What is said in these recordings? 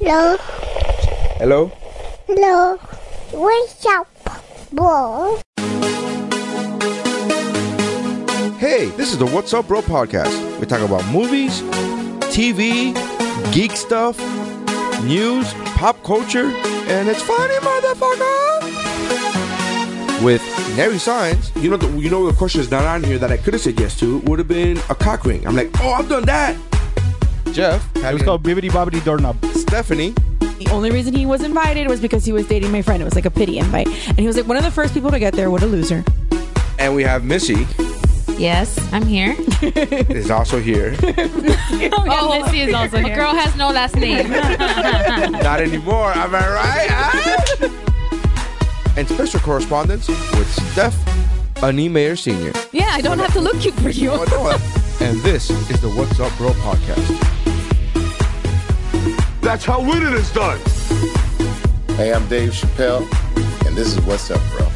Hello. Hello? Hello. What's up, bro? Hey, this is the What's Up Bro podcast. We talk about movies, TV, geek stuff, news, pop culture, and it's funny, motherfucker. With Nary Signs, you know, the, you know, the question is not on here that I could have said yes to would have been a cock ring. I'm like, oh, I've done that. Jeff, It was called Bibbidi Bobbidi Doorknob. Stephanie, The only reason he was invited was because he was dating my friend. It was like a pity invite. And he was like one of the first people to get there. What a loser. and we have Missy Yes, I'm here. is also here. Oh, Missy is also here. The girl has no last name. Not anymore, am I right? Huh? and special correspondence with Steph Annie Mayer Sr. Yeah, I don't have to look cute for you. No. and this is the What's Up Bro podcast. That's how winning is done. Hey, I'm Dave Chappelle, and this is What's Up, Bro.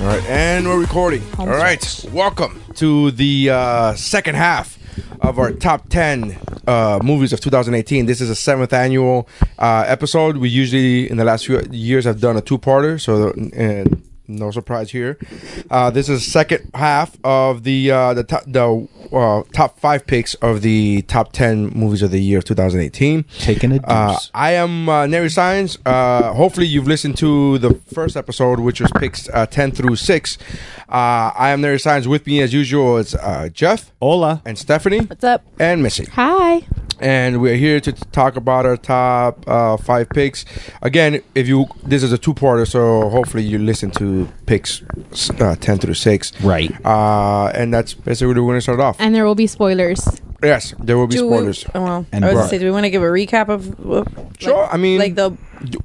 All right, and we're recording. All right, welcome to the uh, second half of our top 10 uh, movies of 2018. This is a seventh annual uh, episode. We usually, in the last few years, have done a two parter, so and no surprise here. Uh, this is second half of the uh, the top the uh, top five picks of the top 10 movies of the year of 2018. Taking a deuce. Uh, I am uh, Nary Science. Uh, hopefully, you've listened to the first episode, which was picks uh, 10 through 6. Uh, I am Nary Science. With me, as usual, is uh, Jeff Hola. and Stephanie What's up? and Missy. Hi. And we're here to talk about our top uh, five picks. Again, if you this is a two parter, so hopefully you listen to picks uh, 10 through 6. Right. Uh, and that's basically where we're going to start off. And there will be spoilers. yes, there will be Do we- spoilers. oh, well, And I was bro- gonna say, do we want to give a recap of? of Sure, like- I mean- like the.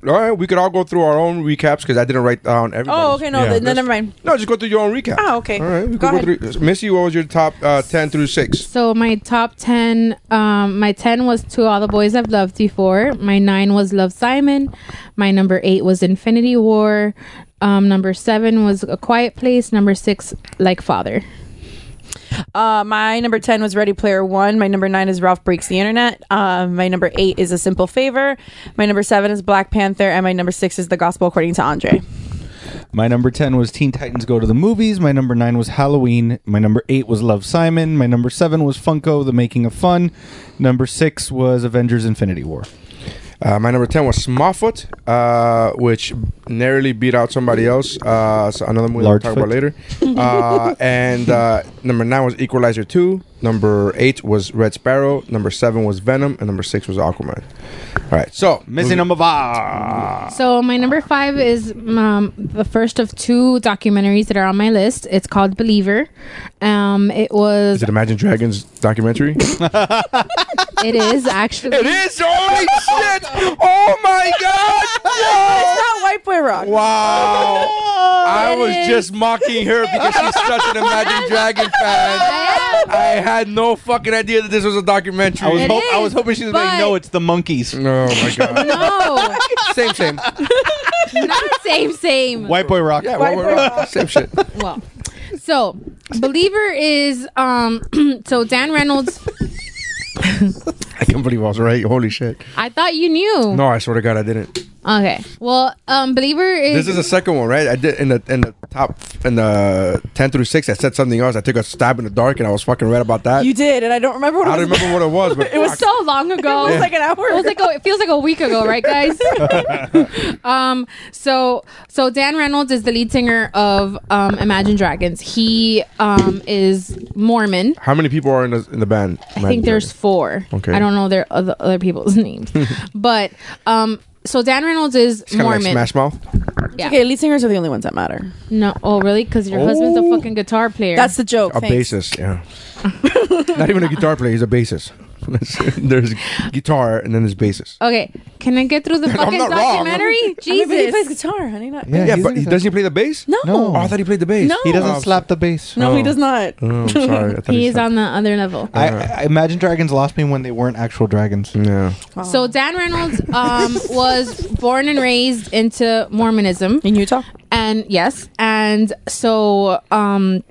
All right, we could all go through our own recaps because I didn't write down everything. Oh, okay, no, Yeah. then, then never mind. No, just go through your own recap. Oh, okay. All right. We Go could go through. Missy, what was your top uh, 10 through 6? So my top ten, um, my ten was To All the Boys I've Loved Before. My nine was Love Simon. My number eight was Infinity War. Um, number seven was A Quiet Place. Number six, Like Father. Uh, my number 10 was Ready Player One. My number nine is Ralph Breaks the Internet. Uh, my number eight is A Simple Favor. My number seven is Black Panther. And my number six is The Gospel According to Andre. My number 10 was Teen Titans Go to the Movies. My number 9 was Halloween. My number 8 was Love Simon. My number 7 was Funko, The Making of Fun. Number 6 was Avengers Infinity War. Uh, my number 10 was Smallfoot, uh, which narrowly beat out somebody else. Uh, so another movie we'll talk about later. Uh, and uh, number 9 was Equalizer 2. Number 8 was Red Sparrow. Number 7 was Venom. And number 6 was Aquaman. All right, so. Missing number 5. So my number five is um, the first of two documentaries that are on my list. It's called Believer. Um, it was. Is it Imagine Dragons documentary? It is actually. it is! Holy shit! Oh my god! It's not White Boy Rock. Wow! I was is. just mocking her because she's such an Imagine Dragon fan. I had no fucking idea that this was a documentary. I was, It hope, I was hoping she was going to know it's the monkeys. Oh my god! No, same, same. not same, same. White Boy Rock. Yeah, well, we're, same shit. Well, so Believer is um. so Dan Reynolds. I can't believe I was right. Holy shit! I thought you knew. No, I swear to God, I didn't. Okay. Well, um, Believer is. This is the second one, right? I did in the in the top in the ten through six. I said something else. I took a stab in the dark, and I was fucking right about that. You did, and I don't remember what I it don't remember what it was, but it was fuck. so long ago. It was like an hour. It was like a, it feels like a week ago, right, guys? um, so so Dan Reynolds is the lead singer of um, Imagine Dragons. He um is Mormon. How many people are in the in the band? I think there's four. Okay. I don't know their other, other people's names, but um, so Dan Reynolds is kind of like Mormon. Smash Mouth. yeah. Okay, lead singers are the only ones that matter. No, oh really? Because your husband's a fucking guitar player. That's the joke. A Thanks. bassist, yeah. Not even a guitar player. He's a bassist. there's guitar and then there's bassist. okay. Can I get through the I'm fucking not wrong. documentary? I mean, he plays guitar, honey. Not Yeah, Yeah, he's but a he, guitar- doesn't he play the bass? no, Oh, I thought he played the bass. No. He doesn't Oh, slap the bass. no, Oh. he does not. Oh, I'm sorry. I thought He is slapped- on the other level. I, I Imagine Dragons lost me when they weren't actual dragons. Yeah. So Dan Reynolds um, was born and raised into Mormonism, In Utah. and yes, and so um,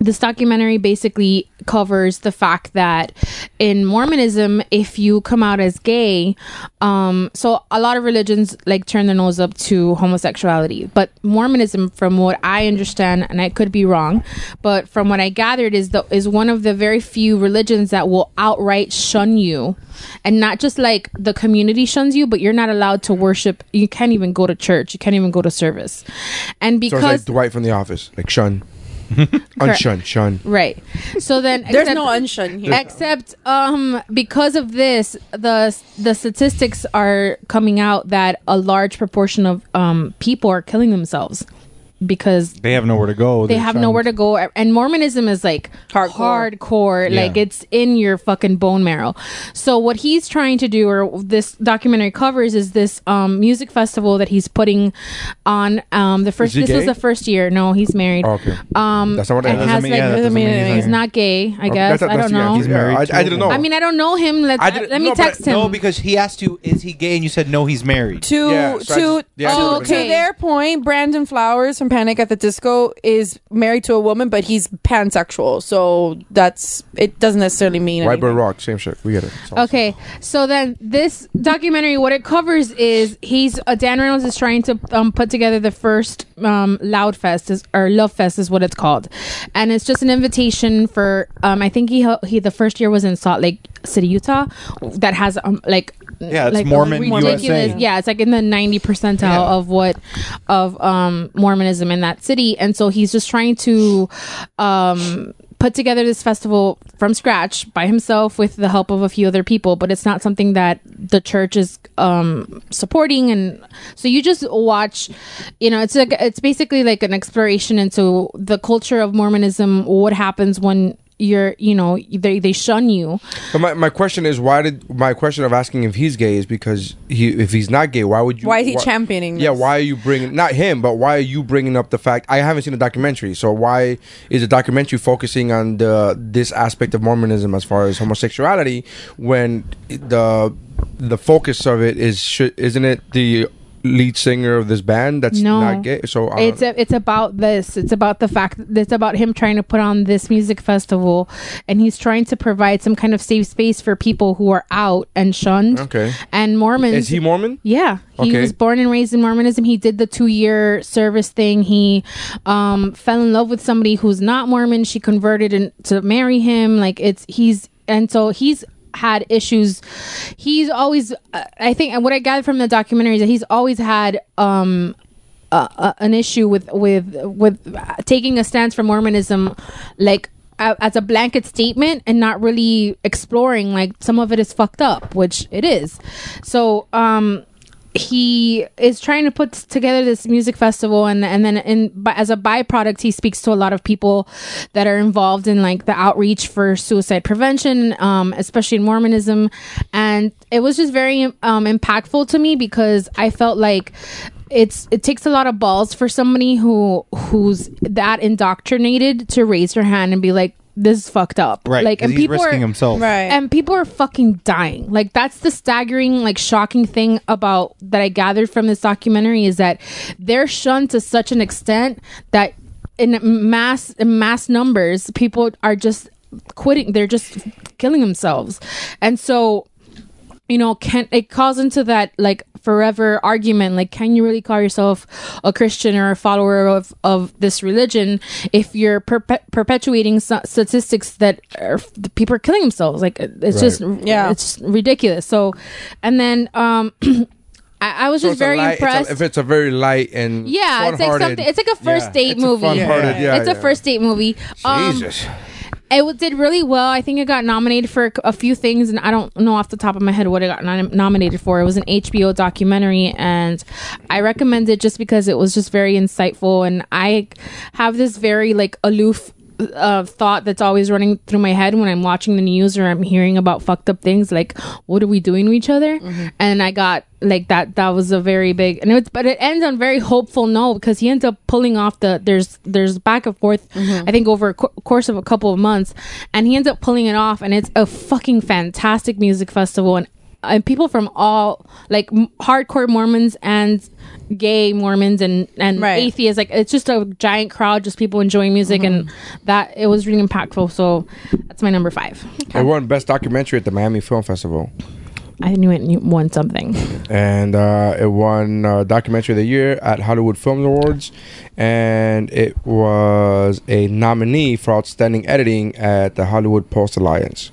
this documentary basically covers the fact that in Mormonism, if you come out as gay, um, so a lot of religions like turn their nose up to homosexuality, but Mormonism, from what I understand, and I could be wrong, but from what I gathered, is the is one of the very few religions that will outright shun you, and not just like the community shuns you, but you're not allowed to worship. You can't even go to church. You can't even go to service, and So because it's like Dwight from The Office, like shun, unshun, shun. Right. So then There's except- no unshun here. Except um because of this the the statistics are coming out that a large proportion of um people are killing themselves because They have nowhere to go. they have nowhere to go and mormonism is like Hardcore. hardcore Yeah. like it's in your fucking bone marrow so what he's trying to do or this documentary covers is this um music festival that he's putting on um the first he this is gay? the first year no he's married Oh, okay. um That's not what I and has mean- like yeah, that doesn't mean he's he's not gay i guess that's- i don't yeah, know he's married. I- I didn't know. I mean, I don't know him. Let's, I didn't- let me no, but- text him. No, because he asked you, is he gay? And you said, no, he's married. to Yeah, so to just- yeah, Oh, okay. to their point, Brandon Flowers from Panic at the Disco is married to a woman, but he's pansexual. So that's it. Doesn't necessarily mean White Boy anything. Rock, same shit. We get it. It's awesome. Okay, so then this documentary, what it covers is he's uh, Dan Reynolds is trying to um, put together the first um, Loud Fest is, or Love Fest is what it's called, and it's just an invitation for um, I think he he the first year was in Salt Lake City, Utah, that has um, like Yeah, it's like Mormon USA. Yeah, it's like in the ninety percentile Yeah. of what of um Mormonism in that city, and so he's just trying to um put together this festival from scratch by himself with the help of a few other people but it's not something that the church is um supporting and so you just watch you know it's like it's basically like an exploration into the culture of mormonism what happens when you're you know they they shun you But my, my question is, why did my question of asking if he's gay is because he if he's not gay, why would you? Why is he championing Yeah, this? why are you bringing not him, but why are you bringing up the fact? I haven't seen the documentary, so why is the documentary focusing on the this aspect of Mormonism as far as homosexuality when the the focus of it is should, isn't it the lead singer of this band that's No. not gay? So don't- it's a, it's about this it's about the fact it's about him trying to put on this music festival and he's trying to provide some kind of safe space for people who are out and shunned Okay. and mormons is he Mormon? yeah he Okay. was born and raised in mormonism he did the two year service thing he um fell in love with somebody who's not mormon she converted and to marry him like it's he's and so he's had issues. He's always uh, i think and what i gathered from the documentary is that he's always had um uh, uh, an issue with with with uh, taking a stance for mormonism like a- as a blanket statement and not really exploring like some of it is fucked up which it is. So um he is trying to put together this music festival and and then in as a byproduct he speaks to a lot of people that are involved in like the outreach for suicide prevention um especially in mormonism. And it was just very um impactful to me because i felt like it's it takes a lot of balls for somebody who who's that indoctrinated to raise your hand and be like this is fucked up Right. like 'cause and he's people risking are himself. Right. and people are fucking dying like that's the staggering like shocking thing about that i gathered from this documentary is that they're shunned to such an extent that in mass in mass numbers people are just quitting they're just killing themselves and so you know can it calls into that like forever argument like can you really call yourself a christian or a follower of of this religion if you're perpe- perpetuating so- statistics that are, the people are killing themselves? Like it's just Yeah. it's ridiculous. So and then um I, I was So just very light- it's a- impressed if it's a very light and yeah it's like something it's like a first Yeah. date It's movie. fun-hearted- yeah, it's a first date movie. Um Jesus. It did really well. I think it got nominated for a- few things, and I don't know off the top of my head what it got nom- nominated for. It was an HBO documentary, and I recommend it just because it was just very insightful. And I have this very like aloof uh, thought that's always running through my head when I'm watching the news or I'm hearing about fucked up things. Like, what are we doing to each other? And I got like that. That was a very big, and it's but it ends on very hopeful note because he ends up pulling off the there's there's back and forth. I think over a co- course of a couple of months, and he ends up pulling it off, and it's a fucking fantastic music festival and. and people from all like m- hardcore Mormons and gay Mormons and and Right. atheists. Like it's just a giant crowd, just people enjoying music, and that it was really impactful. So that's my number five. It won Best Documentary at the Miami Film Festival. I knew it won something. and uh, it won uh, documentary of the year at Hollywood Film Awards, and it was a nominee for outstanding editing at the Hollywood Post Alliance.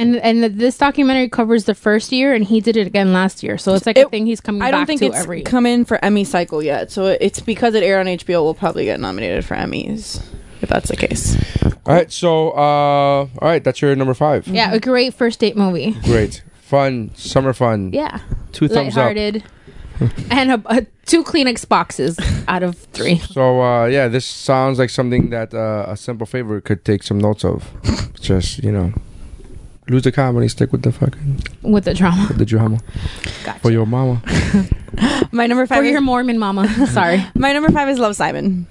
And and this documentary covers the first year, and he did it again last year. So it's like a thing he's coming I don't back think to it's every. come in for Emmy cycle yet, so it's because it aired on HBO. We'll probably get nominated for Emmys if that's the case. All right, so uh, all right, that's your number five. yeah, a great first date movie. Great, fun, summer fun. Yeah, Two thumbs up. and a, a, two Kleenex boxes out of three. So uh, yeah, this sounds like something that uh, a simple favor could take some notes of. Just you know, lose the comedy, stick with the fucking with the drama. with the drama Gotcha. for your mama. My number five. For is, your Mormon mama. Sorry. my number five is Love Simon.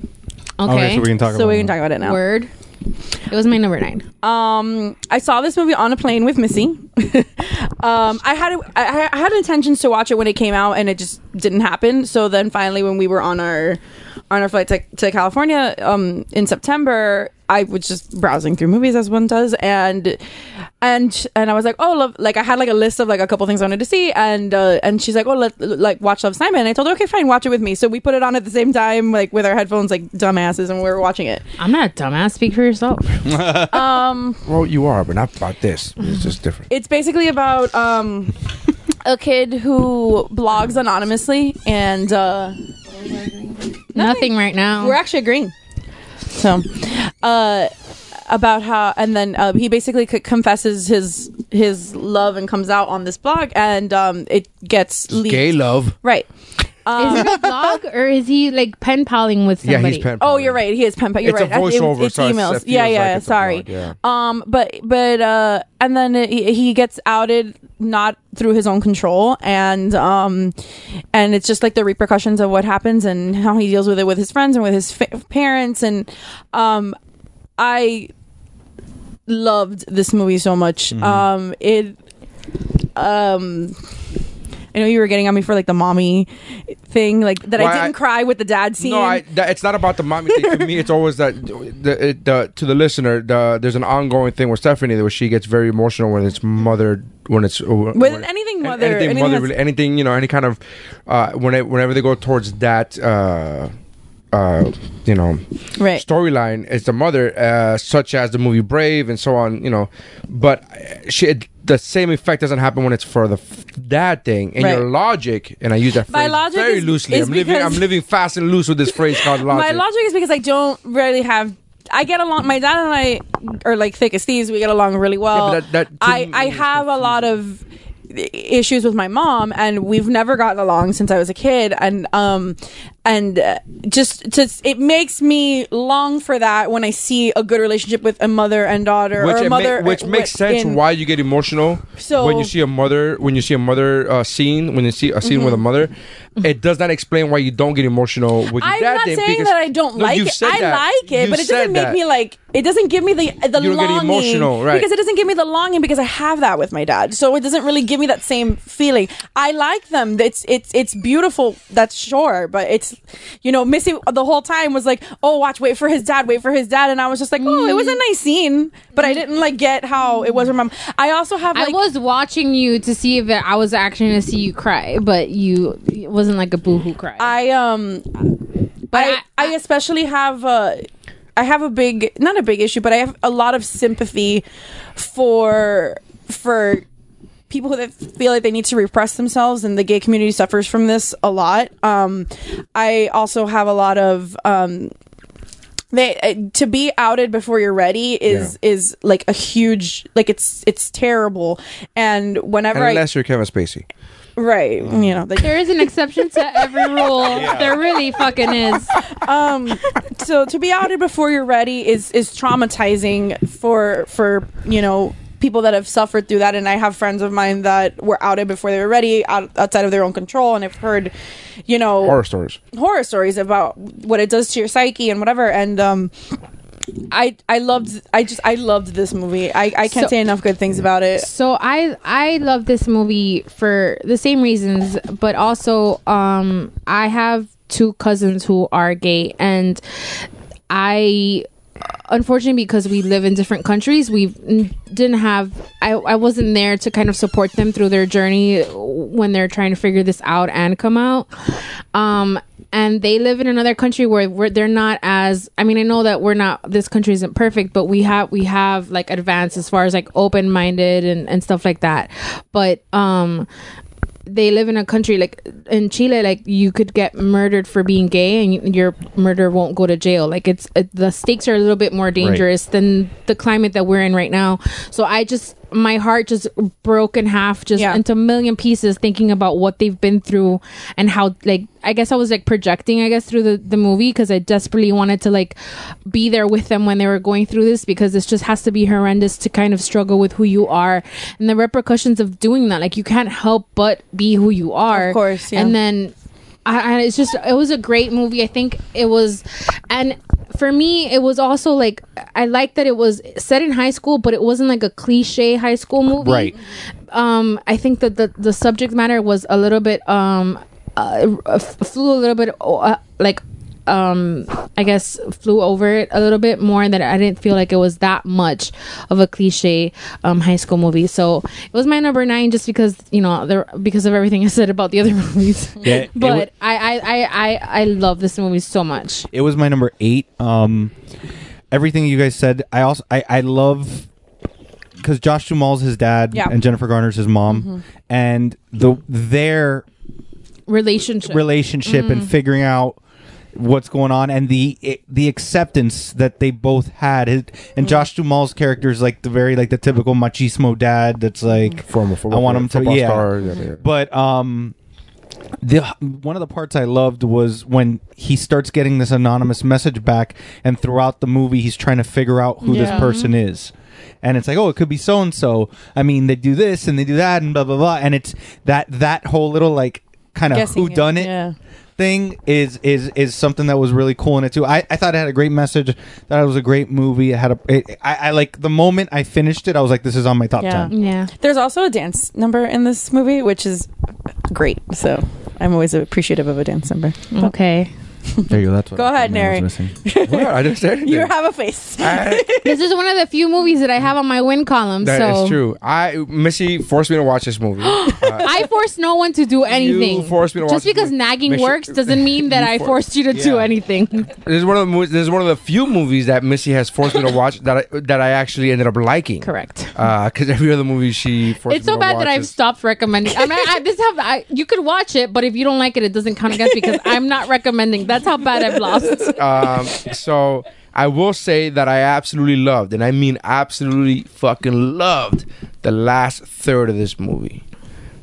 Okay. Okay, so we can talk So about we it. can talk about it now. Word. It was my number nine. Um, I saw this movie on a plane with Missy. um, I had I, I had intentions to watch it when it came out, and it just didn't happen. So then finally, when we were on our on our flight to, to California um, in September, I was just browsing through movies as one does, and and and I was like, oh, love, like I had like a list of like a couple things I wanted to see, and uh, and she's like, oh, let like watch Love Simon. And I told her, okay, fine, watch it with me. So we put it on at the same time, like with our headphones, like dumbasses, and we were watching it. I'm not a dumbass. Speak for yourself. Well, you are, but not about this. It's just different. it's basically about um a kid who blogs anonymously and uh Nothing right now. we're actually agreeing so uh about how and then uh, he basically c- confesses his his love and comes out on this blog and um it gets leaked. Gay love. right is it a blog or is he like pen paling with somebody? Yeah, somebody? he's pen. Oh, you're right. He is pen pal. You're It's a right. I- it- voiceover, it's so it's- emails. it yeah, feels yeah. like it's a sorry. blog, Um, but but uh, and then it, he he gets outed not through his own control, and um, and it's just like the repercussions of what happens and how he deals with it with his friends and with his fa- parents, and um, I loved this movie so much. Mm-hmm. Um, it um. I know you were getting on me for like the mommy thing, like that I I- didn't cry with the dad scene. No, I, that, it's not about the mommy thing. To me, it's always that the, it, the to the listener. The, there's an ongoing thing with Stephanie where she gets very emotional when it's mother when it's With when- anything mother- anything anything mother, that's- anything you know, any kind of uh, when it, whenever they go towards that. Uh, uh, you know, Right. storyline is the mother, uh, such as the movie Brave and so on. You know, but she, it, the same effect doesn't happen when it's for the f- dad thing. And your logic, and I use that My phrase logic very is- loosely. is I'm living, I'm living fast and loose with this phrase called logic. My logic is because I don't really have. I get along. My dad and I are like thick as thieves. We get along really well. Yeah, that- that I I have a lot of issues with my mom and we've never gotten along since I was a kid and um and uh, just just it makes me long for that when I see a good relationship with a mother and daughter which or a it ma- mother which uh, makes sense in- why you get emotional So- when you see a mother when you see a mother uh, scene when you see a scene Mm-hmm. with a mother it does not explain why you don't get emotional with your I'm dad not saying that I don't No, like it. I that. like it, You but it doesn't make that. me like. It doesn't give me the the You don't get longing. emotional, right. Because it doesn't give me the longing because I have that with my dad. So it doesn't really give me that same feeling. I like them. It's it's it's beautiful. That's sure, but it's you know Missy the whole time was like, oh, watch, wait for his dad, wait for his dad, and I was just like, oh, it was a nice scene, but I didn't like get how it was with mom. I also have like. I was watching you to see if I was actually going to see you cry, but you it wasn't like a boohoo cry. I um But I, I- I especially have uh I have a big not a big issue, but I have a lot of sympathy for for people that feel like they need to repress themselves and the gay community suffers from this a lot. Um I also have a lot of um they uh, to be outed before you're ready is is like a huge like it's it's terrible and whenever I unless you're Kevin Spacey right you know like there is an exception to every rule. There really fucking is. um so to be outed before you're ready is is traumatizing for for you know people that have suffered through that and i have friends of mine that were outed before they were ready out, outside of their own control and i've heard you know horror stories horror stories about what it does to your psyche and whatever and um I I loved I just I loved this movie. I I can't So- say enough good things about it. So I I love this movie for the same reasons, but also um I have two cousins who are gay and I unfortunately because we live in different countries we didn't have I, I wasn't there to kind of support them through their journey when they're trying to figure this out and come out. Um and they live in another country where we're, they're not as i mean i know that we're not this country isn't perfect but we have we have like advanced as far as like open-minded and, and stuff like that. But um they live in a country like in Chile, like you could get murdered for being gay, and y- your murder won't go to jail. Like it's it, the stakes are a little bit more dangerous than the climate that we're in right now. So I just my heart just broke in half, just Yeah. into a million pieces, thinking about what they've been through and how like I guess I was like projecting, I guess through the the movie because I desperately wanted to like be there with them when they were going through this because this just has to be horrendous to kind of struggle with who you are and the repercussions of doing that. Like you can't help but be who you are. Of course, yeah. And then I, it's just it was a great movie. I think it was, and for me, it was also like I like that it was set in high school, but it wasn't like a cliche high school movie. Right. Um, I think that the the subject matter was a little bit um, uh, flew a little bit uh, like um i guess flew over it a little bit more that i didn't feel like it was that much of a cliche um high school movie. So it was my number nine just because you know there because of everything i said about the other movies. Yeah, but wa- I, I i i i love this movie so much. It was my number eight. Um, everything you guys said, I also I, I love because Josh Duhamel's his dad Yeah. and Jennifer Garner's his mom, and the their relationship. relationship and figuring out what's going on and the eh, the acceptance that they both had His- and mm-hmm. Josh Duhamel's character is like the very like the typical machismo dad that's like mm-hmm. Former football I want him to yeah. star, yeah, yeah. but um the one of the parts I loved was when he starts getting this anonymous message back, and throughout the movie, he's trying to figure out who this person is. And it's like, oh, it could be so and so. I mean, they do this and they do that and blah blah blah. And it's that that whole little like kind of who done it, it yeah. Thing is is is something that was really cool in it too. I, I thought it had a great message. Thought it was a great movie. It had a it, I, I like the moment I finished it. I was like, this is on my top Yeah. ten. yeah There's also a dance number in this movie, which is great. So I'm always appreciative of a dance number. okay There you go. That's what Go I ahead, thought I Neri. was missing. What? I didn't say anything. You have a face. This is one of the few movies that i have on my win column That is so true. I Missy forced me to watch this movie. Uh, I forced no one to do anything. forced me to watch Just this because movie. nagging Make sure- works doesn't mean that You I for- forced you to do anything. this is one of the movies. This is one of the few movies that Missy has forced me to watch that I, that I actually ended up liking. Correct. Because every other movie she forced It's me so to bad watch that I've is- stopped recommending. I mean, I, this have I, you could watch it, but if you don't like it, it doesn't count against because I'm not recommending. That's how bad I've lost. um, so I will say that I absolutely loved, and I mean absolutely fucking loved the last third of this movie.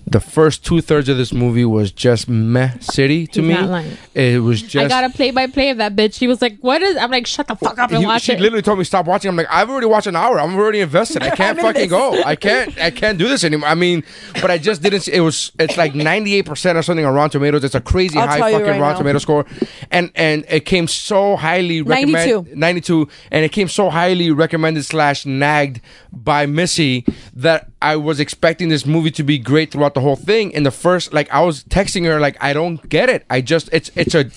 The first two thirds of this movie was just meh city to He's me. not lying. It was just. I got a play by play of that bitch. She was like, "What is?" I'm like, "Shut the fuck up and He- watch she it." literally told me stop watching. I'm like, I've already watched an hour. I'm already invested. I can't fucking this. go. I can't. I can't do this anymore. I mean, but I just didn't. see- It was. It's like 98 percent or something on Rotten Tomatoes. It's a crazy I'll high fucking right Rotten now. Tomato score, and and it came so highly recommended. 92. 92, and it came so highly recommended slash nagged by Missy that I was expecting this movie to be great throughout the whole thing. In the first, like, I was texting her like, I don't get it. I just, it's, it's a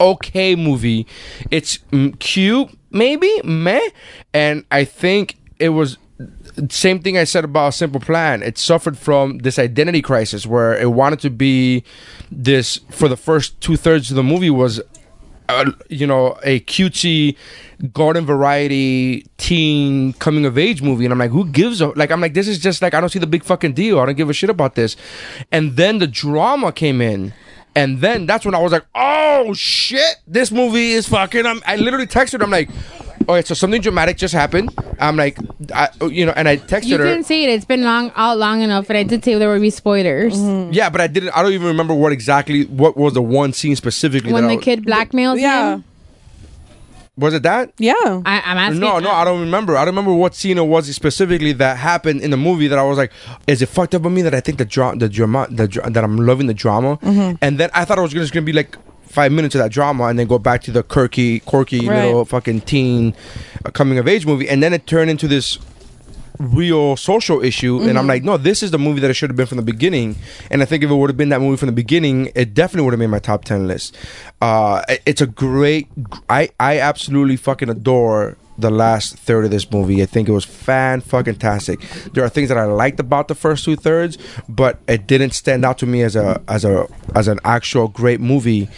okay movie. It's mm, cute, maybe meh, and I think it was same thing I said about Simple Plan. It suffered from this identity crisis where it wanted to be this for the first two thirds of the movie was uh, you know, a cutesy garden variety teen coming of age movie. And I'm like, who gives a like I'm like, this is just like I don't see the big fucking deal. I don't give a shit about this. And then the drama came in. And then that's when I was like, oh shit, this movie is fucking I'm, I literally texted I'm like, okay, so something dramatic just happened. I'm like, I, you know, and I texted her. You her. didn't say it. It's been long out long enough, and I did say there would be spoilers. Yeah, but I didn't. I don't even remember what exactly what was the one scene specifically. When that the I, kid blackmails yeah. him, was it that. Yeah. I, I'm asking. No, no, I don't remember. I don't remember what scene it was specifically that happened in the movie that I was like, "Is it fucked up on me that I think the drama, the drama, the dra- that I'm loving the drama?" Mm-hmm. And then I thought it was just gonna be like five minutes of that drama and then go back to the quirky, quirky Right. little fucking teen uh, coming of age movie, and then it turned into this real social issue and Mm-hmm. i'm like no this is the movie that it should have been from the beginning and i think if it would have been that movie from the beginning it definitely would have made my top 10 list uh it's a great i i absolutely fucking adore the last third of this movie. I think it was fan fucking tastic. There are things that i liked about the first two thirds but it didn't stand out to me as a as a as an actual great movie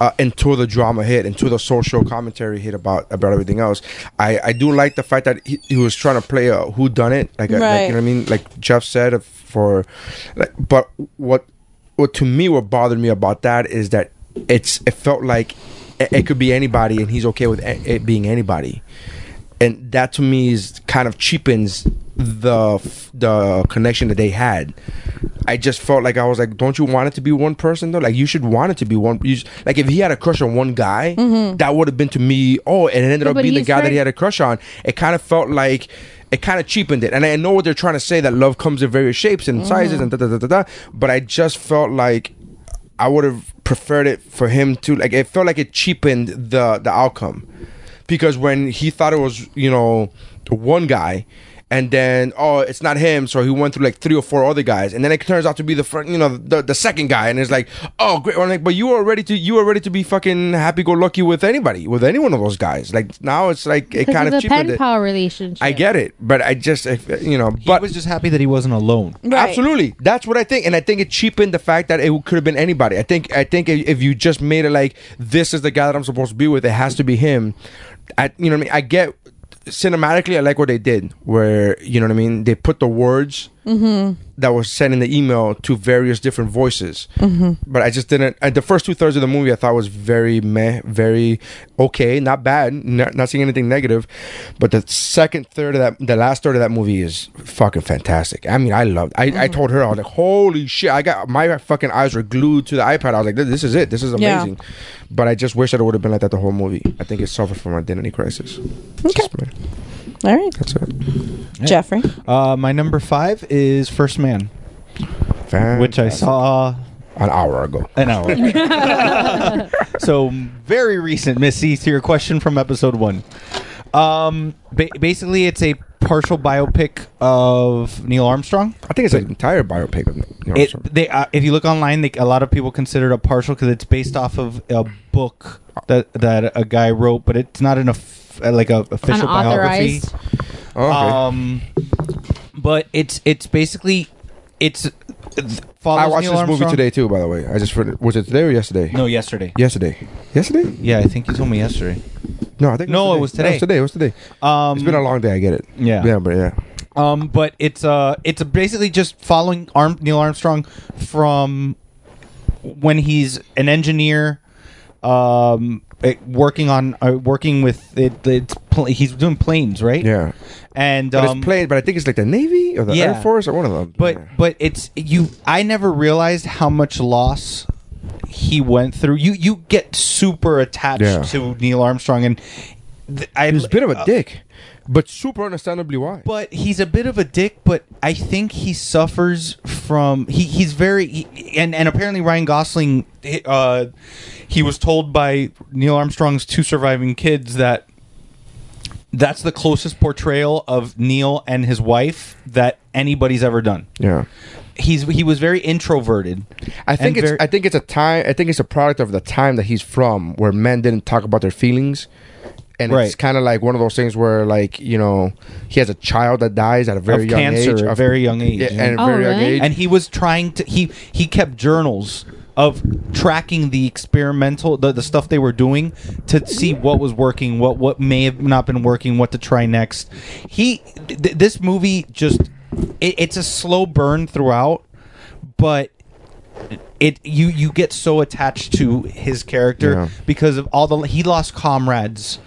uh, until the drama hit, until the social commentary hit about about everything else. I, I do like the fact that he, he was trying to play a who done it, like, a, like you know what I mean, like Jeff said uh, for, like, but what what to me what bothered me about that is that it's it felt like it, it could be anybody and he's okay with it being anybody, and that to me is kind of cheapens the the connection that they had. I just felt like I was like, don't you want it to be one person though? Like you should want it to be one. You like if he had a crush on one guy, that would have been to me. Oh, and it ended No, up being the guy that he had a crush on. It kind of felt like it kind of cheapened it. And I know what they're trying to say that love comes in various shapes and sizes and da da da da da. But I just felt like I would have preferred it for him to like. It felt like it cheapened the the outcome because when he thought it was you know one guy and then oh it's not him so he went through like three or four other guys and then it turns out to be the front you know the, the second guy and it's like oh great I'm like but you were ready to you were ready to be fucking happy go lucky with anybody with any one of those guys like now it's like it kind of of the cheapened pen it pal relationship. I get it but I just if, you know He but was just happy that he wasn't alone. Right. Absolutely, that's what I think, and I think it cheapened the fact that it could have been anybody. I think I think if if you just made it like this is the guy that I'm supposed to be with, it has to be him. I you know what I mean. I get cinematically, I like what they did, where you know what I mean. They put the words that was sent in the email to various different voices, but I just didn't. Uh, the first two thirds of the movie I thought was very meh, very okay, not bad, not, not seeing anything negative, but the second third of that, the last third of that movie is fucking fantastic. I mean, I loved. I, I told her I was like, holy shit! I got my fucking eyes were glued to the iPad. I was like, this, this is it. This is Yeah. amazing. But I just wish that it would have been like that the whole movie. I think it suffered from identity crisis. Okay. Just me. All right, That's it. Jeffrey. Uh, my number five is First Man, which I saw an hour ago. an hour. ago. so very recent, Missy. To your question from episode one, um, ba- basically it's a partial biopic of Neil Armstrong. I think it's an entire biopic of Neil It, they, uh, if you look online, they, a lot of people consider it a partial because it's based off of a book that that a guy wrote, but it's not an of, uh, like a official biography. Unauthorized. Oh, okay. Um, but it's it's basically it's follows I watched Neil this movie today too. By the way, I just read- was it today or yesterday? No, yesterday. yesterday. Yesterday? Yeah, I think you told me yesterday. No, I think No, it was today. today. No, it was today. It was today. Um, It's been a long day. I get it. Yeah. Yeah, but yeah. Um, but it's uh, it's basically just following Arm- Neil Armstrong from when he's an engineer, um, eh, working on uh, working with it. It's pl- he's doing planes, right? Yeah. and But um, it's played. But I think it's like the Navy or the Yeah. Air Force or one of them. but Yeah. but it's you. I never realized how much loss he went through. You you get super attached Yeah. to Neil Armstrong, and th- I he's a bit of a uh, dick, but super understandably why. But he's a bit of a dick. But I think he suffers from he. He's very he, and and apparently Ryan Gosling. Uh, he was told by Neil Armstrong's two surviving kids that that's the closest portrayal of Neil and his wife that anybody's ever done. yeah. He's he was very introverted. I think it's very- I think it's a time I think it's a product of the time that he's from where men didn't talk about their feelings. And it's kind of like one of those things where like, you know, he has a child that dies at a very of young cancer age. a very young age. Yeah, yeah. and a Oh, very young age. and he was trying to he he kept journals of tracking the experimental the, the stuff they were doing to see what was working what what may have not been working what to try next he th- this movie just it, it's a slow burn throughout but it you you get so attached to his character Yeah. because of all the he lost comrades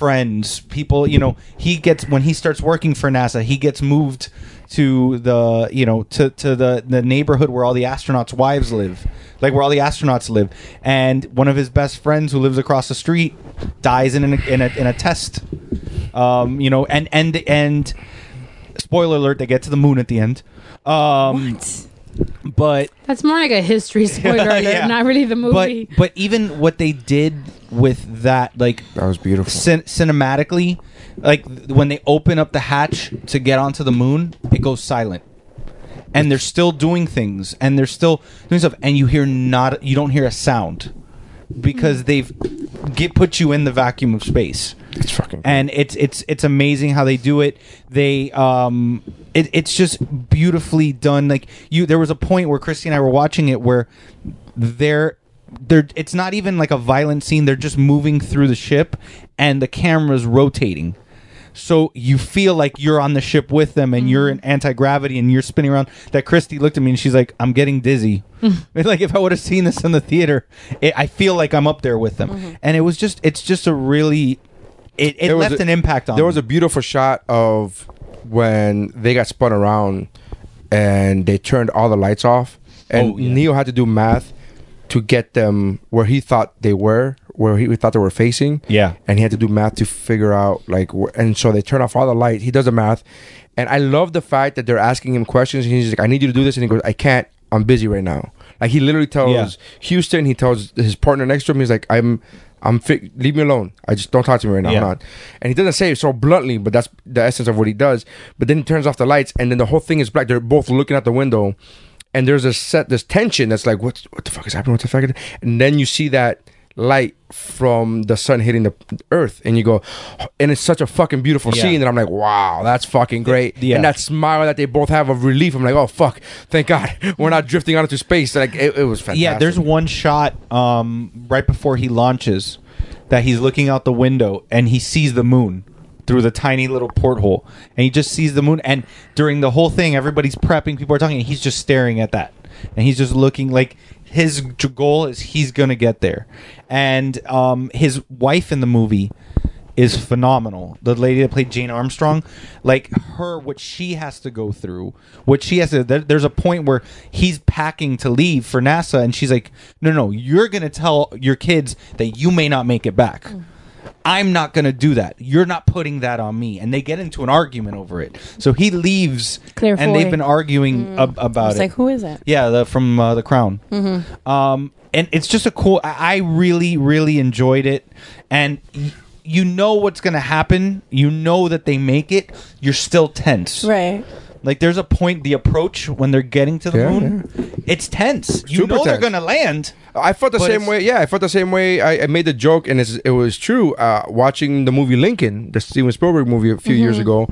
friends people you know he gets when he starts working for nasa he gets moved to the you know to to the the neighborhood where all the astronauts wives live like where all the astronauts live. And one of his best friends who lives across the street dies in a, in a in a test. Um you know and and and spoiler alert they get to the moon at the end. Um but That's more like a history spoiler, Yeah. not really the movie. but but even what they did with that, like That was beautiful. cin- cinematically, like th- when they open up the hatch to get onto the moon, it goes silent. And they're still doing things, and they're still doing stuff, and you hear not, you don't hear a sound because mm. they've get put you in the vacuum of space It's fucking. and it's it's it's amazing how they do it. They um, it, it's just beautifully done. Like you, there was a point where Christy and I were watching it where they're they're it's not even like a violent scene. They're just moving through the ship, and the camera's rotating. So you feel like you're on the ship with them, and you're mm-hmm. in anti gravity, and you're spinning around. That Christy looked at me and she's like, "I'm getting dizzy." Mm. Like if I would have seen this in the theater, it, I feel like I'm up there with them. Mm-hmm. And it was just, it's just a really, it, it left a- an impact on. There was a beautiful shot of when they got spun around and they turned all the lights off, and Oh, yeah. Neil had to do math to get them where he thought they were, where he thought they were facing. Yeah. and he had to do math to figure out like, wh- and so they turn off all the light. He does the math, and I love the fact that they're asking him questions. And he's like, "I need you to do this," and he goes, "I can't. I'm busy right now." Like he literally tells Yeah. Houston, he tells his partner next to him, he's like, "I'm." I'm fi- leave me alone. I just don't talk to me right now. Yeah. Hold on. And he doesn't say it so bluntly, but that's the essence of what he does. But then he turns off the lights, and then the whole thing is black. They're both looking out the window, and there's a set, this tension that's like, what, what the fuck is happening? What the fuck? Is and then you see that light from the sun hitting the earth, and you go, and it's such a fucking beautiful Yeah. scene. that I'm like, wow, that's fucking great. Yeah. And that smile that they both have of relief. I'm like, oh fuck, thank God, we're not drifting out into space. Like it, it was fantastic. yeah, there's one shot um, right before he launches that he's looking out the window and he sees the moon through the tiny little porthole, and he just sees the moon. And during the whole thing, everybody's prepping, people are talking, and he's just staring at that, and he's just looking like his goal is he's gonna get there. And um, his wife in the movie is phenomenal. The lady that played Jane Armstrong, like her, what she has to go through, what she has to. There, there's a point where he's packing to leave for NASA, and she's like, "No, no, you're gonna tell your kids that you may not make it back." I'm not going to do that. You're not putting that on me. And they get into an argument over it. So he leaves, Claire and they've been arguing ab- about it. Like, who is it? Yeah, the, from uh, the Crown. Um, and it's just a cool. I, I really, really enjoyed it, and y- you know what's going to happen. You know that they make it. You're still tense, Right. Like there's a point, the approach when they're getting to the Yeah, moon, it's tense. You Super know they're tense. to land. I felt the But same it's- way. Yeah, I felt the same way. I, I made the joke, and it's, it was true. Uh, watching the movie Lincoln, the Steven Spielberg movie a few years ago,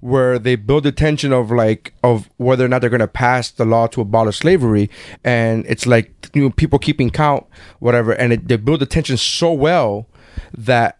where they build the tension of like of whether or not they're going to pass the law to abolish slavery, and it's like you know, people keeping count, whatever, and it, they build the tension so well that.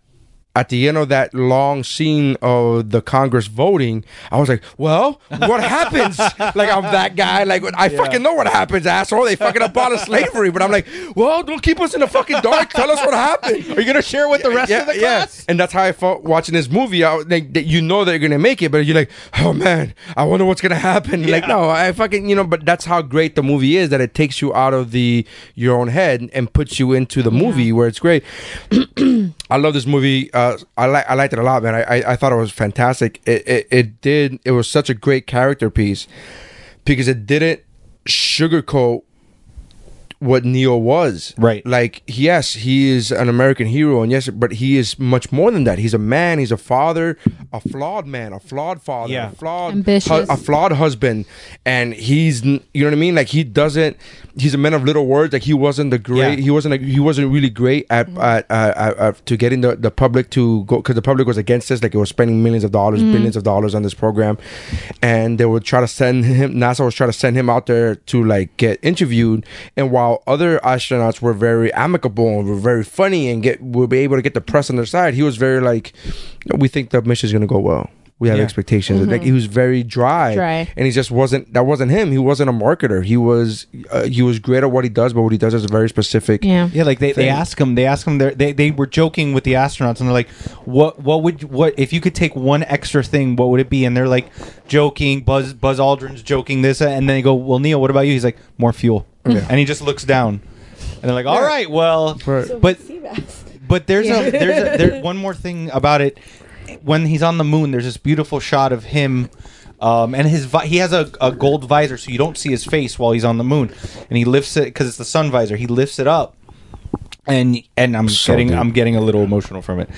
At the end of that long scene of the Congress voting, I was like, "Well, what happens?" like I'm that guy. Like I fucking know what happens, asshole. They fucking abolish slavery, but I'm like, "Well, don't keep us in the fucking dark. Tell us what happened." Are you going to share with the rest of the class? And that's how I felt watching this movie. I, like, you know they're gonna make it, but you're like, oh man, I wonder what's gonna happen. Like, no, I fucking, you know. But that's how great the movie is that it takes you out of the your own head and puts you into the movie where it's great. I love this movie. Uh, I like I liked it a lot, man. I I, I thought it was fantastic. It, it it did. It was such a great character piece because it didn't sugarcoat what Neil was. Right. Like, yes, he is an American hero, and yes, but he is much more than that. He's a man. He's a father, a flawed man, a flawed father, Yeah. a flawed, Ambitious. a flawed husband, and he's, you know what I mean? Like, he doesn't. He's a man of little words. Like, he wasn't the great. Yeah. He wasn't. A, he wasn't really great at, mm-hmm. at, at, at, at to getting the, the public to go because the public was against this. Like, it was spending millions of dollars, mm-hmm. billions of dollars on this program, and they would try to send him. NASA was trying to send him out there to like get interviewed, and while other astronauts were very amicable and were very funny and get would be able to get the press on their side, he was very like, we think the mission is going to go well. We have Yeah. expectations. Like he was very dry, Dry. and he just wasn't. That wasn't him. He wasn't a marketer. He was. Uh, he was great at what he does, but what he does is very specific. Yeah. Yeah, like they, they ask him, they ask him, they're- they they were joking with the astronauts, and they're like, "What what would what if you could take one extra thing? What would it be?" And they're like, joking. Buzz Buzz Aldrin's joking this, and then they go, "Well, Neil, what about you?" He's like, "More fuel," and he just looks down, and they're like, "All right, well," Right. but but there's a there's a, there, one more thing about it. When he's on the moon, there's this beautiful shot of him Um, and his vi- he has a, a gold visor, so you don't see his face while he's on the moon. And he lifts it because it's the sun visor. He lifts it up, and and I'm So getting deep. I'm getting a little emotional from it.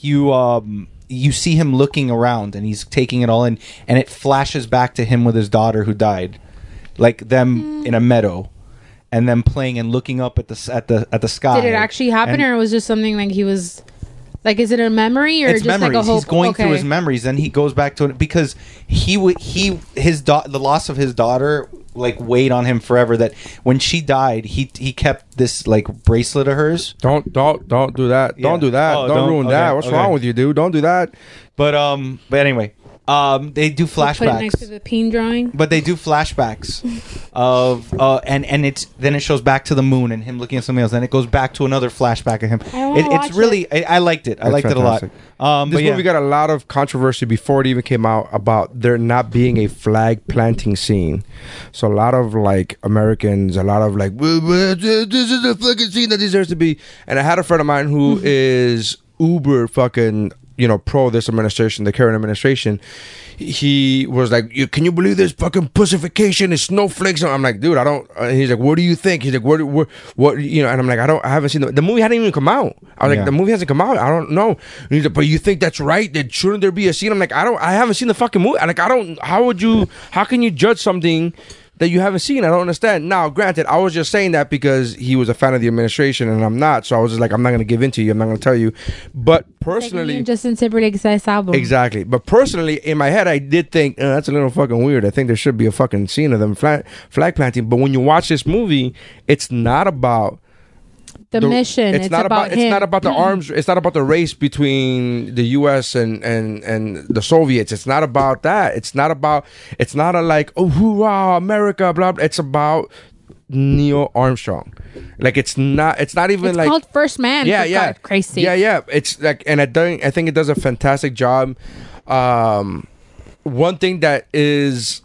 You um you see him looking around, and he's taking it all in, and it flashes back to him with his daughter who died, like them in a meadow. And then playing and looking up at the at the at the sky. Did it actually happen, And- or was just something like he was, like, is it a memory or it's just memories. like a hope? He's going through his memories, then he goes back to it because he would he his da- the loss of his daughter like weighed on him forever. That when she died, he he kept this like bracelet of hers. Don't don't don't do that. Yeah. Don't do that. Oh, don't, don't- ruin okay, that. What's okay. wrong with you, dude? Don't do that. But um, but anyway, um, they do Put it next to flashbacks. the peen drawing. But they do flashbacks of uh, and and it's then it shows back to the moon and him looking at something else. Then it goes back to another flashback of him. I wanna It, it's watch really I, I liked it. I That's liked it a lot. Um, This but yeah. movie got a lot of controversy before it even came out about there not being a flag planting scene. So a lot of like Americans, a lot of like "Well, well, this is the fucking scene that deserves to be. And I had a friend of mine who is uber fucking you know pro this administration, the current administration. He was like, you, "Can you believe this fucking pussification? It's snowflakes." I'm like, "Dude, I don't." Uh, he's like, "What do you think?" He's like, "What? What? what you know?" And I'm like, "I don't. I haven't seen the, the movie. Hadn't even come out." I was like, Yeah. "The movie hasn't come out. I don't know." And he's like, but you think that's right? That shouldn't there be a scene? I'm like, I don't. I haven't seen the fucking movie. I'm like, I don't. How would you? How can you judge something that you haven't seen? I don't understand. Now, granted, I was just saying that because he was a fan of the administration and I'm not. So I was just like, I'm not going to give in to you. I'm not going to tell you. But personally, Like Justin Timberlake says album. Exactly. But personally, in my head, I did think uh, that's a little fucking weird. I think there should be a fucking scene of them flag, flag planting. But when you watch this movie, it's not about The, mission. It's, not about, It's him. not about the arms. It's not about the race between the U.S. and and and the Soviets. It's not about that. It's not about. It's not a like oh hoorah America blah. blah. It's about Neil Armstrong. Like it's not. It's not even It's like called First Man. yeah, yeah, God, sake. yeah, yeah. It's like, and I think I think it does a fantastic job. Um, one thing that is,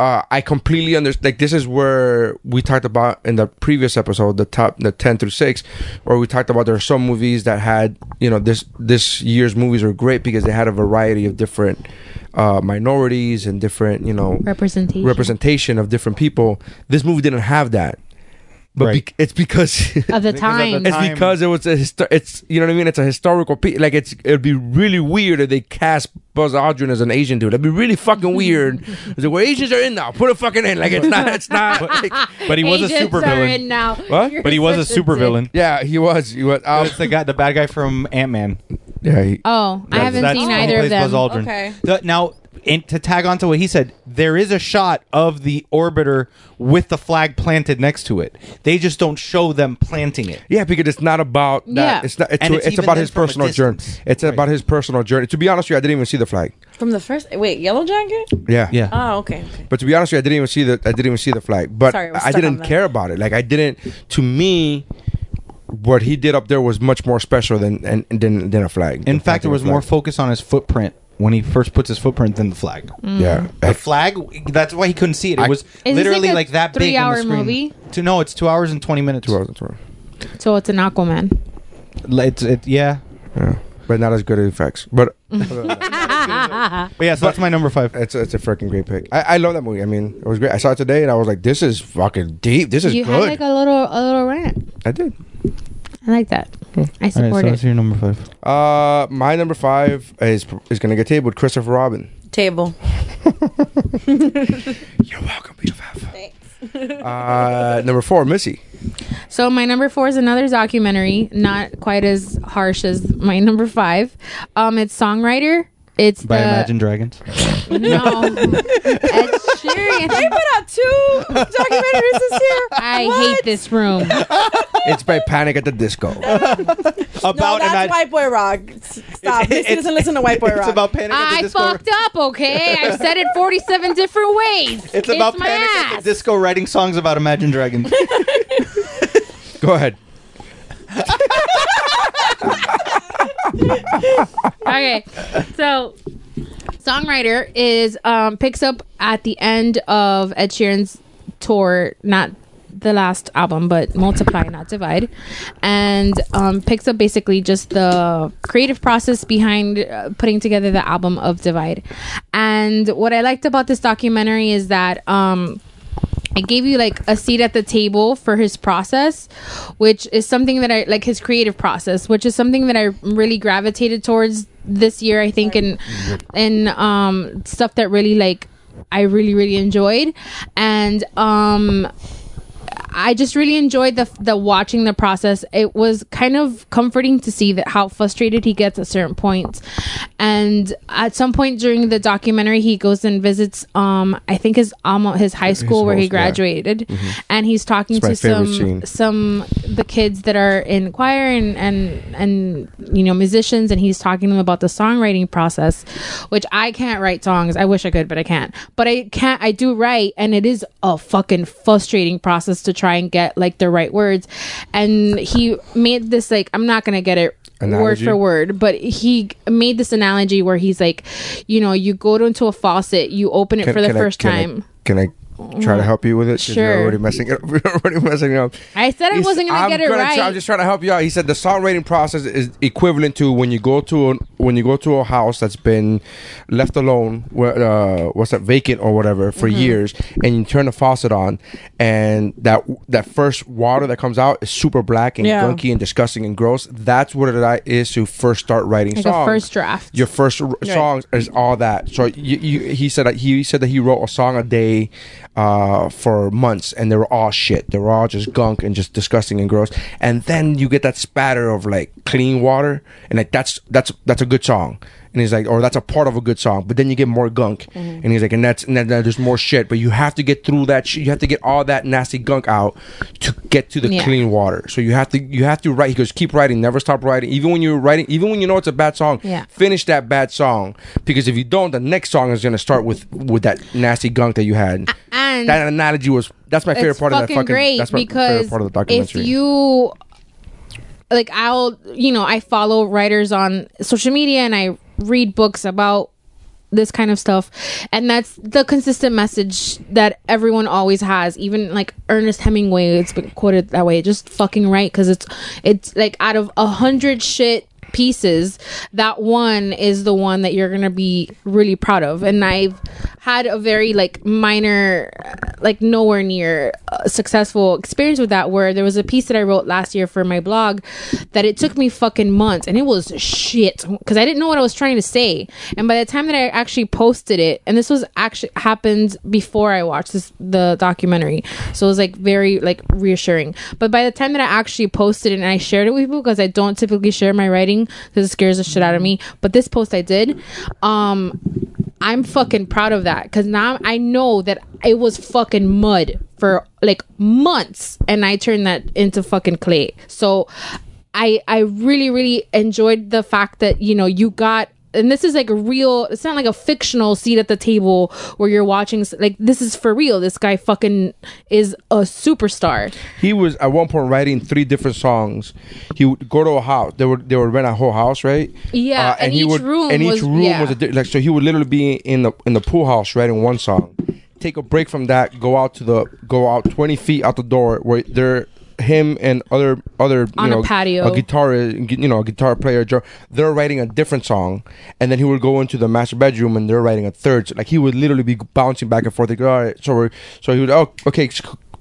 uh, I completely understand. Like this is where we talked about in the previous episode, the top, the ten through six, where we talked about there are some movies that had, you know, this this year's movies are great because they had a variety of different uh, minorities and different, you know, Representation. representation of different people. This movie didn't have that. But Right. bec it's because Of the Because of the time. it's because it was a histo- it's you know what I mean it's a historical piece like it's it'd be really weird if they cast Buzz Aldrin as an Asian dude that'd be really fucking weird it's like well Asians are in now put a fucking in like it's not it's not like, but he was a Agents super are villain. in now. What? You're But he was a such super villain. yeah he was he was um, it's the guy, the bad guy from Ant Man. Yeah he, Oh, I haven't That's- seen either of plays them. Buzz Aldrin. Okay. The- now, in, to tag on to what he said, there is a shot of the orbiter with the flag planted next to it. They just don't show them planting it. yeah because it's not about that Yeah. it's not it's, And it's, it's even about then his from a personal journey distance. it's about his personal journey to be honest with you I didn't even see the flag From the first. Wait, Yellow Jacket? yeah Yeah. Oh, okay. okay. But to be honest with you, I didn't even see the I didn't even see the flag. But Sorry, I was I stuck didn't that. care about it. Like I didn't. To me, what he did up there was much more special than and than than a flag. In Than fact, there was more flag. focus on his footprint when he first puts his footprint than the flag. Mm. Yeah, The flag, that's why he couldn't see it. It I- was Is literally like a like, that big. in the three-hour screen. movie? To, no, it's two hours and 20 minutes. two hours. Two hours. So it's an Aquaman. It's, it, yeah. Yeah, but not as good as effects. But uh, But yeah, so that's my number five. it's it's a freaking great pick. I, I love that movie. I mean, it was great. I saw it today and I was like, this is fucking deep. This is you good. had like a little a little rant. I did. I like that. I All right, support so it. that's your number five. Uh, my number five is is gonna get tabled. Christopher Robin. Table. You're welcome, BFF. Thanks. Uh, number four, Missy. So my number four is another documentary, not quite as harsh as my number five. Um, it's songwriter. It's By the, Imagine Dragons. No, Ed Sheeran. They put out two documentaries this year. I What? hate this room. It's by Panic at the Disco. About No, that's Imagine- White Boy Rock. S- Stop. This It's- doesn't listen to White Boy Rock. It's about Panic at the I Disco. fucked up. Okay, I've said it forty-seven different ways. It's about my Panic at ass. the Disco writing songs about Imagine Dragons. Go ahead. okay so songwriter is um picks up at the end of ed sheeran's tour not the last album, but Multiply, not Divide, and um, picks up basically just the creative process behind uh, putting together the album of Divide. And what I liked about this documentary is that. Um, it gave you like a seat at the table for his process, which is something that I like his creative process, which is something that I really gravitated towards this year. I think and and um, stuff that really like I really really enjoyed, and um, I just really enjoyed the the watching the process. It was kind of comforting to see that how frustrated he gets at certain points. And at some point during the documentary, he goes and visits, um, I think his alma, his high school where he yeah. graduated, and he's talking It's to some scene. some the kids that are in choir and and and you know musicians, and he's talking to them about the songwriting process, which I can't write songs. I wish I could, but I can't. But I can't. I do write, and it is a fucking frustrating process to try and get like the right words. And he made this like I'm not gonna get it Analogy? word for word, but he made this analogy where he's like, you know, you go into a faucet, you open it Can- for the I- first can I- time. Can I try to help you with it? 'Cause Sure. You're already messing it up. You're already messing it up. I said I He's- wasn't gonna I'm get it gonna right. Try, I'm just trying to help you out. He said the songwriting process is equivalent to when you go to an, when you go to a house that's been left alone, where uh, what's that vacant or whatever for Mm-hmm. years, and you turn the faucet on, and that that first water that comes out is super black and Yeah. gunky and disgusting and gross. That's what it is to first start writing Like a songs. first draft. Your first r- songs is all that. So you, you, he said that he said that he wrote a song a day uh, for months, and they were all shit. They were all just gunk and just disgusting and gross. And then you get that spatter of like clean water, and like that's that's that's a good song. And he's like, or that's a part of a good song. But then you get more gunk, Mm-hmm. and he's like, and that's and then there's more shit. But you have to get through that. shit. You have to get all that nasty gunk out to get to the Yeah. clean water. So you have to you have to write. He goes, keep writing, never stop writing. Even when you're writing, even when you know it's a bad song, Yeah. finish that bad song because if you don't, the next song is gonna start with with that nasty gunk that you had. and that analogy was that's my favorite part of that fucking great that's my favorite part of the documentary. if you like i'll you know i follow writers on social media and i read books about this kind of stuff. And that's the consistent message that everyone always has. Even like ernest hemingway it's been quoted that way just fucking right because it's it's like out of a hundred shit pieces that one is the one that you're gonna be really proud of. And i've had a very like minor like nowhere near uh, successful experience with that where there was a piece that i wrote last year for my blog that it took me fucking months and it was shit because i didn't know what i was trying to say. And by the time that i actually posted it and this was actually happened before i watched this the documentary so it was like very like reassuring. But by the time that i actually posted it and i shared it with people because i don't typically share my writing because it scares the shit out of me but this post i did um I'm fucking proud of that because now I know that it was fucking mud for like months, and I turned that into fucking clay. So I I really really enjoyed the fact that you know you got. And this is like a real. It's not like a fictional seat at the table where you're watching. Like this is for real. This guy fucking is a superstar. he was at one point writing three different songs. He would go to a house. They would they would rent a whole house, right? Uh, Yeah, and he each would room and each was- room yeah. was a di- like so he would literally be in the in the pool house writing one song. Take a break from that, go out to the go out twenty feet out the door where they're him and other other you On a know patio. a guitarist you know a guitar player drum- they're writing a different song and then he would go into the master bedroom and they're writing a third so like he would literally be bouncing back and forth like all right so we're so he would oh okay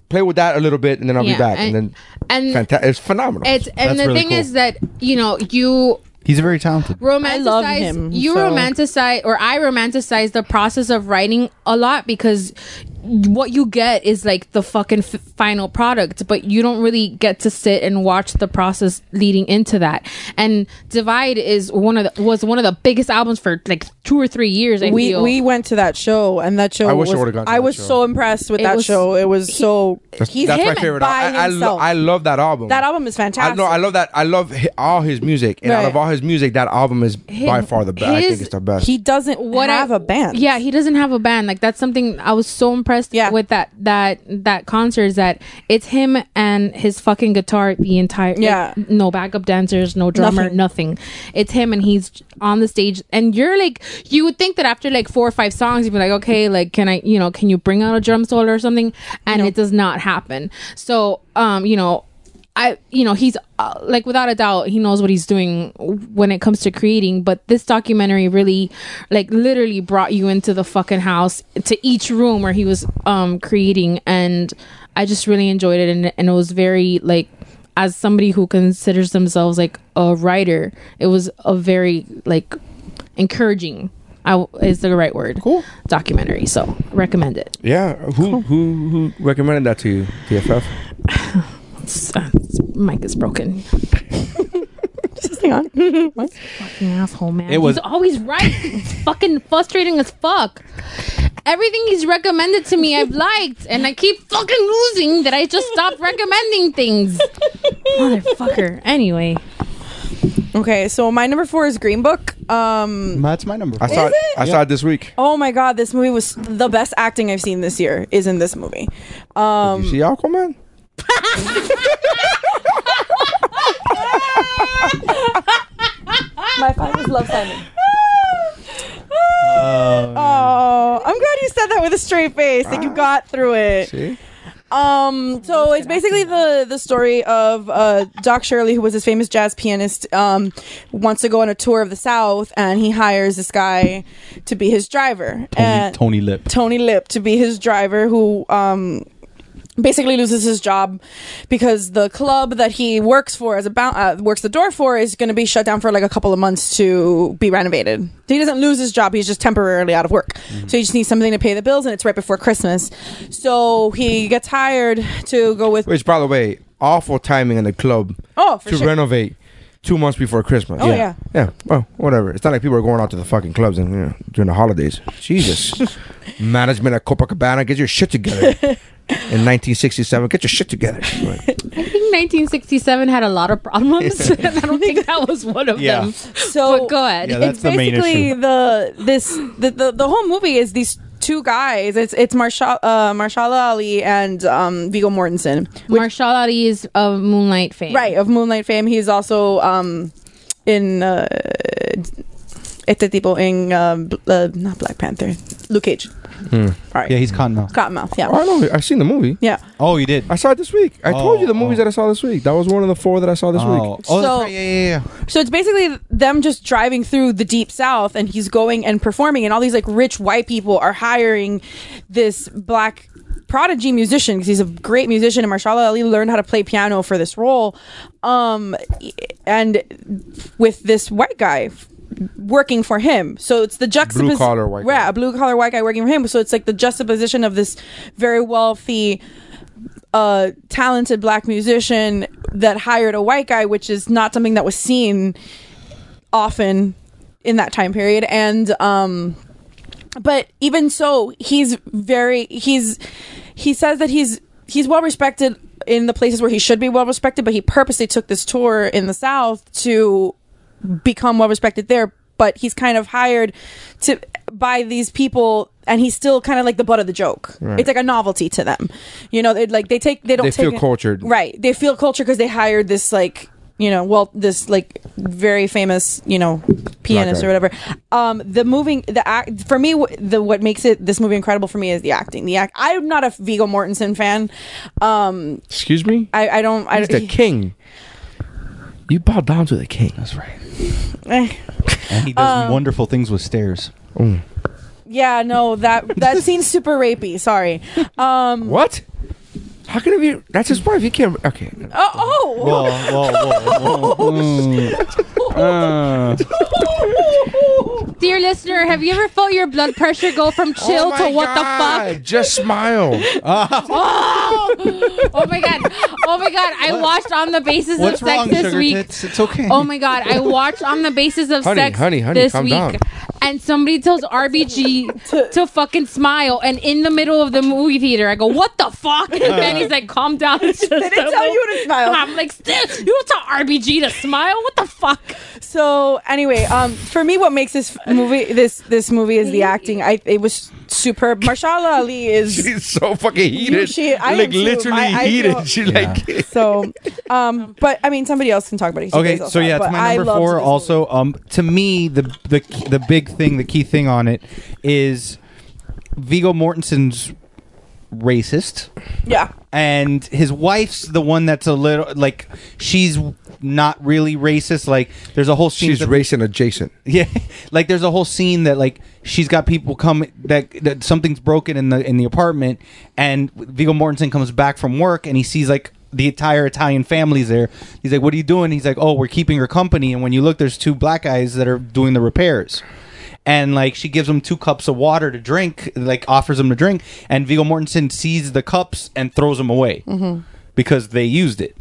play with that a little bit and then I'll be back and, and- then and fanta- it's phenomenal It's and That's the really thing cool. is that you know you He's very talented. romanticize love him, you so- romanticize or i romanticize the process of writing a lot because what you get is like the fucking f- final product but you don't really get to sit and watch the process leading into that and divide is one of the was one of the biggest albums for like two or three years I we feel. we went to that show and that show I wish I was, would've gone I was show. so impressed with It that was- show it was so that's, he's that's my him favorite by I, I, lo- himself I love that album that album is fantastic. I fantastic know I love that I love hi- all his music and out of all his music that album is by far the best I think it's the best he doesn't what have a band Yeah, he doesn't have a band. Like that's something I was so impressed impressed Yeah. with that that that concert is that it's him and his fucking guitar the entire like, Yeah. no backup dancers, no drummer, Nothing. nothing. It's him and he's on the stage and you're like you would think that after like four or five songs you'd be like, okay, like can I you know, can you bring out a drum solo or something? And it does not happen. So um, you know, I, you know, he's uh, like without a doubt, he knows what he's doing when it comes to creating. But this documentary really, like, literally brought you into the fucking house to each room where he was um creating, and I just really enjoyed it, and and it was very like, as somebody who considers themselves like a writer, it was a very like encouraging. I, is the right word. Cool. documentary. So recommend it. Yeah. Who who who recommended that to you? TFF. It's, uh, mic is broken. Just hang on. What? fucking asshole, man. It was- he's always right. It's fucking frustrating as fuck. Everything he's recommended to me, I've liked, and I keep fucking losing that I just stopped recommending things. Motherfucker. Anyway, Okay, so my number four is Green Book. Um, That's my number. I saw it. it? I saw it this week. oh my god, this movie was the best acting I've seen this year. Is in this movie. Um, you see Aquaman? my five was Love Simon. Oh, I'm glad you said that with a straight face. Like you got through it. See. Um, so it's basically the the story of uh, Doc Shirley, who was this famous jazz pianist, um, wants to go on a tour of the South, and he hires this guy to be his driver, Tony, and Tony Lip. Tony Lip to be his driver, who um, basically loses his job because the club that he works for as a bou- uh, works the door for is going to be shut down for like a couple of months to be renovated. So He doesn't lose his job; he's just temporarily out of work. So he just needs something to pay the bills, and it's right before Christmas. So he gets hired to go with. Which, by the way, awful timing in the club Oh, for to sure. renovate two months before Christmas. Oh, yeah. Yeah. Well, whatever. It's not like people are going out to the fucking clubs and you know, during the holidays. Jesus. Management at Copacabana, get your shit together. In 1967, get your shit together. Right. I think 1967 had a lot of problems, and I don't think that was one of Yeah. them. So But go ahead. Yeah, that's it's the main basically issue. the this the, the the whole movie is these two guys. It's it's Marshall uh, Mahershala Ali and um, Viggo Mortensen. Marshall Ali is of Moonlight fame. Right, of Moonlight fame. He's also um in uh este tipo in um, uh, not Black Panther. Luke Cage. All right. Yeah, he's Cottonmouth. Cottonmouth, yeah. Oh, no, I've seen the movie. Yeah. Oh, you did. I saw it this week. I told you the Oh, movies oh. that I saw this week. That was one of the four that I saw this oh, week. oh So- right. Yeah, yeah, yeah. So it's basically them just driving through the deep south and he's going and performing and all these like rich white people are hiring this black prodigy musician because he's a great musician and Marshall Ali learned how to play piano for this role. Um and with this white guy f- working for him. So it's the juxtaposition Blue-collar white guy. Yeah, a blue collar white guy working for him. So it's like the juxtaposition of this very wealthy a talented black musician that hired a white guy, which is not something that was seen often in that time period. And um, but even so, he's very he's he says that he's he's well respected in the places where he should be well respected, but he purposely took this tour in the South to become well respected there. But he's kind of hired to by these people, and he's still kind of like the butt of the joke. It's like a novelty to them, you know. They like they take they don't They take feel it- cultured. right? They feel cultured because they hired this like you know well this like very famous you know pianist or whatever. Um, the moving the act for me the what makes it this movie incredible for me is the acting. The act I'm not a Viggo Mortensen fan. Um, Excuse me? I I don't I He's the king. You bow down to the king. That's right. Eh. And he does Um, wonderful things with stairs. Yeah, no, that that seems super rapey. Sorry. Um, What? How can it be? That's his wife. He can't. Okay. oh, oh, Whoa, whoa, whoa, whoa. Uh, Dear listener, have you ever felt your blood pressure go from chill Oh to my what God, the fuck? Just smile. the fuck? Oh my god. Oh my god. I watched on the basis what's of sex wrong, this sugar week. tits? It's okay. Oh my god, I watched on the basis of Honey, sex honey, honey, this calm week. down. And somebody tells RBG to, fucking smile, and in the middle of the movie theater, I go, "What the fuck?" And he's like, "Calm down." It's just They didn't a tell you to smile. I'm like, "Still, you don't tell RBG to smile? What the fuck?" So anyway, um, for me, what makes this movie this this movie is the acting. I it was superb. Mahershala Ali is She's so fucking heated. she- I like literally I- I heated. feel- She like so. Um, but I mean, somebody else can talk about it. Okay, so yeah, it's my number four. Also, um, to me, the the the big thing, the key thing on it is Viggo Mortensen's racist, yeah, and his wife's the one that's a little like she's not really racist. Like there's a whole scene she's that- racing adjacent. Yeah, like there's a whole scene that like she's got people come that that something's broken in the in the apartment, and Viggo Mortensen comes back from work and he sees like the entire Italian family's there. He's like, "What are you doing?" He's like, "Oh, we're keeping her company." And when you look, there's two black guys that are doing the repairs. And like she gives him two cups of water to drink, like offers him to drink, and Viggo Mortensen sees the cups and throws them away mm-hmm. because they used it.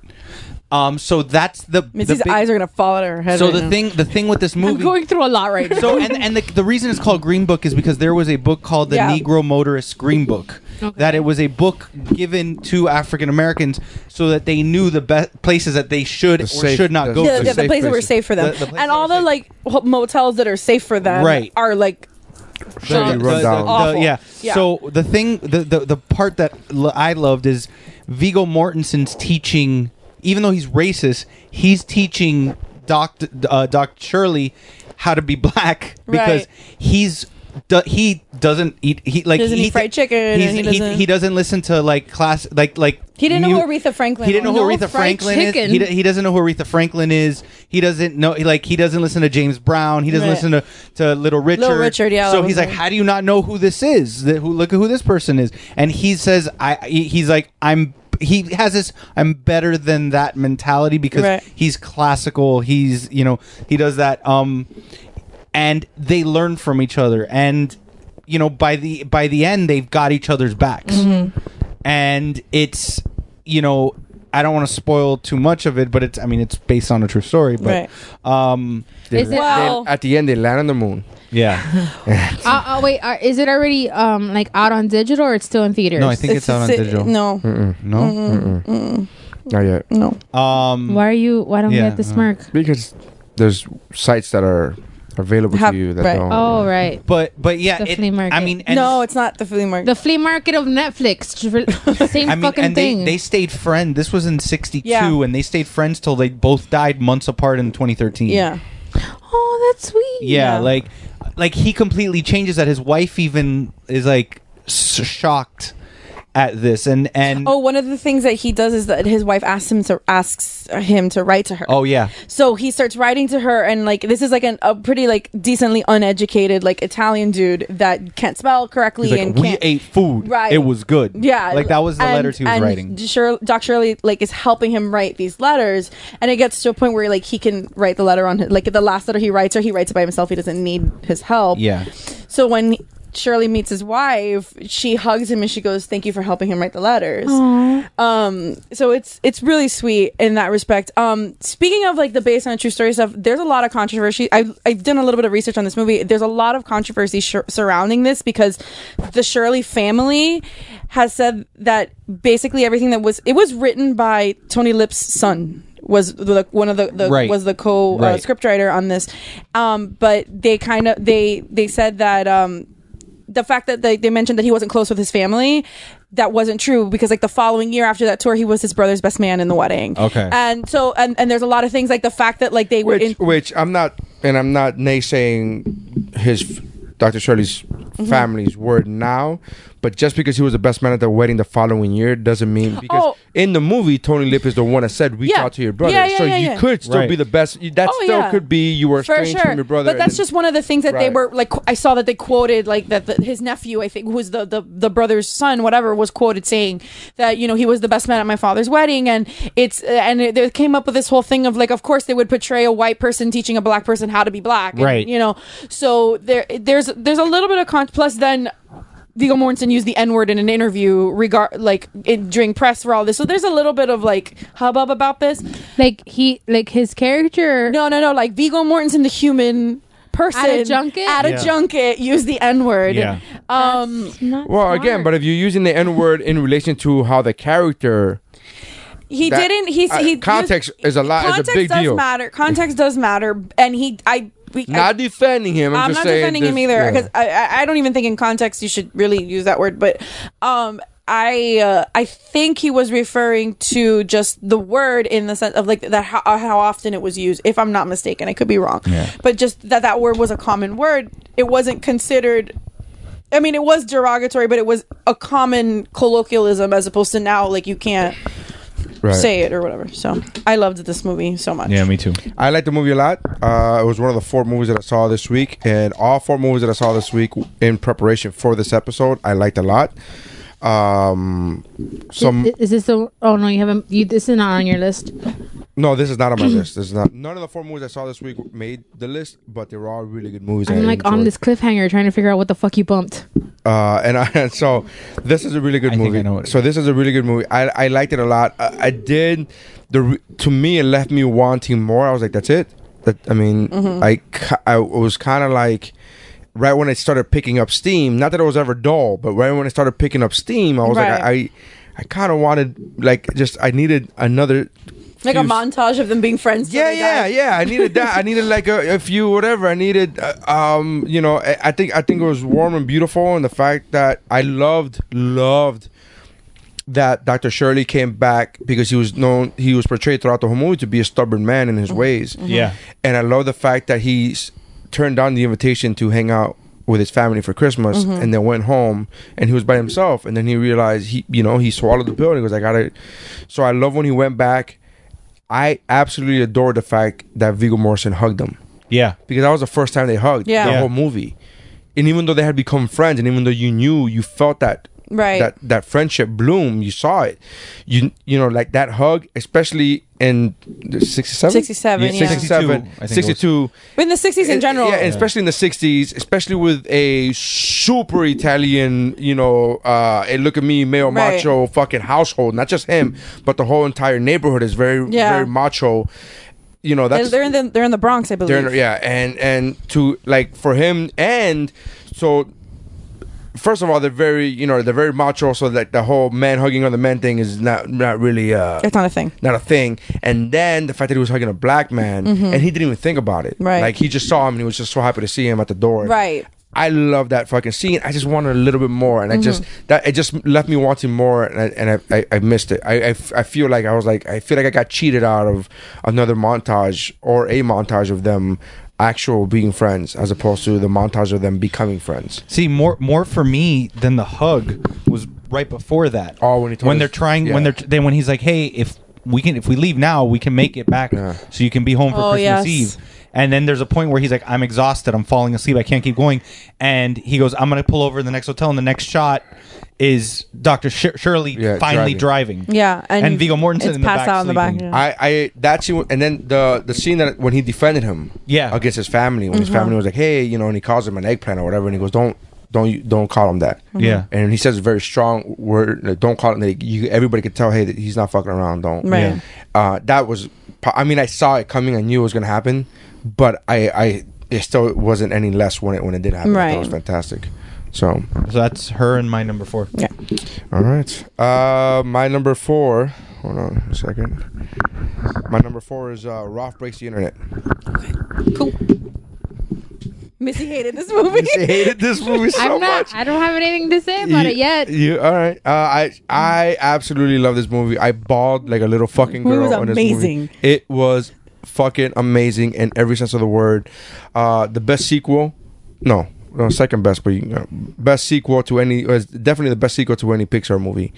Um, so that's the the big- eyes are gonna fall out of her head. so right the now. thing the thing with this movie I'm going through a lot right now. so and and the, the reason it's called Green Book is because there was a book called the Yeah. Negro Motorist Green Book. That it was a book given to African Americans so that they knew the best places that they should The or safe- should not the- go. yeah, to. yeah, the safe places that were places. safe for them, The- the places and that all were the safe. like ho- motels that are safe for them, Right. are like Very The- run the- down. the- Awful. yeah. Yeah. So the thing, the, the the part that l- I loved is Viggo Mortensen's teaching. Even though he's racist, he's teaching Doc uh, Doc Shirley how to be black because Right. he's. Do, he doesn't eat. He like Doesn't he, eat fried chicken and he's- he doesn't- he doesn't listen to like class like like. He didn't know who Aretha Franklin He didn't know was. who No Aretha fried Franklin is. chicken. He, d- he doesn't know who Aretha Franklin is. He doesn't know like he doesn't listen to James Brown. He doesn't Right. listen to, to Little Richard. Richard, yeah, So that he's was like, how do you not know who this is? That who look at who this person is? And he says, I. he- He's like, I'm. He has this. I'm better than that mentality because Right. he's classical. He's you know he does that. Um, and they learn from each other and you know by the by the end they've got each other's backs Mm-hmm. and it's you know i don't want to spoil too much of it but it's i mean it's based on a true story but um They- Is they- Well- at the end, they land on the moon. Yeah uh, uh, wait, uh, is it already um like out on digital or it's still in theaters? no i think it's, out on si- digital No, no Not yet. no. um Why are you? Why don't Yeah, we get the uh, smirk? Because there's sites that are available Have- to you that right. don't. Oh right, but but yeah The it- flea market. i mean and no, it's not the flea market. the flea market of Netflix. Same I mean, fucking and thing. they, they stayed friends. This was in '62, Yeah. and they stayed friends till they both died months apart in 2013. yeah, oh, that's sweet. yeah, Yeah. like like he completely changes that. His wife even is like shocked at this and and Oh, one of the things that he does is that his wife asks him to asks him to write to her. oh yeah So he starts writing to her, and like this is like an, a pretty like decently uneducated like Italian dude that can't spell correctly like and we ate food Right. it was good Yeah, like that was the and- letters he was and writing Shir- Doc Shirley like is helping him write these letters, and it gets to a point where like he can write the letter on his, like the last letter he writes, or he writes it by himself. He doesn't need his help. yeah So when Shirley meets his wife, she hugs him and she goes, "Thank you for helping him write the letters." Um, so it's it's really sweet in that respect. Um, speaking of like the based on a true story stuff, there's a lot of controversy. I I've done a little bit of research on this movie. There's a lot of controversy sh- surrounding this because the Shirley family has said that basically everything that was it was written by Tony Lip's son was the, one of the, the Right. was the co uh, Right. scriptwriter on this um but they kind of they they said that um the fact that they, they mentioned that he wasn't close with his family that wasn't true because like the following year after that tour he was his brother's best man in the wedding Okay. and so and, and there's a lot of things like the fact that like they were which, in which I'm not, and I'm not naysaying his Dr. Shirley's Mm-hmm. family's word now, but just because he was the best man at the wedding the following year doesn't mean because Oh. in the movie Tony Lip is the one that said reach Yeah. out to your brother, Yeah, yeah, so yeah, you yeah. could still Right. be the best. you- That Oh, still yeah. could be you were for estranged sure from your brother. but that's and just one of the things that they were like i saw that they quoted like that the, his nephew i think who was the, the the brother's son whatever was quoted saying that you know he was the best man at my father's wedding and it's and it, they came up with this whole thing of like of course they would portray a white person teaching a black person how to be black and, Right. you know so there there's there's a little bit of con plus then Viggo Mortensen used the N word in an interview regard like in, during press for all this. So there's a little bit of like hubbub about this. Like he, like his character. No, no, no. Like Viggo Mortensen, the human person At a junket? at a Yeah. junket, use the N word. Yeah. Um, Not Well, again, but if you're using the N word in relation to how the character, he That- didn't. He's uh, he context used- is a lot- is a Context big does deal. matter. Context does matter, and he. I we, I- Not defending him. I'm, I'm just not saying defending him either because I, I I don't even think in context you should really use that word. But um, I uh, I think he was referring to just the word in the sense of like that how, how often it was used. If I'm not mistaken, I could be wrong. Yeah. But just that that word was a common word. It wasn't considered. I mean, it was derogatory, but it was a common colloquialism as opposed to now, like you can't Right. say it or whatever. So I loved this movie so much. Yeah, me too. I liked the movie a lot. Uh, it was one of the four movies that I saw this week, and all four movies that I saw this week in preparation for this episode, I liked a lot. Um, some is, is this the? Oh no, you haven't. You, this is not on your list. No, this is not on my list. This is not. None of the four movies I saw this week made the list, but they were all really good movies. I'm I like on this cliffhanger trying to figure out what the fuck you bumped. Uh, and I, and so this is a really good I think movie. I know what it so this is a really good movie. I, I liked it a lot. I, I did the to me it left me wanting more. I was like, that's it. That I mean, I ki- I was kind of like right when it started picking up steam. Not that it was ever dull, but right when it started picking up steam, I was Right. like, I I, I kind of wanted like just I needed another. Like a montage of them being friends. yeah, they yeah, die. yeah. I needed that. I needed like a, a few whatever. I needed, uh, um, you know. I, I think I think it was warm and beautiful, and the fact that I loved loved that Dr. Shirley came back because he was known he was portrayed throughout the whole movie to be a stubborn man in his ways. Yeah. And I love the fact that he turned down the invitation to hang out with his family for Christmas and then went home and he was by himself and then he realized he you know he swallowed the pill and he was like I gotta so I love when he went back I absolutely adore the fact that Viggo Morrison hugged them. Yeah. because that was the first time they hugged Yeah. the Yeah. whole movie and even though they had become friends and even though you knew you felt that Right. that that friendship bloom you saw it you you know like that hug especially in 67 67, yeah. 67 62, I think it was. 62 in the 60s in general. yeah, and especially in the 60s, especially with a super Italian, you know, uh, a look at me, male Right. macho fucking household. Not just him, but the whole entire neighborhood is very, Yeah. very macho. You know, They're, that's they're in the they're in the Bronx, I believe. they're in- yeah, and and to like for him, and so first of all, they're very, you know, they're very macho. So like the whole man hugging other men thing is not not really uh It's not a thing. not a thing. And then the fact that he was hugging a black man and he didn't even think about it. Mm-hmm. Right. Like he just saw him and he was just so happy to see him at the door. Right. I love that fucking scene. I just wanted a little bit more, and I just Mm-hmm. that it just left me wanting more, and I and I, I, I missed it. I I feel like I was like I feel like I got cheated out of another montage or a montage of them actual being friends as opposed to the montage of them becoming friends. See, more more for me than the hug was right before that. Oh, when he told when us- they're trying yeah. when they're then when he's like, "Hey, if we can if we leave now, we can make it back Yeah. so you can be home for Oh, Christmas yes. Eve." And then there's a point where he's like, "I'm exhausted. I'm falling asleep. I can't keep going." And he goes, "I'm going to pull over to the next hotel." And the next shot is Dr. Sh- Shirley Yeah, finally driving. driving. Yeah, and, And Viggo Mortensen it's in the passed back out in the back. sleeping. yeah. I, I that scene and then the the scene that when he defended him Yeah. against his family when his Uh-huh. family was like hey you know and he calls him an eggplant or whatever and he goes don't don't you don't call him that Yeah. and he says a very strong word like, don't call him like, you everybody could tell hey that he's not fucking around don't Right. Yeah. uh that was po- I mean I saw it coming I knew it was gonna happen but I I it still wasn't any less when it when it did happen I thought Right. it was fantastic so So that's her and my number 4. Yeah. all right. Uh, my number four. Hold on a second. My number four is uh, Ralph breaks the internet. Cool. Missy hated this movie. I hated this movie so I'm not. much. I don't have anything to say about You- it yet. You all right? Uh, I I absolutely love this movie. I bawled like a little fucking Movie girl. was this movie. amazing. It was fucking amazing in every sense of the word. Uh, the best sequel? No, no, second best, but you, uh, best sequel to any. Was definitely the best sequel to any Pixar movie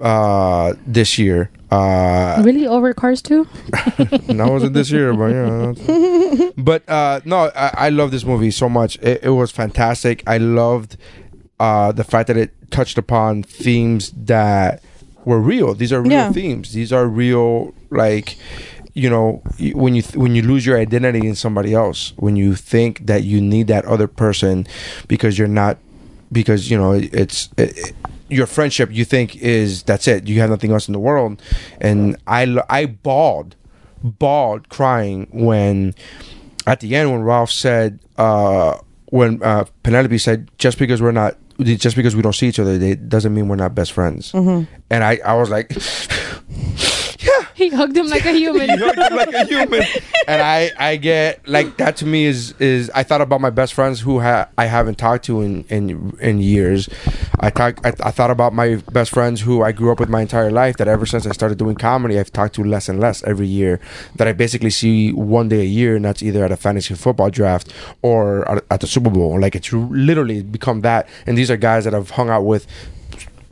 uh, this year. Uh, really over Cars 2? that wasn't this year, but yeah. but uh, no, I, I love this movie so much. It, it was fantastic. I loved uh, the fact that it touched upon themes that were real. These are real Yeah. themes. These are real, like you know, when you when you lose your identity in somebody else, when you think that you need that other person because you're not because you know it's it, it- your friendship you think is that's it you have nothing else in the world. And i i bawled bawled crying when at the end when ralph said uh when uh vanellope said just because we're not just because we don't see each other it doesn't mean we're not best friends. And i i was like yeah he hugged him like a human. He hugged him like a human. And I, I get like that to me is is I thought about my best friends who ha- I haven't talked to in in in years. I talk I, I thought about my best friends who I grew up with my entire life. That ever since I started doing comedy, I've talked to less and less every year. That I basically see one day a year, and that's either at a fantasy football draft or at, at the Super Bowl. Like it's literally become that. And these are guys that I've hung out with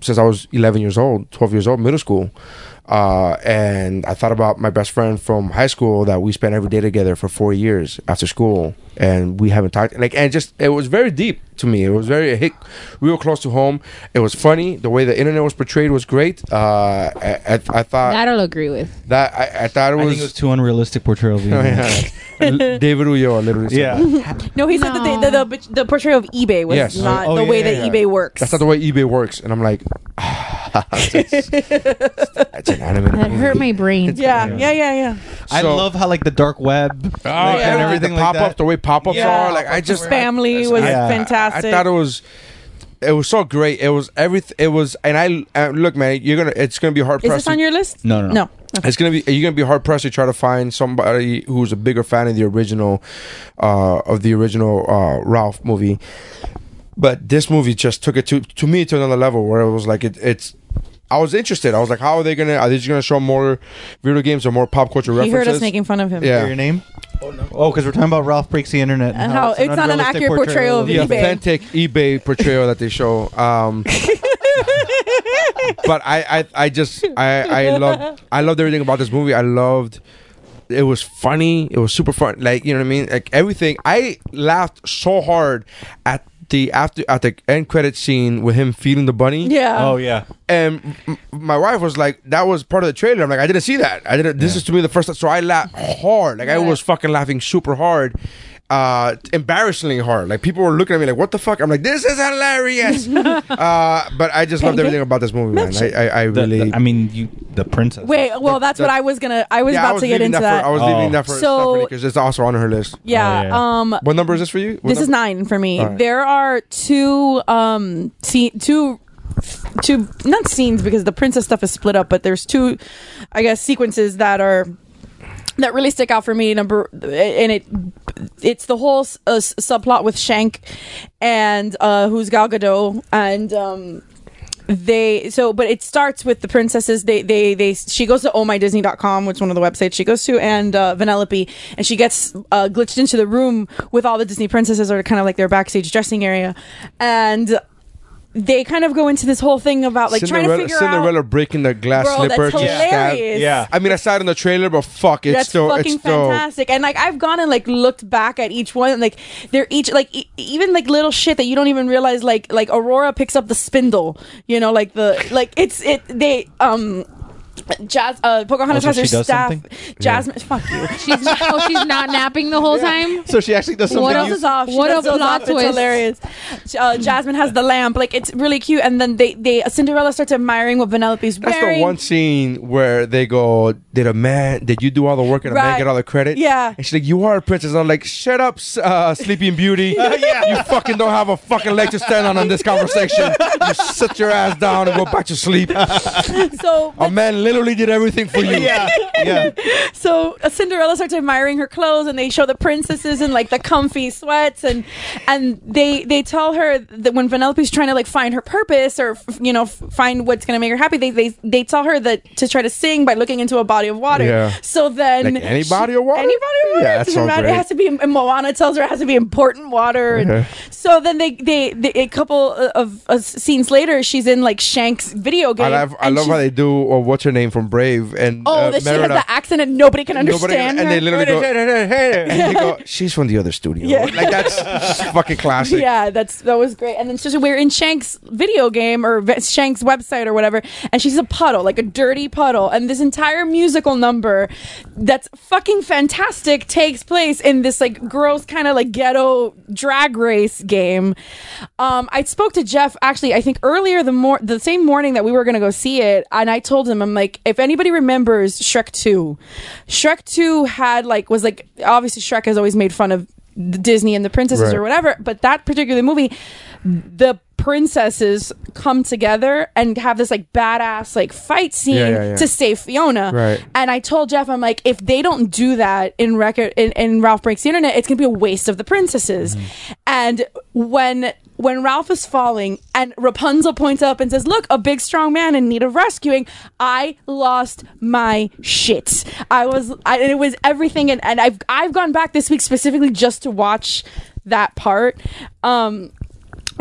since I was 11 years old, 12 years old, middle school. Uh, and I thought about my best friend from high school that we spent every day together for four years after school, and we haven't talked. Like, and just it was very deep to me. It was very it hit real close to home. It was funny. The way the internet was portrayed was great. Uh, I, I, I thought That I'll agree with. that I, I thought it I was. think it was too unrealistic portrayal of the Oh, internet. yeah. David Ulloa literally Yeah. No, he said that the, the, the, the portrayal of eBay was Yes. not Oh, the yeah, way yeah, that yeah. eBay works. That's not the way eBay works, and I'm like, it's, it's an anime. That hurt my brain. yeah, yeah, yeah, yeah. I So- love how like the dark web like, Oh, and everything the like pop-ups, that. the way pop-ups Yeah. are, like I just Family was Yeah. fantastic. I thought it was. It was so great. It was everything. It was, and I uh, look, man. You're gonna. It's gonna be hard Is pressed. this on your list? No, no, no. No. Okay. It's gonna be. You're gonna be hard pressed to try to find somebody who's a bigger fan of the original, uh, of the original uh, Ralph movie. But this movie just took it to to me to another level where it was like it, it's. I was interested. I was like, how are they gonna? Are they just gonna show more video games or more pop culture He references? heard us making fun of him. Yeah. Your name? Oh, no. Oh, because we're talking about Ralph breaks the internet And how it's not an unrealistic accurate portrayal of the eBay. authentic eBay portrayal that they show. Um, but I, I, I just, I, I loved, I loved everything about this movie. I loved. It was funny. It was super fun. Like you know what I mean. Like everything. I laughed so hard at the after at the end credit scene with him feeding the bunny. Yeah. Oh yeah. And m- my wife was like, "That was part of the trailer." I'm like, "I didn't see that. I didn't. This is to me the first time." So I laughed hard. Like I was fucking laughing super hard, uh, embarrassingly hard. Like people were looking at me like, "What the fuck?" I'm like, "This is hilarious." uh, but I just loved everything about this movie, man. I, I, I The- really. the- I mean, you the princess. Wait, well, that's the- what I was gonna. I was yeah, I about was to get into that. that. For, I was Oh. leaving that for So- because it's also on her list. yeah. Oh, yeah. Um. What number is this for you? What This is nine for me. All right. There are two um see two two not scenes because the princess stuff is split up, but there's two I guess sequences that are that really stick out for me. Number and it it's the whole uh, subplot with Shank and uh who's Gal Gadot and um they so but it starts with the princesses they they they she goes to ohmydisney.com which is one of the websites she goes to and uh vanellope and she gets uh glitched into the room with all the disney princesses or kind of like their backstage dressing area and they kind of go into this whole thing about like trying to Cinderella, figure Cinderella out breaking the glass Bro, that's slipper. to stab- hilarious. Yeah. I mean, I saw it in the trailer, but fuck, it's that's still, fucking it's still. fantastic. And like I've gone and like looked back at each one, and, like they're each like e- even like little shit that you don't even realize. Like like Aurora picks up the spindle, you know, like the like it's it they um. Jazz, uh, Pocahontas Oh, so has her she does staff. something? Jasmine, fuck you. She's not, oh, she's not napping the whole time. So she actually does something. What Throws a- us off. She what does a those plot off. It's twist. hilarious. Uh, Jasmine has the lamp. Like it's really cute. And then they they Cinderella starts admiring what Vanellope's That's wearing. the one scene where they go, "Did a man? Did you do all the work and a man Right. get all the credit?" Yeah. And she's like, "You are a princess." I'm like, "Shut up, s- uh, Sleeping Beauty. You fucking don't have a fucking leg to stand on in this conversation. You sit your ass down and go back to sleep. So A man literally did everything for you. yeah, yeah. so uh, Cinderella starts admiring her clothes, and they show the princesses in like the comfy sweats, and and they they tell her that when Vanellope's trying to like find her purpose or f- you know f- find what's gonna make her happy, they they they tell her that to try to sing by looking into a body of water. Yeah. So then Like any body of water? any body of water. Yeah, It that's matter. great. It has to be. And Moana tells her it has to be important water. And. So then they, they they a couple of uh, scenes later, she's in like Shank's video game. I love, I love how they do. Or what's her name from Brave and Oh, uh, that she has the accent and nobody can Nobody- understand and they literally go, and they go, she's from the other studio. Yeah. Like that's fucking classic. Yeah, that's that was great. And then so we're in Shank's video game or Shank's website or whatever, and she's a puddle, like a dirty puddle. And this entire musical number that's fucking fantastic takes place in this like gross kind of like ghetto drag race game. Um, I spoke to Jeff actually, I think earlier the more the same morning that we were gonna go see it, and I told him I'm like, if anybody remembers Shrek Two, Shrek Two had like was like obviously Shrek has always made fun of Disney and the princesses Right. or whatever, but that particular movie, the princesses come together and have this like badass like fight scene Yeah, yeah, yeah. to save Fiona. Right. And I told Jeff, I'm like, if they don't do that in record in, in Ralph Breaks the Internet, it's gonna be a waste of the princesses. Mm-hmm. And when when Ralph is falling and Rapunzel points up and says, Look, a big strong man in need of rescuing, I lost my shit. I was I, and it was everything and, and I've I've gone back this week specifically just to watch that part. Um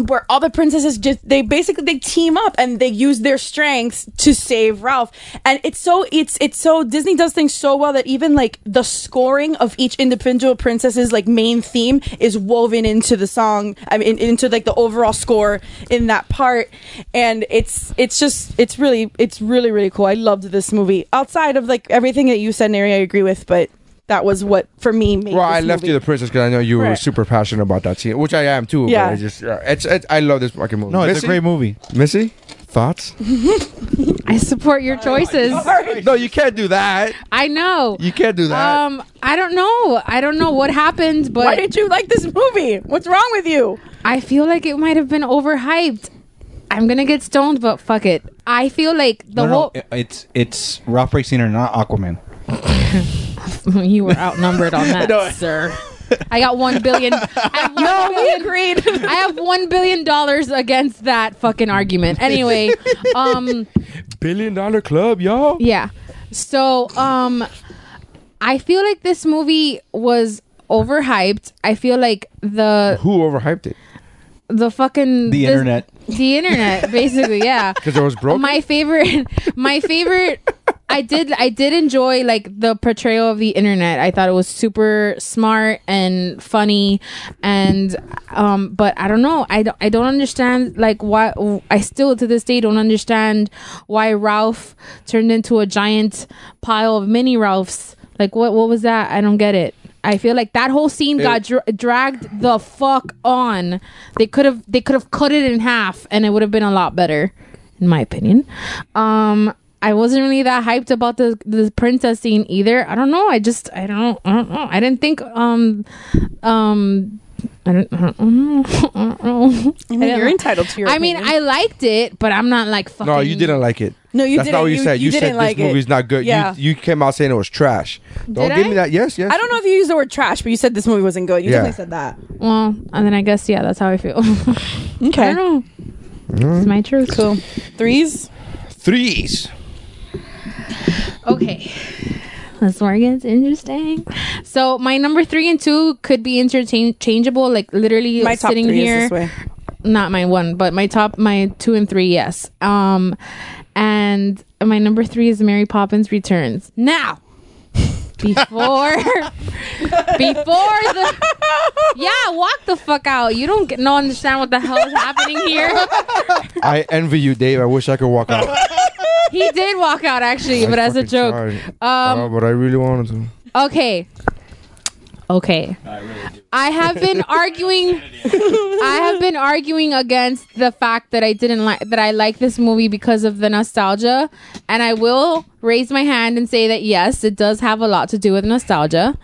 where all the princesses just they basically they team up and they use their strengths to save Ralph. And it's so it's it's so Disney does things so well that even like the scoring of each individual princess's like main theme is woven into the song I mean into like the overall score in that part. And it's it's just it's really it's really really cool. I loved this movie. Outside of like everything that you said Neri I agree with but that was what for me made Well, I this left movie. you the princess because I know you were super passionate about that scene, which I am too. Yeah. but I just uh, it's, it's I love this fucking movie. No, it's Missy? a great movie. Missy, thoughts? I support your choices. no, you can't do that. I know. You can't do that. Um, I don't know. I don't know what happened, but why did you like this movie what's wrong with you I feel like it might have been overhyped. I'm gonna get stoned, but fuck it. I feel like the No, no, whole it- it's it's Ralph Breaks the Internet, not Aquaman. you were outnumbered on that, sir. I got one billion. I have one no we billion- agreed I have one billion dollars against that fucking argument. Anyway, um, Billion dollar club, y'all. yeah. So, um, I feel like this movie was overhyped. I feel like the Who overhyped it? the fucking The this- internet. the internet, basically, yeah. Because it was broken. my favorite my favorite i did i did enjoy like the portrayal of the internet. I thought it was super smart and funny and um but i don't know. I don't i don't understand like why i still to this day don't understand why ralph turned into a giant pile of mini ralphs. Like what what was that? I don't get it. I feel like that whole scene got dra- dragged the fuck on. They could have they could have cut it in half and it would have been a lot better in my opinion. Um, I wasn't really that hyped about the the princess scene either. I don't know. I just I don't I don't know. I didn't think um um I don't, I don't know. I don't know. I mean, you're entitled to your. I mean. I liked it, but I'm not like fucking. no, you didn't like it. No, you That's didn't. not what you, You- said. you You, said didn't like this it. movie's not good. Yeah. You, you came out saying it was trash. Don't Did give I? me that. Yes, yes. I don't know if you used the word trash, but you said this movie wasn't good. You Yeah. definitely said that. Well, and then I guess yeah, that's how I feel. Okay. I don't know. It's my truth. Cool. Threes. Threes. Okay. That's where it gets interesting. So my number three and two could be interchangeable. Like literally My top sitting three here. is this way. not my one, but my top, my two and three, yes. Um, and my number three is Mary Poppins Returns. Now, before, before the, yeah, walk the fuck out. You don't get, no understand what the hell is happening here. I envy you, Dave. I wish I could walk out. He did walk out actually, I but as a joke. Um, oh, but I really wanted to. Okay. Okay. I have been arguing I have been arguing against the fact that I didn't like that I like this movie because of the nostalgia and I will raise my hand and say that yes, it does have a lot to do with nostalgia.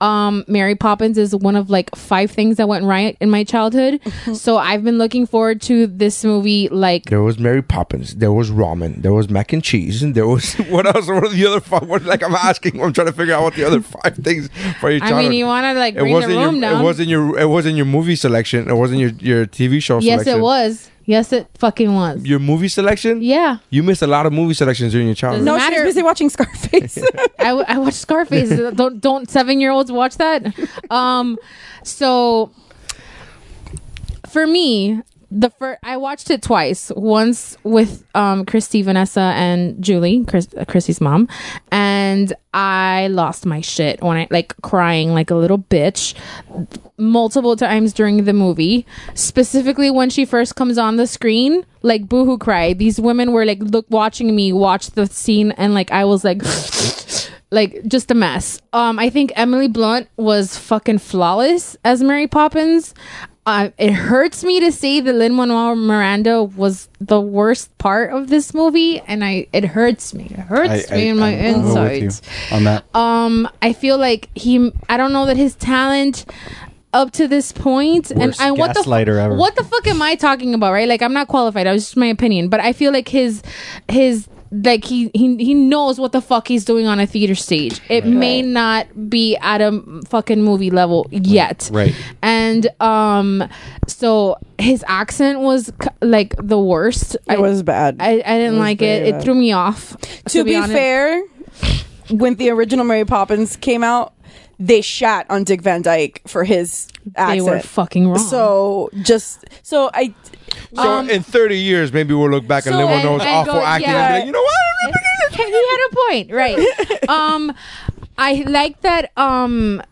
Um Mary Poppins is one of like five things that went right in my childhood. so I've been looking forward to this movie like There was Mary Poppins. There was ramen. There was mac and cheese. And there was what else? What are the other five? What, like I'm asking. I'm trying to figure out what the other five things for your I mean, you want to like it bring the room your. Down. It wasn't your. It wasn't your movie selection. It wasn't your your TV show. yes, selection. it was. Yes, it fucking was. Your movie selection. Yeah. You missed a lot of movie selections during your childhood. Doesn't No, she's matter. busy watching Scarface. I watched Scarface. don't don't seven year olds watch that? Um, so for me, the first I watched it twice. Once with um Christy, Vanessa, and Julie, Chris, uh, Christy's mom, and I lost my shit when I like crying like a little bitch multiple times during the movie. Specifically when she first comes on the screen, like boohoo cry. These women were like look watching me watch the scene, and like I was like. like just a mess. Um, I think Emily Blunt was fucking flawless as Mary Poppins. Uh, it hurts me to say that Lin Manuel Miranda was the worst part of this movie, and I it hurts me. It hurts me in my I'm with you insides. on that. Um, I feel like he. I don't know that his talent up to this point, and I what the ever. what the fuck am I talking about? Right? Like I'm not qualified. That was just my opinion, but I feel like his his like he he he knows what the fuck he's doing on a theater stage. It may not be at a fucking movie level yet. Right. And um, so his accent was like the worst. It was bad. I, I didn't was like it. very It threw me off. to be, honest. fair, when the original Mary Poppins came out, they shat on Dick Van Dyke for his accent. they were fucking wrong. So just so I So in 30 years, maybe we'll look back and So- Lin And- Manuel's and awful go, acting yeah. and be like, you know what? he had a point, right? um, I like that. Um,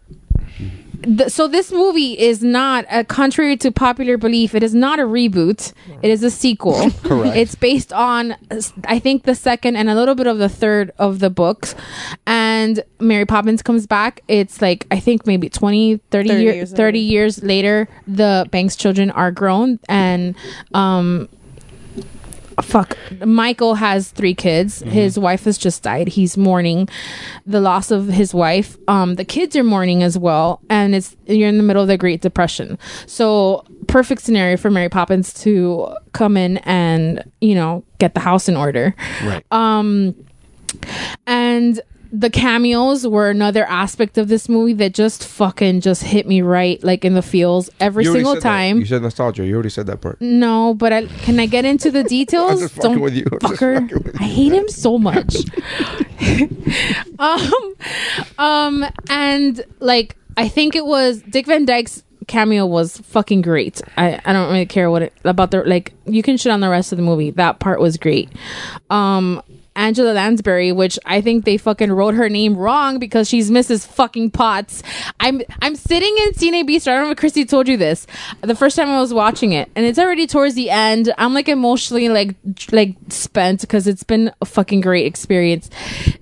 th- so this movie is not, uh, contrary to popular belief, it is not a reboot. It is a sequel. Correct. It's based on, uh, I think, the second and a little bit of the third of the books. And Mary Poppins comes back. It's like I think maybe 20, 30, 30 year, years 30 years later. The Banks children are grown and um fuck. Michael has three kids. His wife has just died. He's mourning the loss of his wife. Um the kids are mourning as well and it's you're in the middle of the great depression. So perfect scenario for mary poppins to come in and you know get the house in order. Right. um and the cameos were another aspect of this movie that just fucking just hit me right like in the feels every single said that. time You said nostalgia. You already said that part. no, but I, can I get into the details? fucking with you. Fucker. with I hate him so much. um, um, and like I think it was Dick Van Dyke's cameo was fucking great. I, I don't really care what it about the like. You can shit on the rest of the movie. That part was great. Um. Angela Lansbury, which I think they fucking wrote her name wrong because she's Mrs. fucking Potts. I'm I'm sitting in Cine Bistro. I don't know if Christy told you this. The first time I was watching it, and it's already towards the end. I'm like emotionally like like spent because it's been a fucking great experience.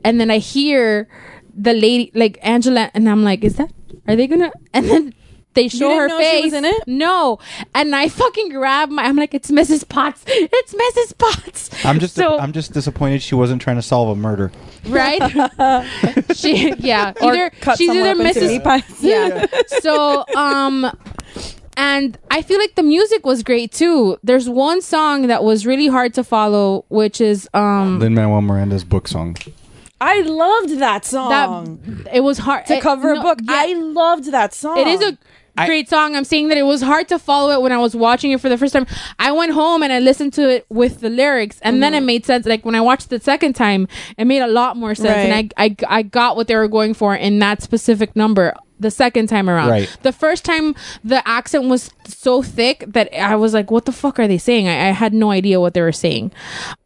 And then I hear the lady like Angela, and I'm like, is that? Are they gonna? And then they show didn't her know she face was in it? No, and I fucking grab my. I'm like, it's Mrs. Potts. It's Mrs. Potts. I'm just so I'm just disappointed she wasn't trying to solve a murder. right. she yeah. Or Either cut she's either up into Mrs. meat pies. Yeah. so um. And I feel like the music was great too. There's one song that was really hard to follow, which is um Lin Manuel Miranda's book song. I loved that song that it was hard to it- cover no, a book. yeah. I loved that song. It is a I- great song. I'm saying that it was hard to follow it when I was watching it for the first time. I went home and I listened to it with the lyrics, and then it made sense. Like when I watched the second time, it made a lot more sense, and I, I I got what they were going for in that specific number. The second time around, Right. The first time, the accent was so thick that I was like, "What the fuck are they saying?" I, I had no idea what they were saying.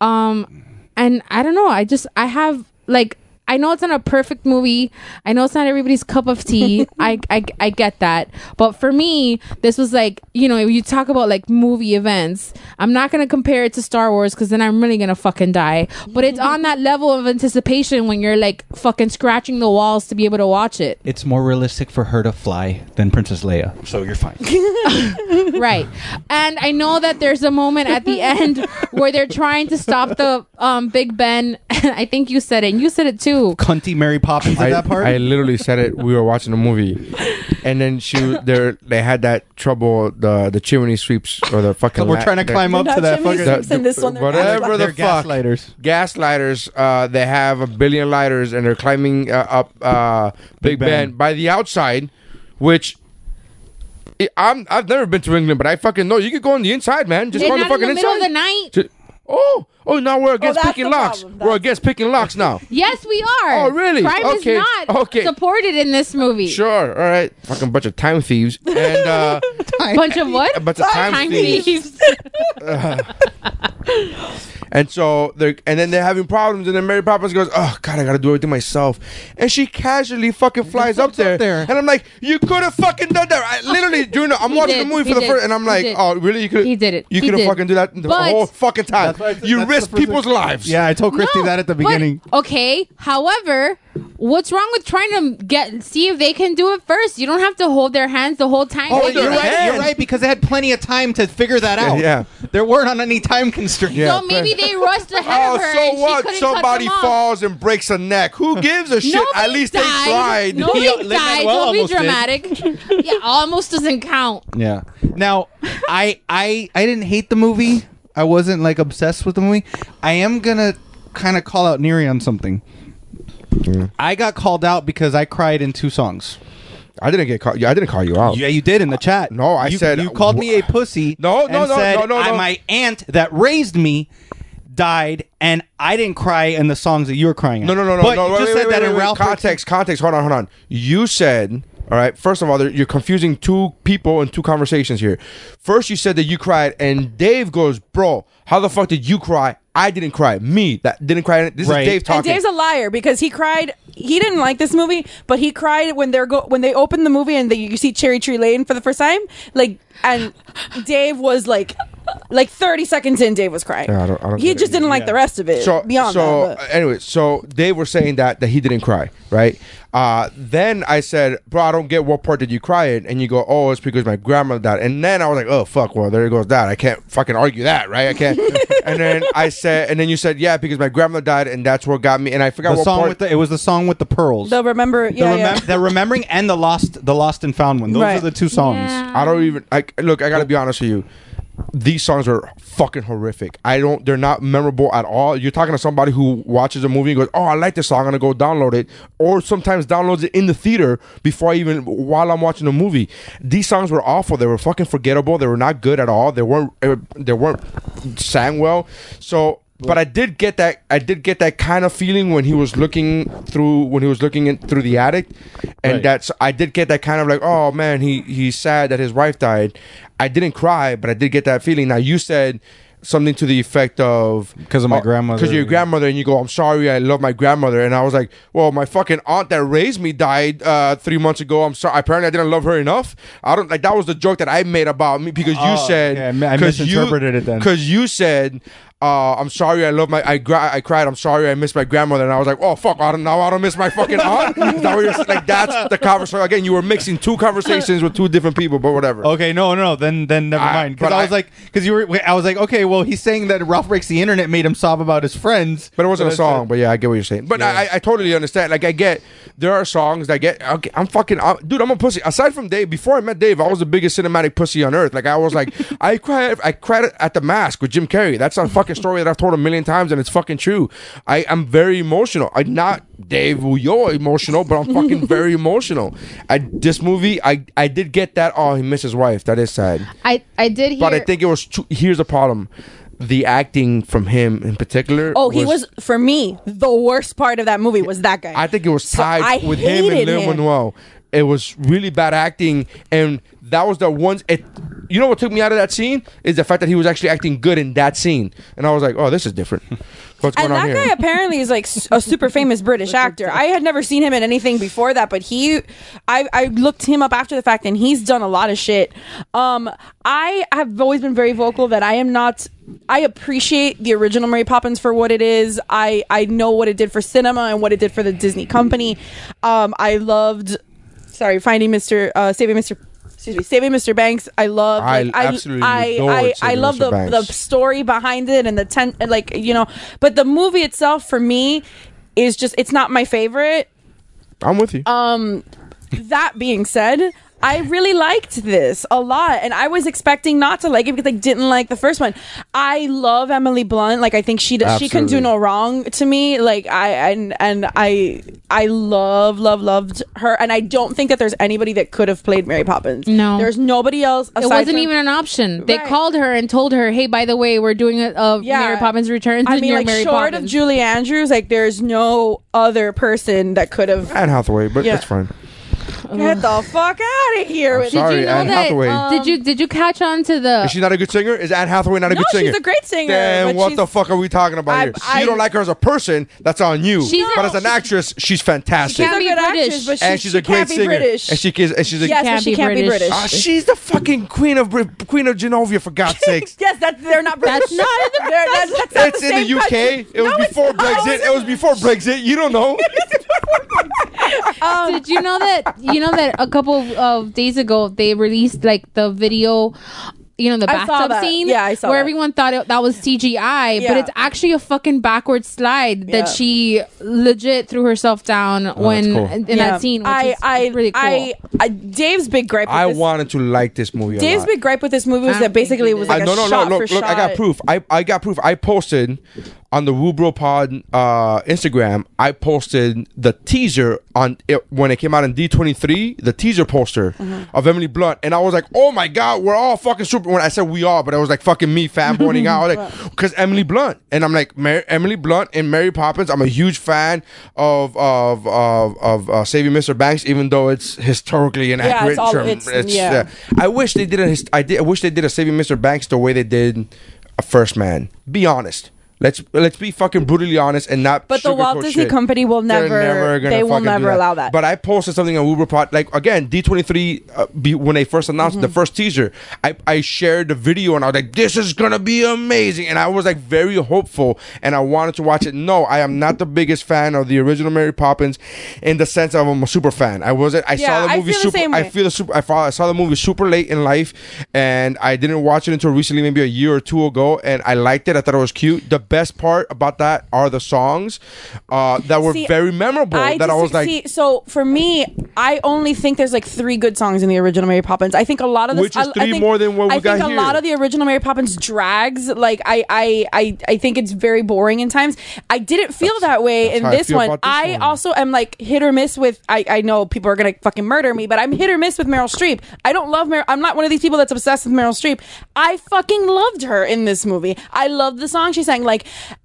Um, and I don't know. I just I have like I know it's not a perfect movie. I know it's not everybody's cup of tea. I, I I get that. But for me, this was like, you know, if you talk about like movie events, I'm not going to compare it to Star Wars cuz then I'm really going to fucking die. But it's on that level of anticipation when you're like fucking scratching the walls to be able to watch it. It's more realistic for her to fly than Princess Leia, so you're fine. right. And I know that there's a moment at the end where they're trying to stop the um Big Ben. I think you said it. And you said it too. Cunty Mary Poppins at I, that part. I literally said it. We were watching a movie, and then she there they had that trouble the the chimney sweeps or the fucking. We're la- trying to climb up to that chimney fucking. sweeps in this one, they're whatever the They're fuck gaslighters. gaslighters. Uh, they have a billion lighters and they're climbing uh, up uh, Big, Big ben. Ben. by the outside, which. I- I'm I've never been to England, but I fucking know you could go on the inside, man. Just They're go on the not in fucking the middle inside. of the night. Ju- oh, oh, now we're against that's picking locks. We're against picking locks now. Yes, we are. Oh, really? Crime Okay. is not Okay. supported in this movie. Sure, all right. Fucking bunch of time thieves and uh, Bunch of what? a bunch of time, thieves. And so they're and then they're having problems, and then Mary Poppins goes, "Oh God, I gotta do everything myself," and she casually fucking flies up floats up there, there. and I'm like, "You could have fucking done that!" I literally during the, I'm He watching did. the movie He for the first, and I'm He like, did. "Oh, really? You could He did it. You could have fucking do that the But- whole fucking time. That's you that's risk people's thing- lives." Yeah, I told Christy No, that at the but- beginning. okay. However, what's wrong with trying to get see if they can do it first? You don't have to hold their hands the whole time. Oh, Hold you're their right. You're right because they had plenty of time to figure that out. yeah. They There weren't on any time constraints. Yeah. So maybe they rushed ahead Oh, of her so and she what? couldn't cut Somebody them off. falls and breaks a neck. Who gives a shit? Nobody At least died. they tried. Nobody He- Lin-Manuel died. Don't be almost did. dramatic. yeah, almost doesn't count. Yeah. Now, I I I didn't hate the movie. I wasn't like obsessed with the movie. I am gonna kind of call out Neri on something. Mm. I got called out because I cried in two songs. I didn't get caught. Yeah, I didn't call you out. Yeah, you did in the chat. No, I You- said- you called me a pussy. No, no, and no, said no, no, I- no. My aunt that raised me died, and I didn't cry in the songs that you were crying. At. No, no, no, no. But no you wait, just wait, said wait, that in. Ralph. Context, context. Hold on, hold on. You said, all right. First of all, you're confusing two people and two conversations here. First, you said that you cried, and Dave goes, "Bro, how the fuck did you cry? I didn't cry. Me that didn't cry. This Right. is Dave talking. And talking. Dave's a liar because he cried. He didn't like this movie, but he cried when they're go when they opened the movie and they, you see Cherry Tree Lane for the first time. Like, and Dave was like, like thirty seconds in, Dave was crying. Yeah, I don't- I don't he get it. just didn't like the rest of it. so beyond so that, but- anyway so they were saying that that he didn't cry right uh then i said bro i don't get what part did you cry in and you go oh it's because my grandmother died and then i was like oh fuck well there goes that i can't fucking argue that right i can't and then i said and then you said yeah because my grandmother died and that's what got me and i forgot the what song part with the it was the song with the pearls. they'll remember. the, Yeah, remem- yeah. the remembering and the lost the lost and found one. Those Right. are the two songs. Yeah. I don't even. I look. I gotta be honest with you. These songs are fucking horrific. I don't. They're not memorable at all. You're talking to somebody who watches a movie and goes, "Oh, I like this song. I'm gonna go download it," or sometimes downloads it in the theater before I even while I'm watching the movie. These songs were awful. They were fucking forgettable. They were not good at all. They weren't. uh, They weren't sang well. So. But I did get that. I did get that kind of feeling when he was looking through when he was looking in, through the attic, and Right. that's I did get that kind of like, oh man, he he's sad that his wife died. I didn't cry, but I did get that feeling. Now you said something to the effect of because of my uh, grandmother. because your grandmother, and you go, I'm sorry, I love my grandmother, and I was like, well, my fucking aunt that raised me died uh, three months ago. I'm sorry. Apparently, I didn't love her enough. I don't like that was the joke that I made about me because you Oh, said okay, I mi- I 'cause you- misinterpreted it then. because you said. Uh, I'm sorry. I love my. I gra- I cried. I'm sorry. I miss my grandmother, and I was like, "Oh fuck! I don't now. I don't miss my fucking aunt." Is that what you're saying? Like that's the conversation. Again, you were mixing two conversations with two different people, but whatever. Okay, no, no, no. Then, then never I- mind. Because but I, was I- like, because you were, I was like, okay, well, he's saying that Ralph breaks the internet made him sob about his friends, But it wasn't a song. But yeah, I get what you're saying. But I, I totally understand. Like I get there are songs that get. Okay, I'm fucking I'm, dude. I'm a pussy. Aside from Dave, before I met Dave, I was the biggest cinematic pussy on earth. Like I was like I cried. I cried at the mask with Jim Carrey. That's a fucking story that I've told a million times, and it's fucking true. I am very emotional. I'm not Dave You're emotional, but I'm fucking very emotional. I this movie, I I did get that. Oh, he missed his wife. That is sad. I I did hear. But I think it was. Too, here's the problem. The acting from him in particular. oh, he was for me the worst part of that movie was that guy. I think it was So tied I with him and Lin. Manuel. It was really bad acting, and that was the one. It, you know what took me out of that scene is the fact that he was actually acting good in that scene, and I was like, "Oh, this is different. What's And going on here? that here?" guy apparently is like a super famous British actor. I had never seen him in anything before that, but he, I, I looked him up after the fact, and he's done a lot of shit. Um, I have always been very vocal that I am not. I appreciate the original Mary Poppins for what it is. I I know what it did for cinema and what it did for the Disney company. Um, I loved. Sorry, finding Mr. Uh, saving Mr. Excuse me, saving Mr. Banks. I love. I Like, absolutely I, I, I love Mr. the Banks. the story behind it and the ten and like you know but the movie itself for me is just it's not my favorite I'm with you. um that being said I really liked this a lot, and I was expecting not to like it because I didn't like the first one. I love Emily Blunt; like I think she does, she can do no wrong to me. Like I and and I I love love loved her, and I don't think that there's anybody that could have played Mary Poppins. No. there's nobody else. it wasn't from- even an option. They Right. called her and told her, "Hey, by the way, we're doing a, a Yeah. Mary Poppins Returns." I and mean, you're like Mary short Poppins. of Julie Andrews, like there's no other person that could have. Anne Hathaway, but Yeah. it's fine. Get the fuck out of here with Did Sorry, you know Anne that? Hathaway. uh, did you did you catch on to the? Is she not a good singer? Is Anne Hathaway not a No, good singer? she's a great singer, Then but what she's- the fuck are we talking about I- here? I- you don't like her as a person, that's on you. She's but a- as an actress, she's fantastic. can't She's a be good British. actress, but she, and she's she a great can't be singer. British. And she is and she's a yes, Can't but she be can't be British. British. Ah, she's the fucking queen of Brit- queen of Genovia for God's sakes. yes, that's they're not British. That's not in the- They're- that's, that's not It's the in the UK. country. It was No, it's before not. Brexit. It was before Brexit. You don't know. Um, Did you know that? You know that a couple of days ago they released like the video you know, the bathtub scene. Yeah, I saw where that. everyone thought it, that was CGI, but it's actually a fucking backward slide Yeah. that she legit threw herself down when cool. in Yeah. that scene. Which I, is I, really cool. I, I, Dave's big gripe. With I this, wanted to like this movie. A Dave's lot. big gripe with this movie was that basically it was like I, a no, no, no, shot look, for look, I got proof. I, I got proof. I posted on the Rubro Pod uh, Instagram. I posted the teaser on it when it came out in D23, the teaser poster Mm-hmm. of Emily Blunt, and I was like, "Oh my god, we're all fucking super." When I said we all, but I was like fucking me fanboying out, like, because Emily Blunt, and I'm like Mar- Emily Blunt and Mary Poppins. I'm a huge fan of of of, of uh, Saving Mr. Banks, even though it's historically inaccurate. Yeah, it's all- term. it's- yeah. I wish they did a. I did. I wish they did a Saving Mr. Banks the way they did a First Man. Be honest. Let's let's be fucking brutally honest and not. But the Walt Disney shit. Company will They're never- gonna they will fucking do allow that. But I posted something on Uberpod. Like again, D twenty three. When they first announced Mm-hmm. the first teaser, I I shared the video and I was like, "This is gonna be amazing," and I was like very hopeful and I wanted to watch it. No, I am not the biggest fan of the original Mary Poppins, in the sense of I'm a super fan. I wasn't. I Yeah, saw the I movie the super. same I feel the super. I, saw, I saw the movie super late in life, and I didn't watch it until recently, maybe a year or two ago, and I liked it. I thought it was cute. The best part about that are the songs uh, that were See, very memorable. that I was like, see, so for me, I only think there's like three good songs in the original Mary Poppins. I think a lot of this, Which is I, I three think- more than what we I think got a lot of the original Mary Poppins drags. Like I, I, I, I think it's very boring in times. I didn't feel that way in how I this one. this I one. also am like hit or miss with. I, I know people are gonna fucking murder me, but I'm hit or miss with Meryl Streep. I don't love Meryl. I'm not one of these people that's obsessed with Meryl Streep. I fucking loved her in this movie. I loved the song she sang. Like